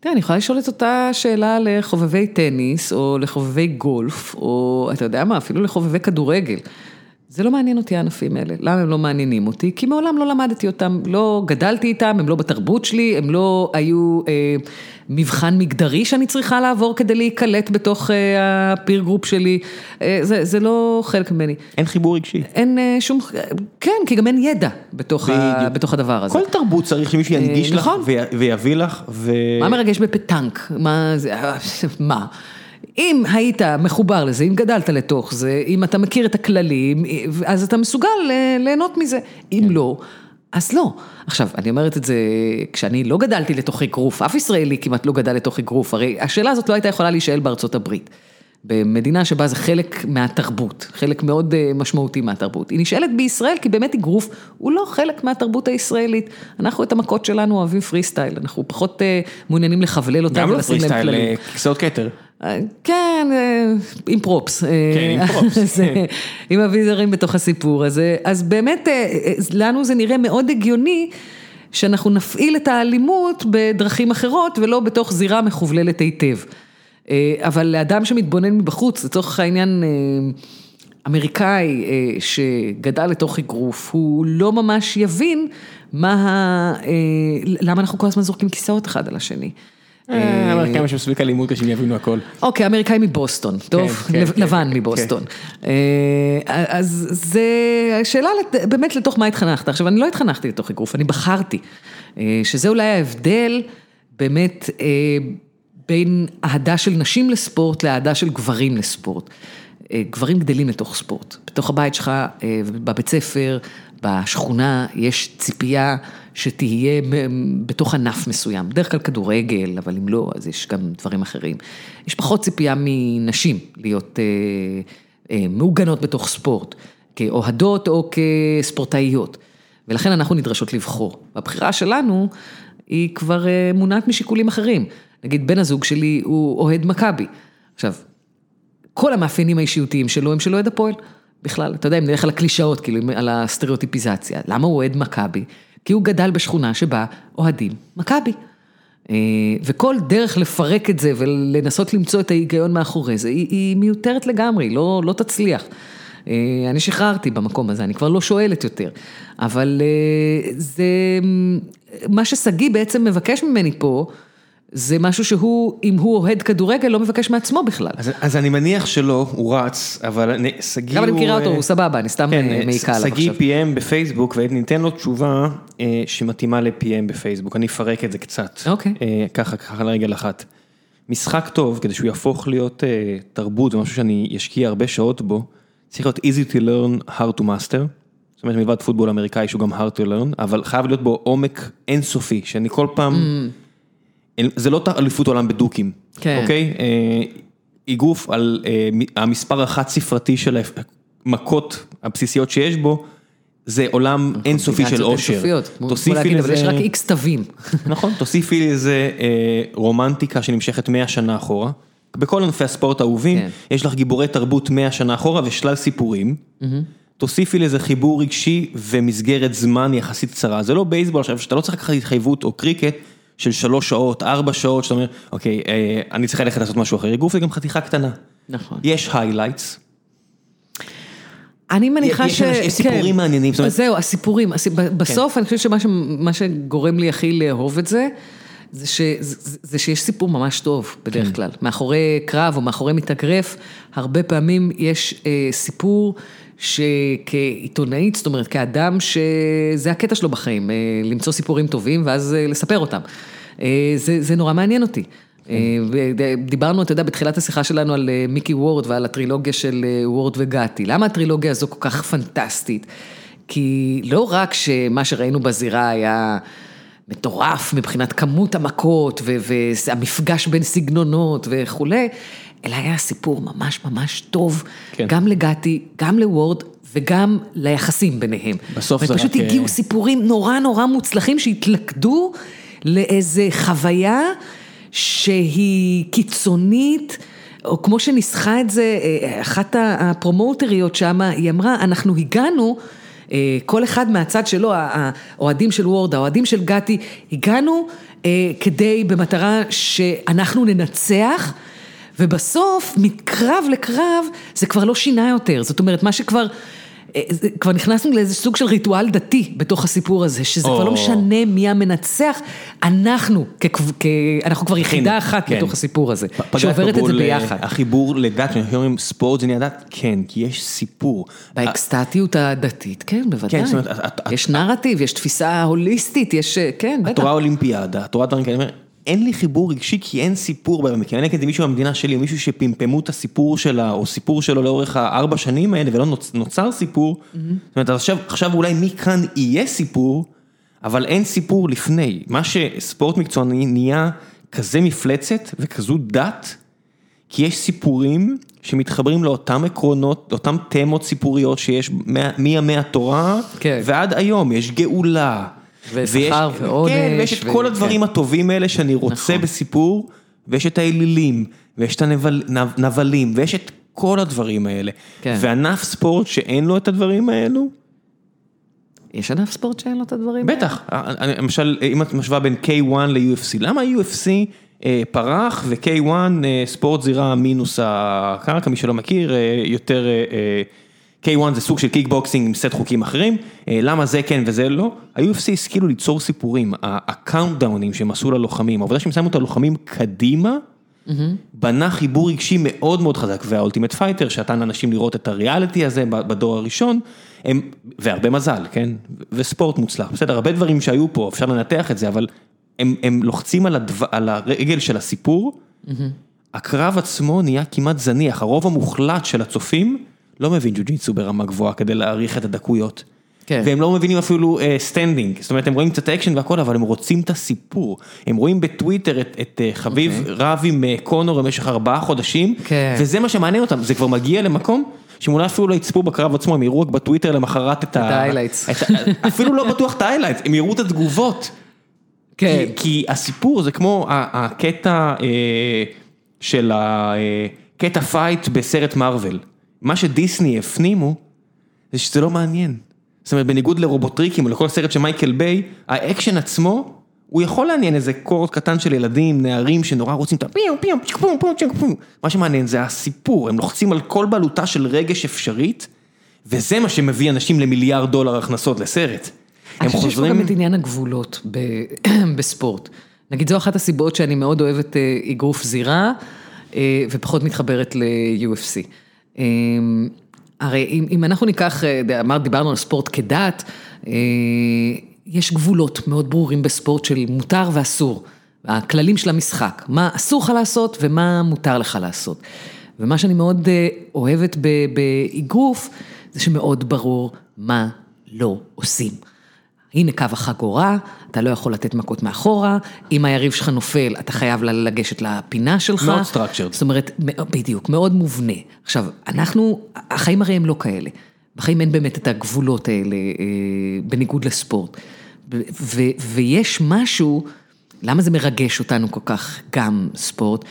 Speaker 2: תראה, אני יכולה לשאול את אותה שאלה לחובבי טניס, או לחובבי גולף, או אתה יודע מה, אפילו לחובבי כדורגל. זה לא מעניין אותי הענפים האלה. למה הם לא מעניינים אותי? כי מעולם לא למדתי אותם, לא גדלתי איתם, הם לא בתרבות שלי, הם לא היו אה, מבחן מגדרי שאני צריכה לעבור כדי להיקלט בתוך אה, ה peer group שלי. אה, זה, זה לא חלק ממני.
Speaker 1: אין חיבור רגשי.
Speaker 2: אין אה, שום, כן, כי גם אין ידע בתוך, ה. בתוך הדבר הזה.
Speaker 1: כל תרבות צריך שמישהו ינגיש לך
Speaker 2: נכון.
Speaker 1: וי- ויביא לך, ו...
Speaker 2: מה מרגש בפטנק? מה זה, מה? אם היית מחובר לזה, אם גדלת לתוך זה, אם אתה מכיר את הכללים, אז אתה מסוגל ליהנות מזה. אם לא, אז לא. עכשיו, אני אומרת את זה, כשאני לא גדלתי לתוך אגרוף, אף ישראלי כמעט לא גדל לתוך אגרוף, הרי השאלה הזאת לא הייתה יכולה להישאל בארצות הברית. במדינה שבה זה חלק מהתרבות, חלק מאוד אה, משמעותי מהתרבות. היא נשאלת בישראל כי באמת אגרוף הוא לא חלק מהתרבות הישראלית. אנחנו את המכות שלנו אוהבים פרי סטייל, אנחנו פחות אה, מעוניינים לחבלל אותם
Speaker 1: גם לא
Speaker 2: ולשים
Speaker 1: פרי
Speaker 2: להם
Speaker 1: סטייל,
Speaker 2: כללים.
Speaker 1: אה, כיסאות כתר.
Speaker 2: אה, כן, אה, עם פרופס.
Speaker 1: כן, עם פרופס, כן.
Speaker 2: עם אביזרים בתוך הסיפור הזה. אז באמת, לנו זה נראה מאוד הגיוני שאנחנו נפעיל את האלימות בדרכים אחרות ולא בתוך זירה מחובללת היטב. אה, אבל לאדם שמתבונן מבחוץ, לצורך העניין... אה, אמריקאי אה, שגדל לתוך אגרוף, הוא לא ממש יבין מה ה... למה אנחנו כל הזמן זורקים כיסאות אחד על השני.
Speaker 1: אמריקאים יש מספיק אלימות כדי שהם יבינו הכל.
Speaker 2: אוקיי, אמריקאי מבוסטון, טוב,
Speaker 1: כן,
Speaker 2: לב-
Speaker 1: כן,
Speaker 2: לבן
Speaker 1: כן,
Speaker 2: מבוסטון. אז זה השאלה לת- באמת לתוך מה התחנכת. עכשיו, אני לא התחנכתי לתוך אגרוף, אני בחרתי. שזה אולי ההבדל באמת בין אהדה של נשים לספורט לאהדה של גברים לספורט. אה, גברים גדלים לתוך ספורט. בתוך הבית שלך, אה, בבית ספר, בשכונה, יש ציפייה שתהיה בתוך ענף מסוים. בדרך כלל כדורגל, אבל אם לא, אז יש גם דברים אחרים. יש פחות ציפייה מנשים להיות אה, מעוגנות בתוך ספורט, כאוהדות או כספורטאיות. ולכן אנחנו נדרשות לבחור. והבחירה שלנו היא כבר מונעת משיקולים אחרים. נגיד, בן הזוג שלי הוא אוהד מכבי. עכשיו, כל המאפיינים האישיותיים שלו הם של אוהד הפועל. בכלל, אתה יודע, אם נלך על הקלישאות, כאילו, על הסטריאוטיפיזציה. למה הוא אוהד מכבי? כי הוא גדל בשכונה שבה אוהדים מכבי. אה, וכל דרך לפרק את זה ולנסות למצוא את ההיגיון מאחורי זה, היא, היא מיותרת לגמרי, לא, לא תצליח. אה, אני שחררתי במקום הזה, אני כבר לא שואלת יותר. אבל אה, זה, מה ששגיא בעצם מבקש ממני פה, זה משהו שהוא, אם הוא אוהד כדורגל, לא מבקש מעצמו בכלל.
Speaker 1: אז, אז אני מניח שלא, הוא רץ, אבל אני- שגיא
Speaker 2: גם אני מכירה אותו,
Speaker 1: אה,
Speaker 2: הוא סבבה, אני סתם
Speaker 1: כן,
Speaker 2: אה, מעיקה עליו
Speaker 1: שגיא
Speaker 2: עכשיו.
Speaker 1: PM בפייסבוק, וניתן לו תשובה אה, שמתאימה ל-PM בפייסבוק, אני אפרק את זה קצת.
Speaker 2: אוקיי.
Speaker 1: אה, ככה, ככה לרגל אחת. משחק טוב, כדי שהוא יהפוך להיות אה, תרבות, זה משהו שאני אשקיע הרבה שעות בו, צריך להיות easy to learn, hard to master. זאת אומרת, מלבד פוטבול אמריקאי שהוא גם hard to learn, אבל חייב להיות בו עומק אינסופי, שאני כל פעם... אין- זה לא אליפות עולם בדוקים,
Speaker 2: כן.
Speaker 1: אוקיי? אה, אגרוף על אה, המספר החד ספרתי של המכות הבסיסיות שיש בו, זה עולם אינסופי של
Speaker 2: כמו
Speaker 1: תוסיפי
Speaker 2: להגיד, אבל יש
Speaker 1: לזה,
Speaker 2: רק איקס תווים.
Speaker 1: נכון, תוסיפי לזה אה, רומנטיקה שנמשכת 100 שנה אחורה. בכל ענפי הספורט האהובים,
Speaker 2: כן.
Speaker 1: יש לך גיבורי תרבות 100 שנה אחורה ושלל סיפורים. תוסיפי לזה חיבור רגשי ומסגרת זמן יחסית קצרה. זה לא בייסבול עכשיו, שאתה לא צריך לקחת התחייבות או קריקט של שלוש שעות, ארבע שעות, שאתה אומר, אוקיי, אה, אני צריך ללכת לעשות משהו אחר. אגרוף זה גם חתיכה קטנה.
Speaker 2: נכון.
Speaker 1: יש highlights,
Speaker 2: אני מניחה
Speaker 1: יש
Speaker 2: ש...
Speaker 1: אנשים- יש סיפורים
Speaker 2: כן.
Speaker 1: מעניינים, זאת אומרת-
Speaker 2: זהו, הסיפורים. הסיפ-
Speaker 1: כן.
Speaker 2: בסוף אני חושבת שמה ש- שגורם לי הכי לאהוב את זה, זה ש- זה- זה שיש סיפור ממש טוב
Speaker 1: כן.
Speaker 2: בדרך כלל. מאחורי קרב או מאחורי מתאגרף, הרבה פעמים יש אה, סיפור שכעיתונאית, זאת אומרת, כאדם שזה הקטע שלו בחיים, אה, למצוא סיפורים טובים ואז אה, לספר אותם. אה, זה, זה נורא מעניין אותי. דיברנו, אתה יודע, בתחילת השיחה שלנו על מיקי וורד ועל הטרילוגיה של וורד וגתי. למה הטרילוגיה הזו כל כך פנטסטית? כי לא רק שמה שראינו בזירה היה מטורף מבחינת כמות המכות והמפגש בין סגנונות וכולי, אלא היה סיפור ממש ממש טוב, כן. גם לגתי, גם לוורד וגם ליחסים ביניהם.
Speaker 3: בסוף זה רק...
Speaker 2: ופשוט הגיעו סיפורים נורא נורא מוצלחים שהתלכדו לאיזה חוויה שהיא קיצונית. או כמו שניסחה את זה, אה, אחת הפרומוטריות שם, היא אמרה, אנחנו הגענו, אה, כל אחד מהצד שלו, האוהדים של וורד, האוהדים של גתי, הגענו אה, כדי, במטרה שאנחנו ננצח. ובסוף, מקרב לקרב, זה כבר לא שינה יותר. זאת אומרת, מה שכבר... אה, כבר נכנסנו לאיזה סוג של ריטואל דתי בתוך הסיפור הזה, שזה כבר לא משנה מי המנצח, אנחנו, אנחנו כבר יחידה אחת כן. בתוך הסיפור הזה, שעוברת את זה ביחד.
Speaker 1: החיבור לדת, שאנחנו אומרים ספורט זה נהיה דת, כן, כי יש סיפור.
Speaker 2: באקסטטיות הדתית, כן, בוודאי. יש נרטיב, יש תפיסה הוליסטית, יש, כן, בטח.
Speaker 1: את רואה אולימפיאדה, את רואה דברים כאלה, אין לי חיבור רגשי כי אין סיפור אני נגד מישהו במדינה שלי, או מישהו שפמפמו את הסיפור שלה, או סיפור שלו לאורך הארבע שנים האלה, ולא נוצר סיפור, זאת אומרת, עכשיו, עכשיו אולי מכאן יהיה סיפור, אבל אין סיפור לפני. מה שספורט מקצועני נהיה כזה מפלצת וכזו דת, כי יש סיפורים שמתחברים לאותם עקרונות, לאותם תמות סיפוריות שיש מימי התורה, כן. ועד היום, יש גאולה.
Speaker 2: ושכר ועונש.
Speaker 1: כן, ויש את כל הדברים הטובים האלה שאני רוצה נכון. בסיפור, ויש את האלילים, ויש את הנבלים, ויש את כל הדברים האלה. כן. וענף ספורט שאין לו את הדברים האלו,
Speaker 2: יש ענף ספורט שאין לו את הדברים
Speaker 1: האלה? בטח, למשל, אם את משווה בין K1 ל-UFC, למה UFC אה, פרח ו-K1 אה, ספורט זירה מינוס הקרקע, מי שלא מכיר, אה, יותר... K1 זה סוג של קיקבוקסינג עם סט חוקים אחרים, אה, למה זה כן וזה לא? ה-UFC השכילו ליצור סיפורים, הקאונטדאונים שהם עשו ללוחמים, העובדה שהם שמו את הלוחמים קדימה, בנה חיבור רגשי מאוד מאוד חזק, וה Ultimate Fighter שנתן לאנשים לראות את הריאליטי הזה בדור הראשון, הם, והרבה מזל, כן, וספורט מוצלח, בסדר, הרבה דברים שהיו פה, אפשר לנתח את זה, אבל הם, הם לוחצים על, הדו, על הרגל של הסיפור, הקרב עצמו נהיה כמעט זניח, הרוב המוחלט של הצופים, לא מבין ג'ו-ג'יצו ברמה גבוהה כדי להעריך את הדקויות. כן. והם לא מבינים אפילו standing, אה, זאת אומרת הם רואים קצת אקשן והכל, אבל הם רוצים את הסיפור. הם רואים בטוויטר את, את uh, חביב אוקיי. אוקיי. רב עם אה, קונור במשך ארבעה חודשים, כן. וזה מה שמעניין אותם, זה כבר מגיע למקום שהם אולי אפילו לא יצפו בקרב עצמו, הם יראו רק בטוויטר למחרת את ה...
Speaker 2: את
Speaker 1: ה... אפילו לא בטוח את ה highlights, הם יראו את התגובות. כן. כי, כי הסיפור זה כמו הקטע אה, של הקטע fight בסרט מארוול. מה שדיסני הפנימו, זה שזה לא מעניין. זאת אומרת, בניגוד לרובוטריקים או לכל סרט של מייקל ביי, האקשן עצמו, הוא יכול לעניין איזה crowd קטן של ילדים, נערים שנורא רוצים את הפיו פיו פיו פיו פיו פיו. מה שמעניין זה הסיפור, הם לוחצים על כל בלוטה של רגש אפשרית, וזה מה שמביא אנשים למיליארד דולר הכנסות לסרט.
Speaker 2: אני חושב שיש פה גם את עניין הגבולות בספורט. נגיד זו אחת הסיבות שאני מאוד אוהבת אה, אגרוף זירה, אה, ופחות מתחברת ל-UFC. אמ, הרי אם, אם אנחנו ניקח, אה, אמרת, דיברנו על ספורט כדת, אה, יש גבולות מאוד ברורים בספורט של מותר ואסור, הכללים של המשחק, מה אסור לך לעשות ומה מותר לך לעשות. ומה שאני מאוד אה, אוהבת באגרוף, זה שמאוד ברור מה לא עושים. הנה קו החגורה, אתה לא יכול לתת מכות מאחורה, אם היריב שלך נופל, אתה חייב לגשת לפינה שלך.
Speaker 1: מאוד structured.
Speaker 2: זאת אומרת, בדיוק, מאוד מובנה. עכשיו, אנחנו, החיים הרי הם לא כאלה. בחיים אין באמת את הגבולות האלה, אה, בניגוד לספורט. ויש משהו, למה זה מרגש אותנו כל כך, גם ספורט?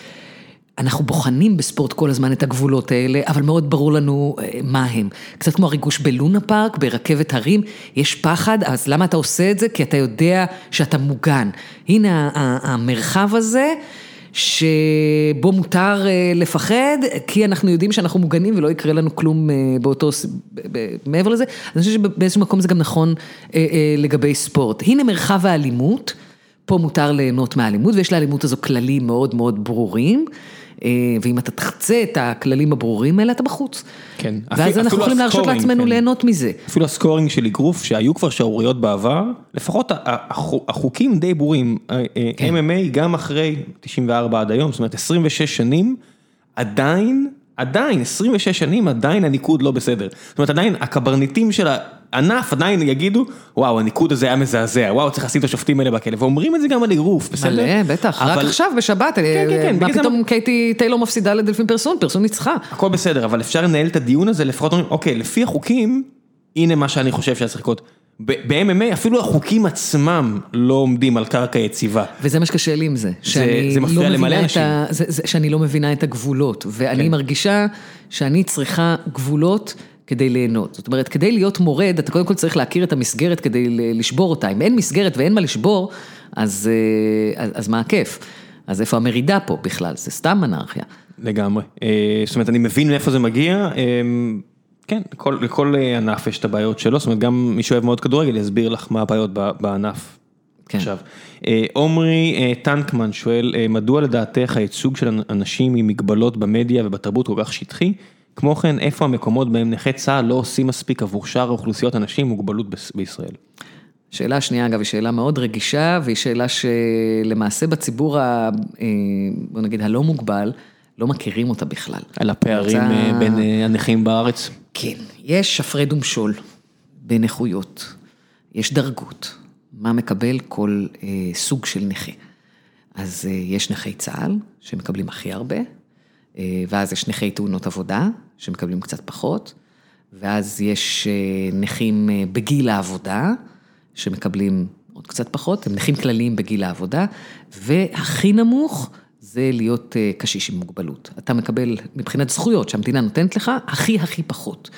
Speaker 2: אנחנו בוחנים בספורט כל הזמן את הגבולות האלה, אבל מאוד ברור לנו אה, מה הם. קצת כמו הריגוש בלונה פארק, ברכבת הרים, יש פחד, אז למה אתה עושה את זה? כי אתה יודע שאתה מוגן. הנה המרחב הזה. שבו מותר אה, לפחד, כי אנחנו יודעים שאנחנו מוגנים ולא יקרה לנו כלום אה, באותו, מעבר לזה, אני חושבת שבאיזשהו מקום זה גם נכון לגבי ספורט. הנה מרחב האלימות, פה מותר ליהנות מהאלימות, ויש לאלימות הזו כללים מאוד מאוד ברורים. אה, ואם אתה תחצה את הכללים הברורים האלה, אתה בחוץ.
Speaker 1: כן.
Speaker 2: ואז
Speaker 1: אפילו-
Speaker 2: אנחנו
Speaker 1: אפילו
Speaker 2: יכולים להרשות לעצמנו
Speaker 1: כן.
Speaker 2: ליהנות מזה.
Speaker 1: אפילו הסקורינג של אגרוף, שהיו כבר שערוריות בעבר, לפחות ה- ה- החו- החוקים די ברורים. אה, אה,
Speaker 2: כן.
Speaker 1: MMA גם אחרי 94 עד היום, זאת אומרת 26 שנים, עדיין, עדיין, 26 שנים עדיין הניקוד לא בסדר. זאת אומרת עדיין הקברניטים של הענף עדיין יגידו, וואו הניקוד הזה היה מזעזע, וואו צריך לשים את השופטים האלה בכלא, ואומרים את זה גם על אגרוף, בסדר?
Speaker 2: מלא, בטח, רק
Speaker 1: אבל-
Speaker 2: עכשיו בשבת,
Speaker 1: כן, כן,
Speaker 2: מה
Speaker 1: בגלל זה
Speaker 2: פתאום קייטי טיילור מפסידה לדלפין פרסון, פרסון ניצחה.
Speaker 1: הכל בסדר, אבל אפשר לנהל את הדיון הזה, לפחות אומרים, אוקיי, לפי החוקים, הנה מה שאני חושב שהיה צריך לקרות. ב-MMA אפילו החוקים עצמם לא עומדים על קרקע יציבה.
Speaker 2: וזה מה שקשה לי עם זה. שאני
Speaker 1: זה מפריע
Speaker 2: לא
Speaker 1: למלא אנשים.
Speaker 2: ה- זה- זה- שאני לא מבינה את הגבולות, ואני
Speaker 1: כן.
Speaker 2: מרגישה שאני צריכה גבולות כדי ליהנות. זאת אומרת, כדי להיות מורד, אתה קודם כל צריך להכיר את המסגרת כדי לשבור אותה. אם אין מסגרת ואין מה לשבור, אז, אה, אז, אז מה הכיף? אז איפה המרידה פה בכלל? זה סתם אנרכיה.
Speaker 1: לגמרי. אה, זאת אומרת, אני מבין מאיפה זה מגיע. אה, כן, לכל, לכל ענף יש את הבעיות שלו, זאת אומרת, גם מי שאוהב מאוד כדורגל יסביר לך מה הבעיות בענף.
Speaker 2: כן.
Speaker 1: עכשיו, עומרי טנקמן שואל, מדוע לדעתך הייצוג של אנשים עם מגבלות במדיה ובתרבות כל כך שטחי? כמו כן, איפה המקומות בהם נכי צה"ל לא עושים מספיק עבור שאר אוכלוסיות אנשים עם מוגבלות בישראל?
Speaker 2: שאלה השנייה, אגב, היא שאלה מאוד רגישה, והיא שאלה שלמעשה בציבור, ה, אה, בוא נגיד, הלא מוגבל, לא מכירים אותה בכלל.
Speaker 1: על הפערים
Speaker 2: רוצה-
Speaker 1: אה, בין אה, הנכים בארץ?
Speaker 2: כן, יש הפרד ומשול בנכויות, יש דרגות, מה מקבל כל אה, סוג של נכה. אז אה, יש נכי צה"ל, שמקבלים הכי הרבה, ואז יש נכי תאונות עבודה, שמקבלים קצת פחות, ואז יש אה, נכים אה, בגיל העבודה, שמקבלים עוד קצת פחות, הם נכים כלליים בגיל העבודה, והכי נמוך זה להיות אה, קשיש עם מוגבלות. אתה מקבל מבחינת זכויות שהמדינה נותנת לך, הכי הכי פחות.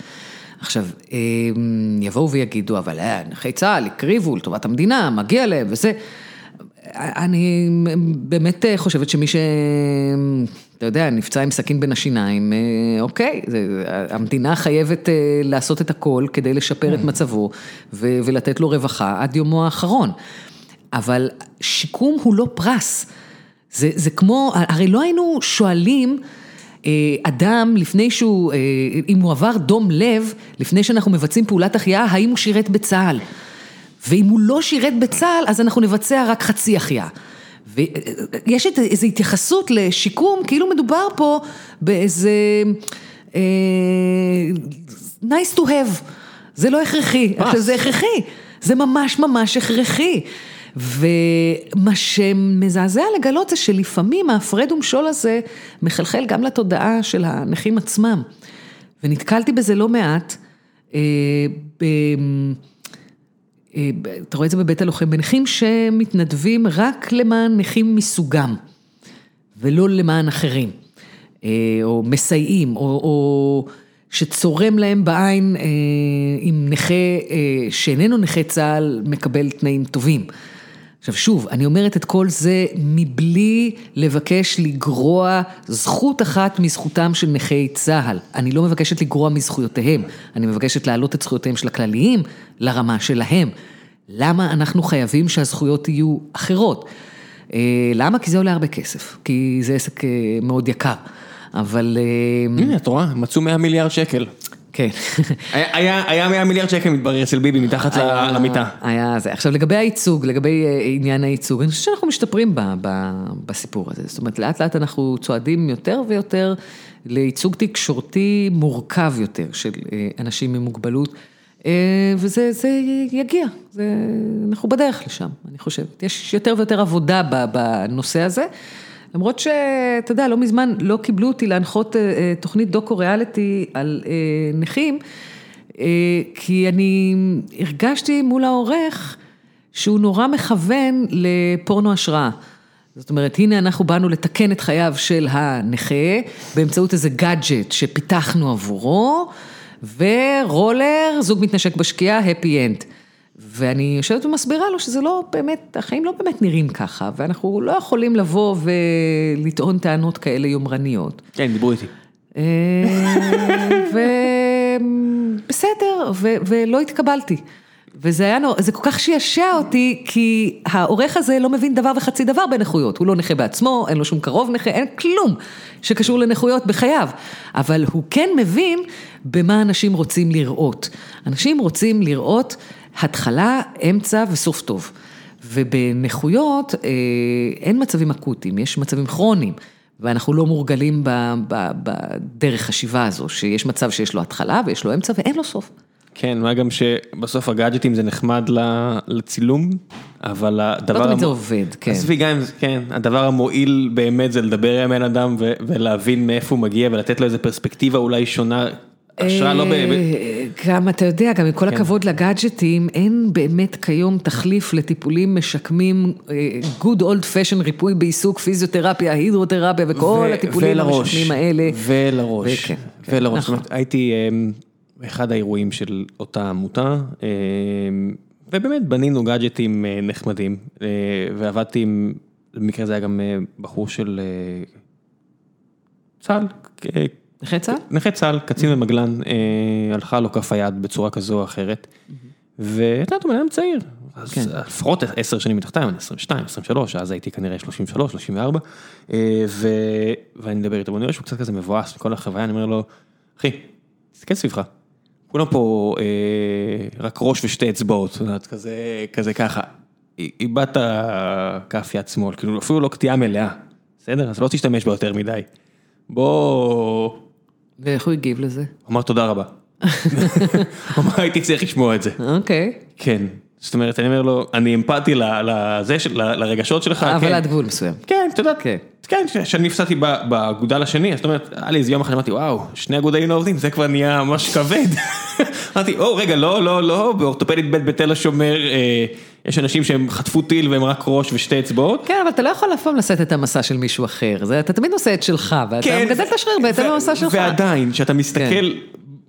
Speaker 2: עכשיו, אה, יבואו ויגידו, אבל אה, נכי צה"ל הקריבו לטובת המדינה, מגיע להם וזה. אני באמת חושבת שמי ש... אתה יודע, נפצע עם סכין בין השיניים, אה, אוקיי, זה, המדינה חייבת אה, לעשות את הכל כדי לשפר את מצבו ו- ולתת לו רווחה עד יומו האחרון. אבל שיקום הוא לא פרס. זה, זה כמו, הרי לא היינו שואלים אה, אדם לפני שהוא, אם הוא עבר דום לב, לפני שאנחנו מבצעים פעולת החייאה, האם הוא שירת בצה"ל. ואם הוא לא שירת בצה"ל, אז אנחנו נבצע רק חצי החייאה. ויש איזו התייחסות לשיקום, כאילו מדובר פה באיזה אה, nice to have, זה לא הכרחי, עכשיו זה הכרחי, זה ממש ממש הכרחי. ומה שמזעזע לגלות זה שלפעמים ההפרד ומשול הזה מחלחל גם לתודעה של הנכים עצמם. ונתקלתי בזה לא מעט. אה, ב... אה, אתה רואה את זה בבית הלוחם, בנכים שמתנדבים רק למען נכים מסוגם, ולא למען אחרים, אה, או מסייעים, או, או שצורם להם בעין אה, אם נכה אה, שאיננו נכה צה"ל מקבל תנאים טובים. עכשיו שוב, אני אומרת את כל זה מבלי לבקש לגרוע זכות אחת מזכותם של נכי צה"ל. אני לא מבקשת לגרוע מזכויותיהם, אני מבקשת להעלות את זכויותיהם של הכלליים לרמה שלהם. למה אנחנו חייבים שהזכויות יהיו אחרות? אה, למה? כי זה עולה הרבה כסף, כי זה עסק אה, מאוד יקר. אבל... אה,
Speaker 1: הנה, את רואה, מצאו 100 מיליארד שקל.
Speaker 2: כן.
Speaker 1: היה- היה היה 100 מיליארד שקל מתברר אצל ביבי מתחת ל- למיטה.
Speaker 2: היה זה. עכשיו לגבי הייצוג, לגבי עניין הייצוג, אני חושבת שאנחנו משתפרים ב, ב, בסיפור הזה. זאת אומרת, לאט לאט אנחנו צועדים יותר ויותר לייצוג תקשורתי מורכב יותר של אנשים עם מוגבלות, וזה זה יגיע, זה, אנחנו בדרך לשם, אני חושבת. יש יותר ויותר עבודה בנושא הזה. למרות שאתה יודע, לא מזמן לא קיבלו אותי להנחות אה, אה, תוכנית דוקו ריאליטי על אה, נכים, אה, כי אני הרגשתי מול העורך שהוא נורא מכוון לפורנו השראה. זאת אומרת, הנה אנחנו באנו לתקן את חייו של הנכה באמצעות איזה גאדג'ט שפיתחנו עבורו, ורולר, זוג מתנשק בשקיעה, happy end. ואני יושבת ומסבירה לו שזה לא באמת, החיים לא באמת נראים ככה, ואנחנו לא יכולים לבוא ולטעון טענות כאלה יומרניות.
Speaker 1: כן, דיברו איתי.
Speaker 2: ובסדר, ולא התקבלתי. וזה היה נורא, זה כל כך שישע אותי, כי העורך הזה לא מבין דבר וחצי דבר בנכויות. הוא לא נכה בעצמו, אין לו שום קרוב נכה, אין כלום שקשור לנכויות בחייו. אבל הוא כן מבין במה אנשים רוצים לראות. אנשים רוצים לראות התחלה, אמצע וסוף טוב. ובנכויות אה, אין מצבים אקוטיים, יש מצבים כרוניים. ואנחנו לא מורגלים בדרך חשיבה הזו, שיש מצב שיש לו התחלה ויש לו אמצע ואין לו סוף.
Speaker 1: כן, מה גם שבסוף הגאדג'טים זה נחמד לצילום, אבל הדבר...
Speaker 2: לא תמיד זה עובד, כן.
Speaker 1: עזבי גם, כן, הדבר המועיל באמת זה לדבר עם בן אדם ו- ולהבין מאיפה הוא מגיע ולתת לו איזה פרספקטיבה אולי שונה. השראה לא
Speaker 2: אה, גם אתה יודע, גם עם כל הכבוד לגאדג'טים, אין באמת כיום תחליף לטיפולים משקמים, good old fashion ריפוי בעיסוק, פיזיותרפיה, הידרותרפיה וכל הטיפולים
Speaker 1: ולראש,
Speaker 2: המשקמים האלה.
Speaker 1: ולראש,
Speaker 2: כן,
Speaker 1: ולראש, זאת
Speaker 2: נכון.
Speaker 1: הייתי באחד האירועים של אותה עמותה, אמ, ובאמת בנינו גאדג'טים אה, נחמדים, אה, ועבדתי עם, במקרה זה היה גם אה, בחור של צה"ל,
Speaker 2: נכה צה"ל?
Speaker 1: נכה צה"ל, קצין במגלן, אה, הלכה לו כף היד בצורה כזו או אחרת, ואתה יודע, הוא אדם צעיר, אז
Speaker 2: כן.
Speaker 1: לפחות עשר שנים מתחתיי, אני 22, 23, אז הייתי כנראה 33, 34, אה, ו... ואני מדבר איתו, ואני רואה שהוא קצת כזה מבואס מכל החוויה, אני אומר לו, אחי, תסתכל סביבך, כולם פה אה, רק ראש ושתי אצבעות, את יודעת, כזה, כזה ככה, איבדת כף יד שמאל, כאילו אפילו לא קטיעה מלאה, בסדר? אז לא תשתמש בה יותר מדי. בוא...
Speaker 2: ואיך הוא הגיב לזה?
Speaker 1: הוא אמר תודה רבה. הוא אמר הייתי צריך לשמוע את זה.
Speaker 2: אוקיי.
Speaker 1: כן. זאת אומרת, אני אומר לו, אני אמפתי לזה לרגשות שלך.
Speaker 2: אבל
Speaker 1: כן.
Speaker 2: עד גבול מסוים.
Speaker 1: כן, אתה יודע,
Speaker 2: כן.
Speaker 1: כן, כשאני הפסדתי ב- באגודל השני, זאת אומרת, היה לי איזה יום אחד, אמרתי, וואו, שני אגודלים לא עובדים, זה כבר נהיה ממש כבד. אמרתי, או, רגע, לא, לא, לא, באורתופדית ב' בתל השומר, אה, יש אנשים שהם חטפו טיל והם רק ראש ושתי אצבעות.
Speaker 2: כן, אבל אתה לא יכול אף פעם לשאת את המסע של מישהו אחר, אתה תמיד עושה את שלך, ואתה
Speaker 1: כן,
Speaker 2: מגדל את השריר בהתאם למסע שלך.
Speaker 1: ועדיין, כשאתה מסתכל
Speaker 2: כן.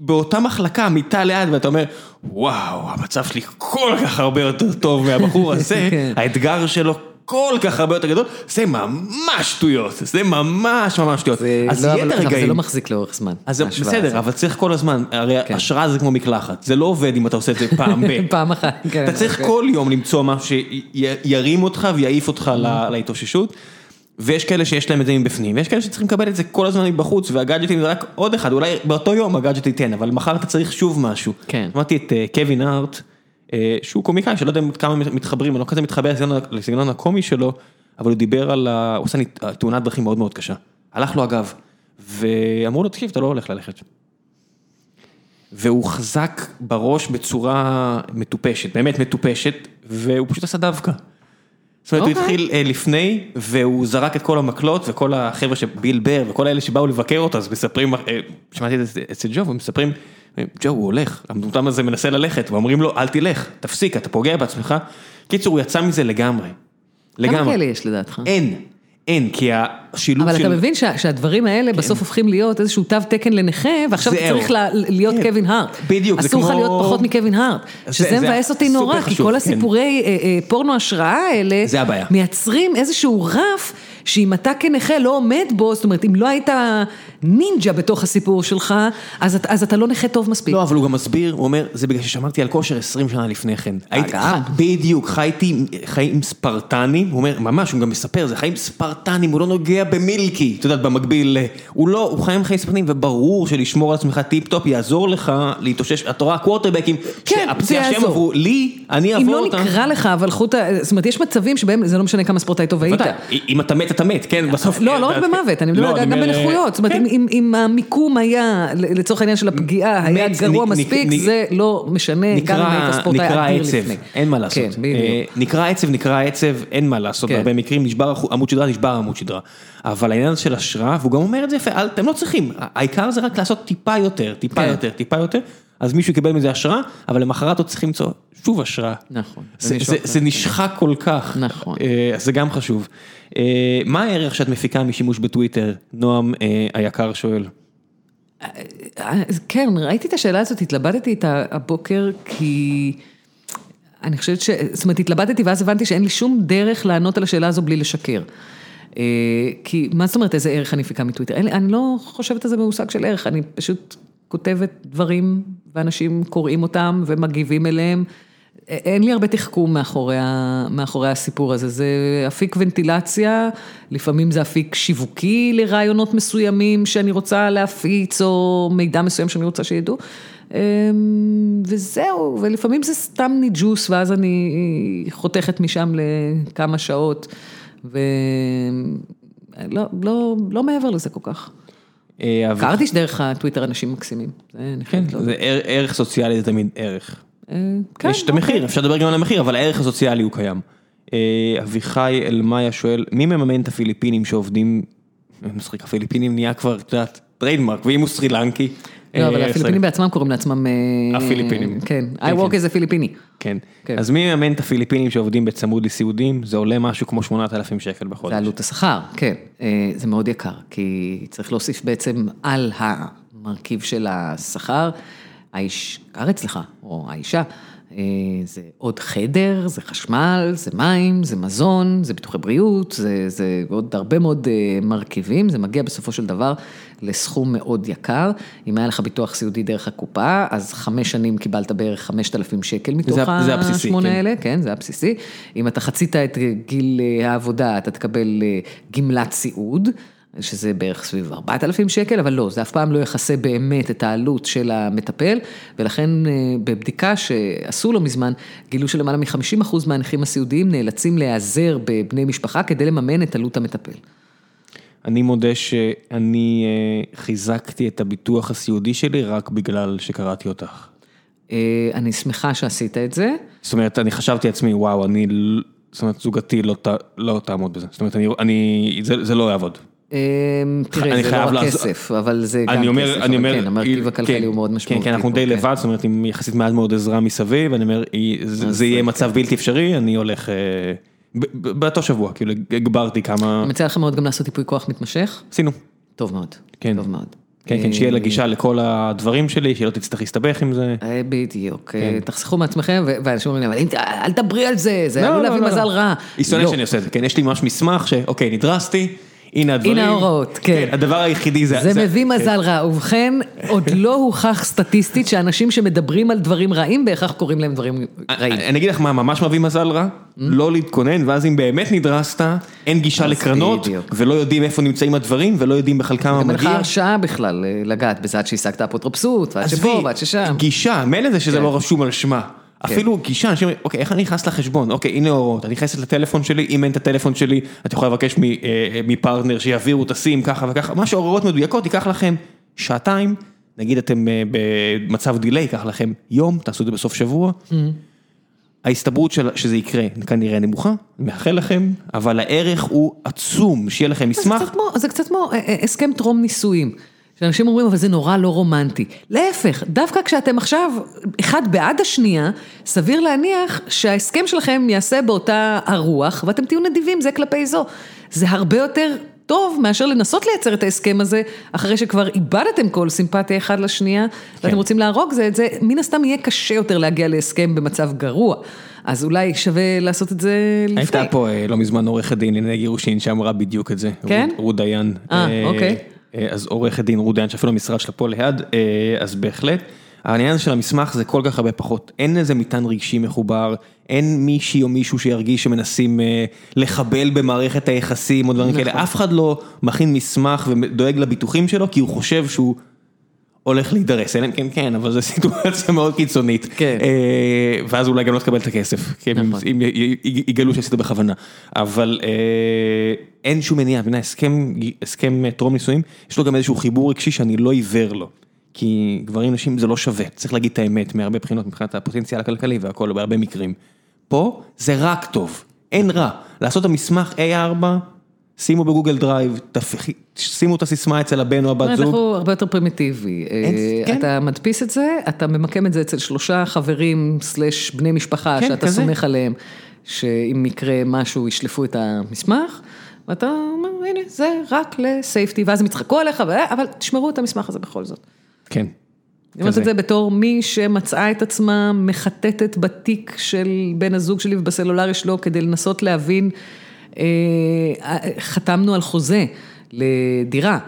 Speaker 1: באותה מחלקה, מיטה ליד, ואתה אומר, וואו, המצב שלי כל כך הרבה יותר טוב מהבחור הזה,
Speaker 2: כן.
Speaker 1: האתגר שלו כל כך הרבה יותר גדול, זה ממש שטויות, זה ממש ממש שטויות.
Speaker 2: זה,
Speaker 1: אז
Speaker 2: לא,
Speaker 1: יהיה את
Speaker 2: אבל זה
Speaker 1: הרגעים.
Speaker 2: לא מחזיק לאורך זמן.
Speaker 1: אז בסדר. אבל צריך כל הזמן, הרי
Speaker 2: כן.
Speaker 1: השראה זה כמו מקלחת, זה לא עובד אם אתה עושה את זה פעם ב...
Speaker 2: פעם אחת, כן.
Speaker 1: אתה צריך
Speaker 2: אוקיי.
Speaker 1: כל יום למצוא משהו שירים אותך ויעיף אותך. לה- להתאוששות. ויש כאלה שיש להם את זה מבפנים, ויש כאלה שצריכים לקבל את זה כל הזמן מבחוץ, והגאדג'טים זה רק עוד אחד, אולי באותו יום הגאדג'ט ייתן, אבל מחר אתה צריך שוב משהו.
Speaker 2: כן.
Speaker 1: שמעתי את אה, קווין הארט, אה, שהוא קומיקאי, שלא יודע כמה מתחברים, אני לא כזה מתחבר לסגנון- לסגנון הקומי שלו, אבל הוא דיבר על, ה- הוא עושה לי תאונת דרכים מאוד מאוד קשה. הלך לו הגב, ואמרו לו, תקשיב, אתה לא הולך ללכת. והוא חזק בראש בצורה מטופשת, באמת מטופשת, והוא פשוט עשה דווקא. זאת אומרת, הוא
Speaker 2: אוקיי.
Speaker 1: התחיל אה, לפני, והוא זרק את כל המקלות, וכל החבר'ה שביל בר, וכל האלה שבאו לבקר אותו, אז מספרים, אה, שמעתי את זה אצל ג'ו, ומספרים, אה, ג'ו, הוא הולך, המטומטם הזה מנסה ללכת, ואומרים לו, אל תלך, תפסיק, אתה פוגע בעצמך. קיצור, הוא יצא מזה לגמרי.
Speaker 2: כמה
Speaker 1: לגמרי.
Speaker 2: כאלה יש לדעתך?
Speaker 1: אין, אין, כי השילוב
Speaker 2: אבל
Speaker 1: של...
Speaker 2: אתה מבין שה- שהדברים האלה בסוף הופכים להיות איזשהו תו תקן לנכה, ועכשיו אתה. צריך לה- להיות
Speaker 1: כן.
Speaker 2: קווין הארט.
Speaker 1: בדיוק, זה
Speaker 2: אסור לך
Speaker 1: כמו-
Speaker 2: להיות פחות מקווין הארט.
Speaker 1: זה-
Speaker 2: שזה
Speaker 1: זה
Speaker 2: מבאס אותי נורא, כי
Speaker 1: חשוב,
Speaker 2: כל
Speaker 1: כן.
Speaker 2: הסיפורי אה, אה, פורנו השראה האלה,
Speaker 1: זה הבעיה.
Speaker 2: מייצרים איזשהו רף, שאם אתה כנכה לא עומד בו, זאת אומרת, אם לא היית נינג'ה בתוך הסיפור שלך, אז אתה- אז אתה לא נכה טוב מספיק.
Speaker 1: לא, אבל הוא גם מסביר, הוא אומר, זה בגלל ששמרתי על כושר 20 שנה לפני כן. הייתי-
Speaker 2: גם.
Speaker 1: בדיוק, חייתי חיים ספרטנים, הוא אומר, ממש, הוא גם מספר, זה חיים ספרטנים, הוא לא נוגע במילקי, את יודעת, במקביל, אה, הוא לא, הוא חיים חיים ספרטנים, וברור שלשמור על עצמך טיפ-טופ יעזור לך להתאושש, אתה רואה קוורטרבקים,
Speaker 2: כן, זה יעזור.
Speaker 1: לי, אני
Speaker 2: אם
Speaker 1: אעבור
Speaker 2: לא
Speaker 1: אותם.
Speaker 2: נקרע לך, אבל חוט. זאת אומרת, יש מצבים שבהם זה לא משנה כמה ספורטאי טוב היית.
Speaker 1: אם אתה מת, אתה מת, כן, בסוף.
Speaker 2: לא, לא רק במוות, אני מדבר
Speaker 1: לא,
Speaker 2: גם בנכויות, זאת אומרת,
Speaker 1: כן.
Speaker 2: אם- אם- המיקום היה, לצורך העניין של הפגיעה, היה גרוע
Speaker 1: נ- נ-
Speaker 2: מספיק,
Speaker 1: נ-
Speaker 2: זה לא משנה,
Speaker 1: נקרע,
Speaker 2: נקרע
Speaker 1: עצב. אין מה לעשות.
Speaker 2: כן.
Speaker 1: אה, נקרא עצב, נקרא עצב, אין מה לעשות,
Speaker 2: כן.
Speaker 1: בהרבה מקרים נשבר עמוד שדרה, נשבר עמוד שדרה. אבל העניין הזה של השראה, והוא גם אומר את זה יפה, אל- אתם לא צריכים, העיקר זה רק לעשות טיפה יותר, טיפה
Speaker 2: כן.
Speaker 1: יותר, טיפה יותר, אז מישהו יקבל מזה השראה, אבל למחרת עוד צריכים למצוא שוב השראה.
Speaker 2: נכון.
Speaker 1: זה- זה- זה
Speaker 2: כן.
Speaker 1: נשחק כל כך.
Speaker 2: נכון.
Speaker 1: אה, זה גם חשוב. אה, מה הערך שאת מפיקה משימוש בטוויטר? נועם אה, היקר שואל.
Speaker 2: אז כן, ראיתי את השאלה הזאת, התלבטתי איתה הבוקר, כי אני חושבת ש... זאת אומרת, התלבטתי ואז הבנתי שאין לי שום דרך לענות על השאלה הזו בלי לשקר. אה, כי מה זאת אומרת איזה ערך אני מפיקה מטוויטר? אין אני לא חושבת על זה במושג של ערך, אני פשוט כותבת דברים ואנשים קוראים אותם ומגיבים אליהם. אין לי הרבה תחכום מאחורי, ה, מאחורי הסיפור הזה, זה אפיק ונטילציה, לפעמים זה אפיק שיווקי לרעיונות מסוימים שאני רוצה להפיץ, או מידע מסוים שאני רוצה שידעו. אמ, וזהו, ולפעמים זה סתם ניג'וס, ואז אני חותכת משם לכמה שעות, ולא לא, לא מעבר לזה כל כך.
Speaker 1: אה, אבל-
Speaker 2: הכרתי שדרך הטוויטר אנשים מקסימים. זה
Speaker 1: כן. זה ער- ערך סוציאלי זה תמיד ערך.
Speaker 2: כן,
Speaker 1: יש את
Speaker 2: אוקיי.
Speaker 1: המחיר, אפשר לדבר גם על המחיר, אבל הערך הסוציאלי הוא קיים. אה, אביחי אלמיה שואל, מי מממן את הפיליפינים שעובדים, מצחיק, הפיליפינים נהיה כבר, את יודעת, trademark, ואם הוא סרי לנקי.
Speaker 2: לא, אבל
Speaker 1: אה,
Speaker 2: הפיליפינים בעצמם קוראים לעצמם...
Speaker 1: הפיליפינים.
Speaker 2: כן, I
Speaker 1: כן,
Speaker 2: walk
Speaker 1: כן.
Speaker 2: as a פיליפיני.
Speaker 1: כן.
Speaker 2: כן.
Speaker 1: אז מי מממן את הפיליפינים שעובדים בצמוד לסיעודים? זה עולה משהו כמו 8,000 שקל בחודש.
Speaker 2: זה עלות השכר, כן. זה מאוד יקר, כי צריך להוסיף בעצם על המרכיב של השכר, האיש גר אצלך, או האישה, אה, זה עוד חדר, זה חשמל, זה מים, זה מזון, זה ביטוחי בריאות, זה, זה עוד הרבה מאוד אה, מרכיבים, זה מגיע בסופו של דבר לסכום מאוד יקר. אם היה לך ביטוח סיעודי דרך הקופה, אז חמש שנים קיבלת בערך 5,000 שקל מתוך השמונה
Speaker 1: כן.
Speaker 2: האלה. כן, זה הבסיסי. אם אתה חצית את גיל אה, העבודה, אתה תקבל גמלת סיעוד, שזה בערך סביב 4,000 שקל, אבל לא, זה אף פעם לא יכסה באמת את העלות של המטפל, ולכן אה, בבדיקה שעשו לא מזמן, גילו שלמעלה מ-50% מהנכים הסיעודיים נאלצים להיעזר בבני משפחה כדי לממן את עלות המטפל.
Speaker 1: אני מודה שאני אה, חיזקתי את הביטוח הסיעודי שלי רק בגלל שקראתי אותך.
Speaker 2: אה, אני שמחה שעשית את זה.
Speaker 1: זאת אומרת, אני חשבתי לעצמי, וואו, אני, זאת אומרת, זוגתי לא, ת- לא תעמוד בזה. זאת אומרת, אני, אני, זה, זה לא יעבוד.
Speaker 2: אה,
Speaker 1: אני
Speaker 2: תראה, זה לא רק כסף, אבל זה גם כסף, אבל כן, המרכיב הכלכלי
Speaker 1: כן,
Speaker 2: הוא מאוד
Speaker 1: כן,
Speaker 2: משמעותי.
Speaker 1: כן, אנחנו
Speaker 2: פה,
Speaker 1: די
Speaker 2: כן.
Speaker 1: לבד, זאת אומרת, עם יחסית מעט מאוד עזרה מסביב, אני אומר, זה יהיה מצב בלתי אפשרי, אני הולך, אה, באותו שבוע, כאילו, הגברתי כמה,
Speaker 2: אני מציע לכם מאוד גם לעשות ייפוי כוח מתמשך,
Speaker 1: עשינו.
Speaker 2: טוב מאוד,
Speaker 1: כן.
Speaker 2: טוב מאוד.
Speaker 1: כן, כן, שיהיה לה גישה לכל הדברים שלי, שלא תצטרך להסתבך עם זה.
Speaker 2: אה, בדיוק,
Speaker 1: כן.
Speaker 2: אה, תחסכו מעצמכם, ואנשים אומרים לי, אבל אל תדברי על זה, זה עלול להביא מזל רע.
Speaker 1: היא שונאת
Speaker 2: לא.
Speaker 1: שאני עושה את זה, כן, יש לי ממש מסמך שאוקיי, נדרסתי, הנה הדברים.
Speaker 2: הנה ההוראות, כן.
Speaker 1: הדבר היחידי זה...
Speaker 2: זה מביא מזל רע, ובכן, עוד לא הוכח סטטיסטית שאנשים שמדברים על דברים רעים, בהכרח קוראים להם דברים רעים.
Speaker 1: אני אגיד לך מה ממש מביא מזל רע, לא להתכונן, ואז אם באמת נדרסת, אין גישה לקרנות. ולא יודעים איפה נמצאים הדברים, ולא יודעים בכלל כמה
Speaker 2: גם אין לך
Speaker 1: מגיע.
Speaker 2: הרשאה בכלל אה, לגעת בזה עד שהשגת אפוטרופסות, ועד שפה, ועד ששם.
Speaker 1: גישה, מילא זה שזה
Speaker 2: כן.
Speaker 1: לא רשום על שמה. אפילו גישה, אנשים אומרים, אוקיי, איך אני נכנס לחשבון? אוקיי, הנה ההוראות, אני נכנסת לטלפון שלי, אם אין את הטלפון שלי, את יכולה לבקש מ- אה, מפרטנר שיעבירו, תשים ככה וככה, מה שהוראות מדויקות, ייקח לכם שעתיים, נגיד אתם אה, במצב דיליי, ייקח לכם יום, תעשו את זה בסוף שבוע. ההסתברות של, שזה יקרה כנראה נמוכה, מאחל לכם, אבל הערך הוא עצום, שיהיה לכם מסמך.
Speaker 2: זה קצת כמו אה, אה, הסכם טרום נישואים. שאנשים אומרים, אבל זה נורא לא רומנטי. להפך, דווקא כשאתם עכשיו אחד בעד השנייה, סביר להניח שההסכם שלכם יעשה באותה הרוח, ואתם תהיו נדיבים זה כלפי זו. זה הרבה יותר טוב מאשר לנסות לייצר את ההסכם הזה, אחרי שכבר איבדתם כל סימפתיה אחד לשנייה, ואתם רוצים להרוג זה את זה, מן הסתם יהיה קשה יותר להגיע להסכם במצב גרוע. אז אולי שווה לעשות את זה לפני.
Speaker 1: הייתה פה אה, לא מזמן עורכת דין לענייני גירושין שאמרה בדיוק את זה.
Speaker 2: כן?
Speaker 1: רות- רות דיין.
Speaker 2: אה, אוקיי.
Speaker 1: אה, אז עורכת דין רות דיין שאפילו המשרד שלה פה ליד, אה, אז בהחלט. העניין של המסמך זה כל כך הרבה פחות, אין איזה מטען רגשי מחובר, אין מישהי או מישהו שירגיש שמנסים אה, לחבל במערכת היחסים או דברים כאלה, אף אחד לא מכין מסמך ודואג לביטוחים שלו כי הוא חושב שהוא הולך להידרס, אלא אם כן כן, אבל זו סיטואציה מאוד קיצונית.
Speaker 2: כן.
Speaker 1: אה, ואז אולי גם לא תקבל את הכסף,
Speaker 2: נכון.
Speaker 1: אם יגלו שעשית בכוונה. אבל אה, אין שום מניעה, הסכם אה, טרום נישואים, יש לו גם איזשהו חיבור רגשי שאני לא עיוור לו. כי גברים נשים זה לא שווה, צריך להגיד את האמת מהרבה בחינות מבחינת הפוטנציאל הכלכלי והכל בהרבה מקרים. פה זה רק טוב, אין רע. לעשות את המסמך A4, שימו בגוגל דרייב, שימו את הסיסמה אצל הבן או הבת זוג.
Speaker 2: הרבה יותר פרימיטיבי. אה,
Speaker 1: כן.
Speaker 2: אתה מדפיס את זה, אתה ממקם את זה אצל שלושה חברים slash בני משפחה
Speaker 1: כן,
Speaker 2: שאתה. סומך עליהם, שאם יקרה משהו ישלפו את המסמך, ואתה אומר, הנה, זה רק ל safety, ואז הם יצחקו עליך, אבל תשמרו את המסמך הזה בכל זאת.
Speaker 1: כן.
Speaker 2: אני אומרת. את זה בתור מי שמצאה את עצמה מחטטת בתיק של בן הזוג שלי ובסלולרי שלו כדי לנסות להבין, חתמנו על חוזה לדירה,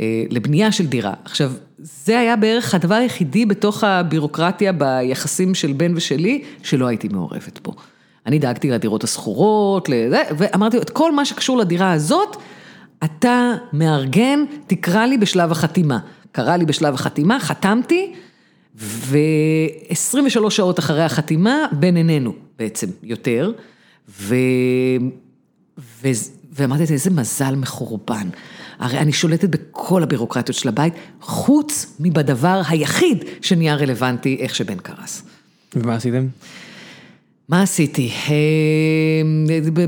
Speaker 2: אה, לבנייה של דירה. עכשיו, זה היה בערך הדבר היחידי בתוך הבירוקרטיה ביחסים של בן ושלי, שלא הייתי מעורבת בו. אני דאגתי לדירות השכורות, לזה, ואמרתי לו, את כל מה שקשור לדירה הזאת, אתה מארגן, תקרא לי בשלב החתימה. קרא לי בשלב החתימה, חתמתי, ו-23 שעות אחרי החתימה, בין עינינו בעצם, יותר, ו... ואמרתי, איזה מזל מחורבן. הרי אני שולטת בכל הבירוקרטיות של הבית, חוץ מבדבר היחיד שנהיה רלוונטי, איך שבן קרס.
Speaker 1: ומה עשיתם?
Speaker 2: מה עשיתי? אה,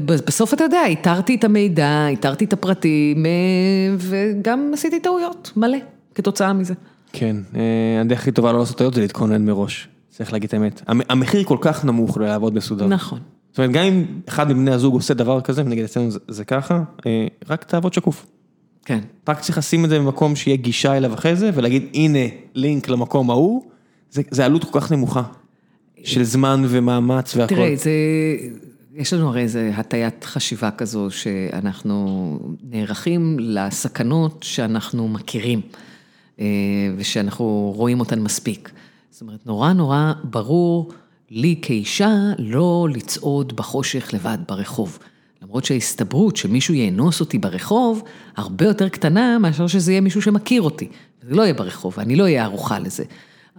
Speaker 2: בסוף אתה יודע, איתרתי את המידע, איתרתי את הפרטים, אה, וגם עשיתי טעויות, מלא, כתוצאה מזה.
Speaker 1: כן, אה, הדרך הכי טובה לא לעשות טעויות זה להתכונן מראש, צריך להגיד את האמת. המחיר כל כך נמוך לעבוד מסודר.
Speaker 2: נכון.
Speaker 1: זאת אומרת, גם אם אחד מבני הזוג עושה דבר כזה, ונגיד אצלנו זה, זה ככה, רק תעבוד שקוף.
Speaker 2: כן.
Speaker 1: רק צריך לשים את זה במקום שיהיה גישה אליו אחרי זה, ולהגיד הנה לינק למקום ההוא, זה, זה עלות כל כך נמוכה. של זמן ומאמץ והכל.
Speaker 2: תראה, זה, יש לנו הרי איזה הטיית חשיבה כזו, שאנחנו נערכים לסכנות שאנחנו מכירים, אה, ושאנחנו רואים אותן מספיק. זאת אומרת, נורא נורא ברור לי כאישה לא לצעוד בחושך לבד ברחוב. למרות שההסתברות שמישהו יאנוס אותי ברחוב, הרבה יותר קטנה מאשר שזה יהיה מישהו שמכיר אותי. זה לא יהיה ברחוב, אני לא אהיה ערוכה לזה.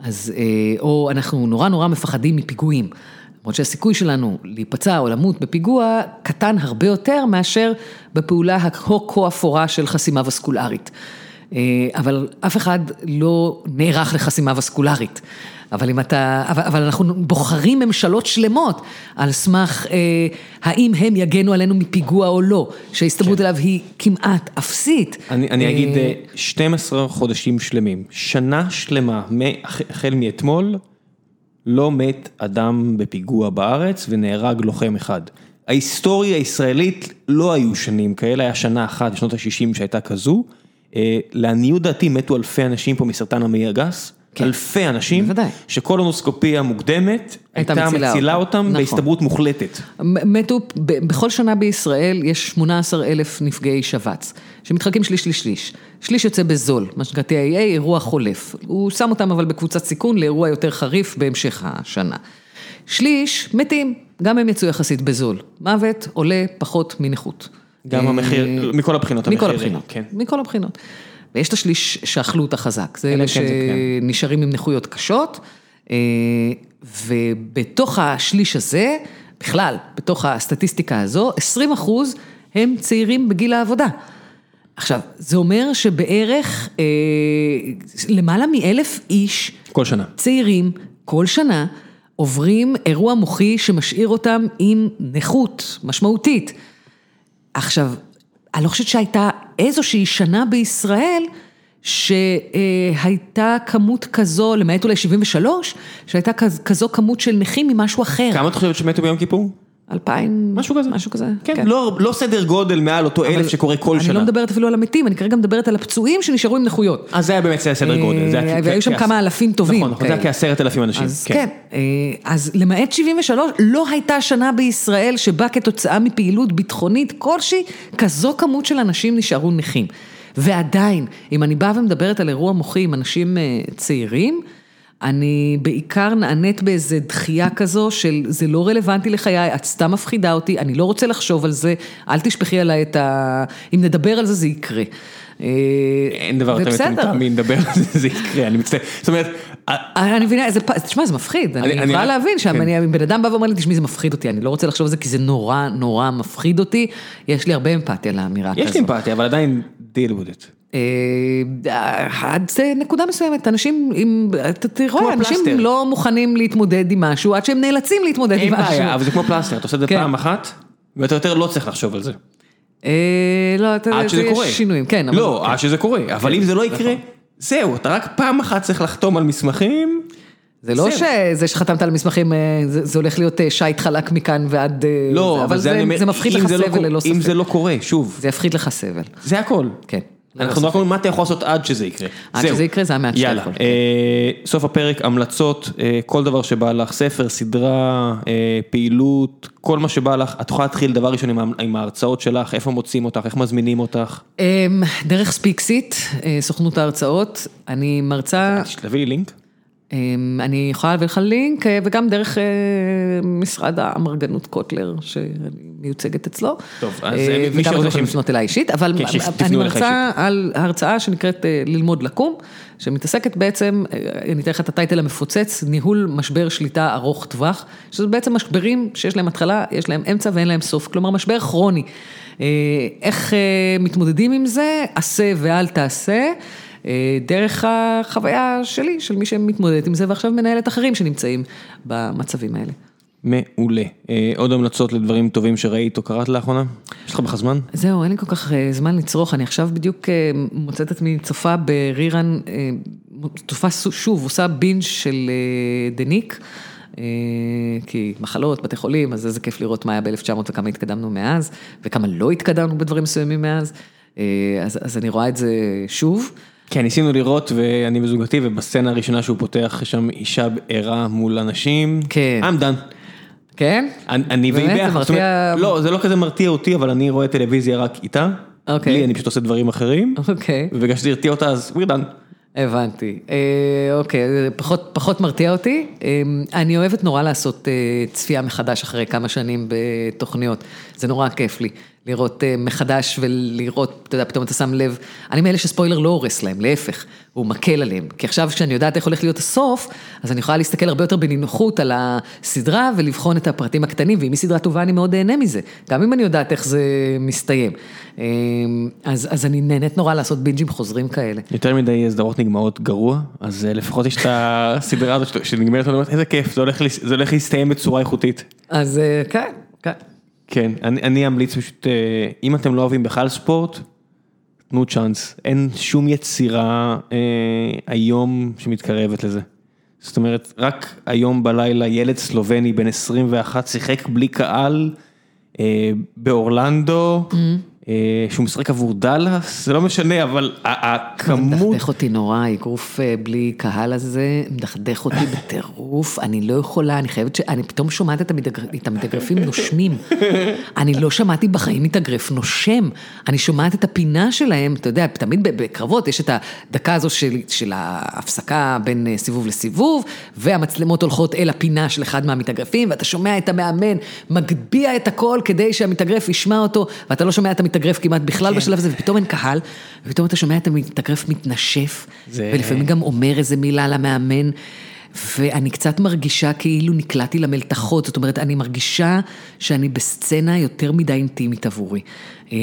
Speaker 2: אז, אה, או אנחנו נורא נורא מפחדים מפיגועים. למרות שהסיכוי שלנו להיפצע או למות בפיגוע קטן הרבה יותר מאשר בפעולה הכה אפורה של חסימה וסקולרית. אה, אבל אף אחד לא נערך לחסימה וסקולרית. אבל אם אתה, אבל, אבל אנחנו בוחרים ממשלות שלמות על סמך אה, האם הם יגנו עלינו מפיגוע או לא, שההסתברות כן. אליו היא כמעט אפסית.
Speaker 1: אני, אני אגיד 12 אה, חודשים שלמים, שנה שלמה, החל מאתמול, לא מת אדם בפיגוע בארץ ונהרג לוחם אחד. ההיסטוריה הישראלית לא היו שנים כאלה, היה שנה אחת בשנות ה-60 שהייתה כזו. אה, לעניות דעתי מתו אלפי אנשים פה מסרטן המעי הגס. כן. אלפי אנשים, בוודאי. שקולונוסקופיה מוקדמת הייתה מצילה, מצילה אותם נכון. בהסתברות מוחלטת.
Speaker 2: מתו, בכל שנה בישראל יש 18 אלף נפגעי שבץ, שמתחלקים שליש לשליש. שליש יוצא בזול, מה שנקרא TIA, אירוע חולף. הוא שם אותם אבל בקבוצת סיכון לאירוע יותר חריף בהמשך השנה. שליש מתים, גם הם יצאו יחסית בזול. מוות עולה פחות מנכות.
Speaker 1: גם המחיר, אה, מכל הבחינות.
Speaker 2: מכל הבחינות, כן. מכל הבחינות. ויש את השליש שאכלו אותה חזק, זה אלה כן, שנשארים עם נכויות קשות, אה, ובתוך השליש הזה, בכלל, בתוך הסטטיסטיקה הזו, 20 אחוז הם צעירים בגיל העבודה. עכשיו, זה אומר שבערך אה, למעלה מאלף איש,
Speaker 1: כל שנה,
Speaker 2: צעירים, כל שנה, עוברים אירוע מוחי שמשאיר אותם עם נכות משמעותית. עכשיו, אני לא חושבת שהייתה איזושהי שנה בישראל שהייתה כמות כזו, למעט אולי 73, שהייתה כזו כמות של נכים ממשהו אחר.
Speaker 1: כמה את חושבת שמתו ביום כיפור?
Speaker 2: אלפיים,
Speaker 1: משהו כזה,
Speaker 2: משהו כזה,
Speaker 1: כן, כן. לא, לא סדר גודל מעל אותו אלף שקורה כל
Speaker 2: אני
Speaker 1: שנה.
Speaker 2: אני לא מדברת אפילו על המתים, אני כרגע מדברת על הפצועים שנשארו עם נכויות.
Speaker 1: אז זה היה באמת סדר גודל. זה
Speaker 2: היה והיו שם כמה אלפים טובים.
Speaker 1: נכון, נכון, זה היה כעשרת אלפים אנשים.
Speaker 2: אז כן, כן. אז למעט 73, לא הייתה שנה בישראל שבה כתוצאה מפעילות ביטחונית כלשהי, כזו כמות של אנשים נשארו נכים. ועדיין, אם אני באה ומדברת על אירוע מוחי עם אנשים אה, צעירים, אני בעיקר נענית באיזה דחייה כזו של זה לא רלוונטי לחיי, את סתם מפחידה אותי, אני לא רוצה לחשוב על זה, אל תשפכי עליי את ה... אם נדבר על זה, זה יקרה.
Speaker 1: אה, אין דבר יותר מטומטם מלדבר על זה, זה יקרה, אני מצטער, זאת אומרת...
Speaker 2: אני מבינה, תשמע, זה מפחיד, אני יכולה להבין שאם בן אדם בא ואומר לי, תשמעי, זה מפחיד אותי, אני לא רוצה לחשוב על זה כי זה נורא נורא מפחיד אותי, יש לי הרבה אמפתיה לאמירה כזו.
Speaker 1: יש לי אמפתיה, אבל עדיין deal with it.
Speaker 2: אה, עד נקודה מסוימת, אנשים, אתה רואה, אנשים לא מוכנים להתמודד עם משהו עד שהם נאלצים להתמודד עם משהו. אין
Speaker 1: בעיה, אבל זה כמו פלסטר, אתה עושה את זה כן. פעם אחת, ואתה יותר לא צריך לחשוב על זה.
Speaker 2: אה, לא, אתה יודע, יש שינויים, כן.
Speaker 1: לא, עד שזה קורה, אבל כן. אם זה לא יקרה, נכון. זהו, אתה רק פעם אחת צריך לחתום על מסמכים.
Speaker 2: זה לא שזה שחתמת על מסמכים, אה, זה הולך להיות שייט חלק מכאן ועד...
Speaker 1: לא, אבל זה מפחית לך
Speaker 2: לא סבל ללא ספק.
Speaker 1: אם זה לא קורה, שוב.
Speaker 2: זה יפחית לך סבל.
Speaker 1: זה הכל.
Speaker 2: כן.
Speaker 1: אנחנו רק אומרים מה אתה יכול לעשות עד שזה יקרה.
Speaker 2: עד. שזה יקרה, זה המעט שאתה
Speaker 1: יאללה. אה, סוף הפרק, המלצות, אה, כל דבר שבא לך, ספר, סדרה, אה, פעילות, כל מה שבא לך, את יכולה להתחיל דבר ראשון עם ההרצאות שלך, איפה מוצאים אותך, איך מזמינים אותך.
Speaker 2: אמ, דרך ספיקסיט, סוכנות ההרצאות, אני מרצה,
Speaker 1: תביא לי לינק.
Speaker 2: אמ, אני יכולה להביא לך לינק, אה, וגם דרך אה, משרד האמרגנות קוטלר, שאני מיוצגת אצלו.
Speaker 1: טוב, אז,
Speaker 2: אה,
Speaker 1: מי
Speaker 2: וגם
Speaker 1: שרוצה
Speaker 2: אתם יכולים לפנות אליי אישית, אבל
Speaker 1: כן,
Speaker 2: אני מרצה על הרצאה שנקראת ללמוד לקום, שמתעסקת בעצם, אני אתן לך את הטייטל המפוצץ, ניהול משבר שליטה ארוך טווח, שזה בעצם משברים שיש להם התחלה, יש להם אמצע ואין להם סוף, כלומר משבר כרוני. איך מתמודדים עם זה, עשה ואל תעשה. אה, דרך החוויה שלי, של מי שמתמודדת עם זה ועכשיו מנהלת אחרים שנמצאים במצבים האלה.
Speaker 1: מעולה. אה, עוד המלצות לדברים טובים שראית או קראת לאחרונה? יש לך בכלל זמן?
Speaker 2: זהו, אין לי כל כך אה, זמן לצרוך, אני עכשיו בדיוק מוצאת את עצמי צופה ברירן, צופה שוב, עושה בינג' של דניק, כי מחלות, בתי חולים, אז איזה כיף לראות מה היה ב-1900 וכמה התקדמנו מאז, וכמה לא התקדמנו בדברים מסוימים מאז, אז, אז אני רואה את זה שוב.
Speaker 1: כן, ניסינו לראות, ואני וזוגתי, ובסצנה הראשונה שהוא פותח, יש שם אישה ערה מול אנשים.
Speaker 2: כן.
Speaker 1: I'm done.
Speaker 2: כן?
Speaker 1: אני- והיא
Speaker 2: באמת? זה
Speaker 1: ביחד. זאת אומרת,
Speaker 2: מרתיע-
Speaker 1: לא, זה לא כזה מרתיע אותי, אבל אני רואה טלוויזיה רק איתה.
Speaker 2: אוקיי.
Speaker 1: לי אני פשוט עושה דברים אחרים.
Speaker 2: אוקיי.
Speaker 1: ובגלל שזה הרתיע אותה, אז we're done.
Speaker 2: הבנתי. אה, אוקיי, זה פחות, פחות מרתיע אותי. אה, אני אוהבת נורא לעשות אה, צפייה מחדש אחרי כמה שנים בתוכניות. זה נורא כיף לי. לראות אה, מחדש ולראות, אתה יודע, פתאום אתה שם לב, אני מאלה שספוילר לא הורס להם, להפך, הוא מקל עליהם. כי עכשיו כשאני יודעת איך הולך להיות הסוף, אז אני יכולה להסתכל הרבה יותר בנינוחות על הסדרה ולבחון את הפרטים הקטנים, ואם היא סדרה טובה אני מאוד אהנה מזה, גם אם אני יודעת איך זה מסתיים. אה, אז, אז אני נהנית נורא לעשות בינג'ים חוזרים כאלה.
Speaker 1: יותר מדי סדרות נגמרות גרוע, אז אה, לפחות יש את הסדרה הזאת שנגמרת, איזה כיף, זה הולך זה הולך להסתיים בצורה איכותית.
Speaker 2: אז אה, כן, כן.
Speaker 1: כן, אני, אני אמליץ פשוט, אה, אם אתם לא אוהבים בכלל ספורט, תנו צ'אנס, אין שום יצירה אה, היום שמתקרבת לזה. זאת אומרת, רק היום בלילה ילד סלובני בן 21 שיחק בלי קהל אה, באורלנדו, אה, שהוא משחק עבור דאלאס, זה לא משנה, אבל הכמות...
Speaker 2: מדכדך אותי נורא, אגרוף אה, בלי קהל הזה, מדכדך אותי בטירוף, אני לא יכולה, אני חייבת ש... אני פתאום שומעת את המתאגר- את המתאגרפים נושמים. אני לא שמעתי בחיים מתאגרף נושם, אני שומעת את הפינה שלהם, אתה יודע, תמיד בקרבות יש את הדקה הזו של, של ההפסקה בין אה, סיבוב לסיבוב, והמצלמות הולכות אל הפינה של אחד מהמתאגרפים, ואתה שומע את המאמן מגביה את הקול כדי שהמתאגרף ישמע אותו, ואתה לא שומע את המתאגרף כמעט בכלל בשלב הזה, ופתאום אין קהל, ופתאום אתה שומע את המתאגרף מתנשף,
Speaker 1: זה-
Speaker 2: ולפעמים גם אומר איזה מילה למאמן. ואני קצת מרגישה כאילו נקלעתי למלתחות, זאת אומרת, אני מרגישה שאני בסצנה יותר מדי אינטימית עבורי. אה,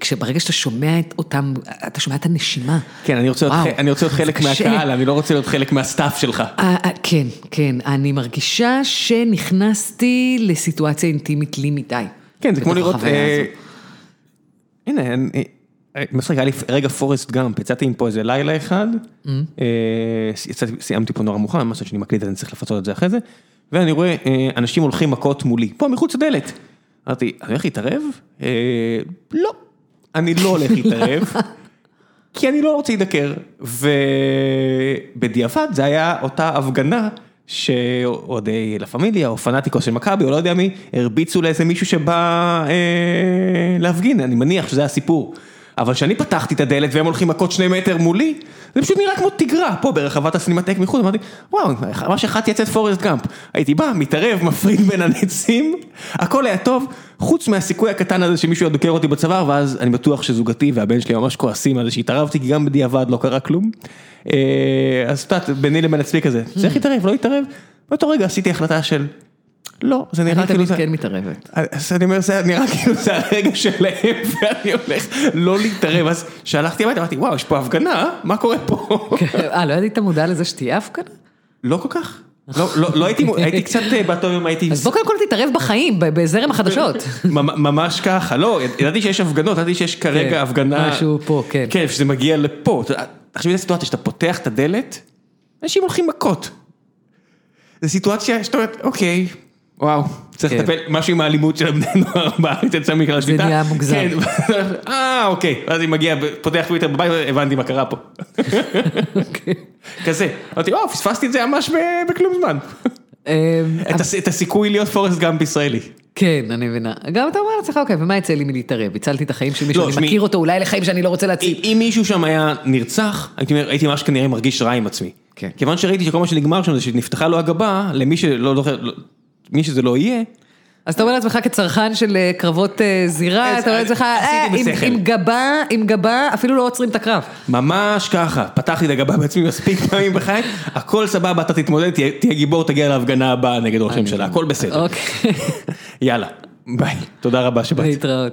Speaker 2: כשברגע שאתה שומע את אותם, אתה שומע את הנשימה.
Speaker 1: כן, אני רוצה להיות
Speaker 2: וואו,
Speaker 1: ח- אני רוצה להיות חלק
Speaker 2: קשה.
Speaker 1: מהקהל, אני לא רוצה להיות חלק מה setup שלך.
Speaker 2: אה, אה, כן, כן, אני מרגישה שנכנסתי לסיטואציה אינטימית לי מדי.
Speaker 1: כן, זה כמו לראות... אה. הנה, אני- אה, מצחיק, היה לי רגע פורסט גאמפ, יצאתי עם פה איזה לילה אחד,
Speaker 2: Mm-hmm.
Speaker 1: אה, יצאתי, סיימתי פה נורא מאוחר, מה שאני מקליט אני צריך לפצות את זה אחרי זה, ואני רואה אה, אנשים הולכים מכות מולי, פה מחוץ לדלת. אמרתי, אני הולך להתערב? אה, לא, אני לא הולך להתערב, כי אני לא רוצה להידקר. ובדיעבד זה היה אותה הפגנה שאוהדי לה פמיליה או פנאטיקוס של מכבי או לא יודע מי, הרביצו לאיזה מישהו שבא אה, להפגין, אני מניח שזה הסיפור. אבל כשאני פתחתי את הדלת והם הולכים מכות שני מטר מולי, זה פשוט נראה כמו תיגרה פה ברחבת הסינמטק מחוץ, אמרתי, וואו, ממש אחת יצאת פורסט גאמפ. הייתי בא, מתערב, מפריד בין הנצים, הכל היה טוב, חוץ מהסיכוי הקטן הזה שמישהו ידוקר אותי בצוואר, ואז אני בטוח שזוגתי והבן שלי ממש כועסים על זה שהתערבתי, כי גם בדיעבד לא קרה כלום. אה, אז את יודעת, ביני לבין עצמי כזה, צריך להתערב, לא להתערב? באותו רגע עשיתי החלטה של, לא, זה נראה
Speaker 2: אני
Speaker 1: כאילו
Speaker 2: תמיד
Speaker 1: זה...
Speaker 2: כן מתערבת.
Speaker 1: אז אני אומר, זה נראה כאילו זה הרגע שלהם, ואני הולך לא להתערב, אז שהלכתי הביתה, אמרתי, וואו, יש פה הפגנה? מה קורה פה?
Speaker 2: אה, לא היית מודע לזה שתהיה הפגנה?
Speaker 1: לא כל כך. לא, לא, לא הייתי, הייתי קצת אה, באותו יום הייתי,
Speaker 2: אז בוא קודם כל תתערב בחיים, בזרם החדשות.
Speaker 1: ממ- ממש ככה, לא, ידעתי שיש הפגנות, ידעתי שיש
Speaker 2: כן,
Speaker 1: כרגע הפגנה,
Speaker 2: משהו פה, כן.
Speaker 1: כן, שזה מגיע לפה, תחשבי על סיטואציה שאתה פותח את הדלת, אנשים הולכים מכות. זו סיטואציה שאתה אומר, אוקיי, וואו, צריך
Speaker 2: כן.
Speaker 1: לטפל, משהו עם האלימות של הבני נוער בארץ יצא מכלל השביתה.
Speaker 2: נהיה מוגזם.
Speaker 1: כן, אה, אוקיי, ואז אני מגיע, פותח טוויטר בבית, הבנתי מה קרה פה.
Speaker 2: אוקיי.
Speaker 1: כזה, אמרתי, או, פספסתי את זה ממש בכלום זמן.
Speaker 2: אמ,
Speaker 1: את הס- את הסיכוי להיות פורסט גאמפ ישראלי.
Speaker 2: כן, אני מבינה. גם אתה אומר לעצמך, אוקיי, ומה יצא לי מלהתערב? הצלתי את החיים של מישהו,
Speaker 1: לא,
Speaker 2: אני מכיר אותו, אולי לחיים שאני לא רוצה להציל.
Speaker 1: אם מישהו שם היה נרצח, הייתי ממש כנראה מרגיש רע עם עצמי.
Speaker 2: כן.
Speaker 1: כיוון שראיתי שכל מה שנגמר שם זה שנפתחה לו הגבה, למי שלא זוכר, לא- מי שזה לא יהיה,
Speaker 2: אז אתה אומר לעצמך כצרכן של אה, קרבות אה, זירה, אתה אומר לעצמך, "אה, עם-
Speaker 1: בשכל."
Speaker 2: עם גבה, עם גבה, אפילו לא עוצרים את הקרב.
Speaker 1: ממש ככה, פתחתי את הגבה בעצמי מספיק פעמים בחיי, הכל סבבה, אתה תתמודד, תהיה תהיה גיבור, תגיע להפגנה הבאה נגד ראש הממשלה, הכל בסדר.
Speaker 2: אוקיי,
Speaker 1: יאללה, ביי, תודה רבה שבאת.
Speaker 2: להתראות.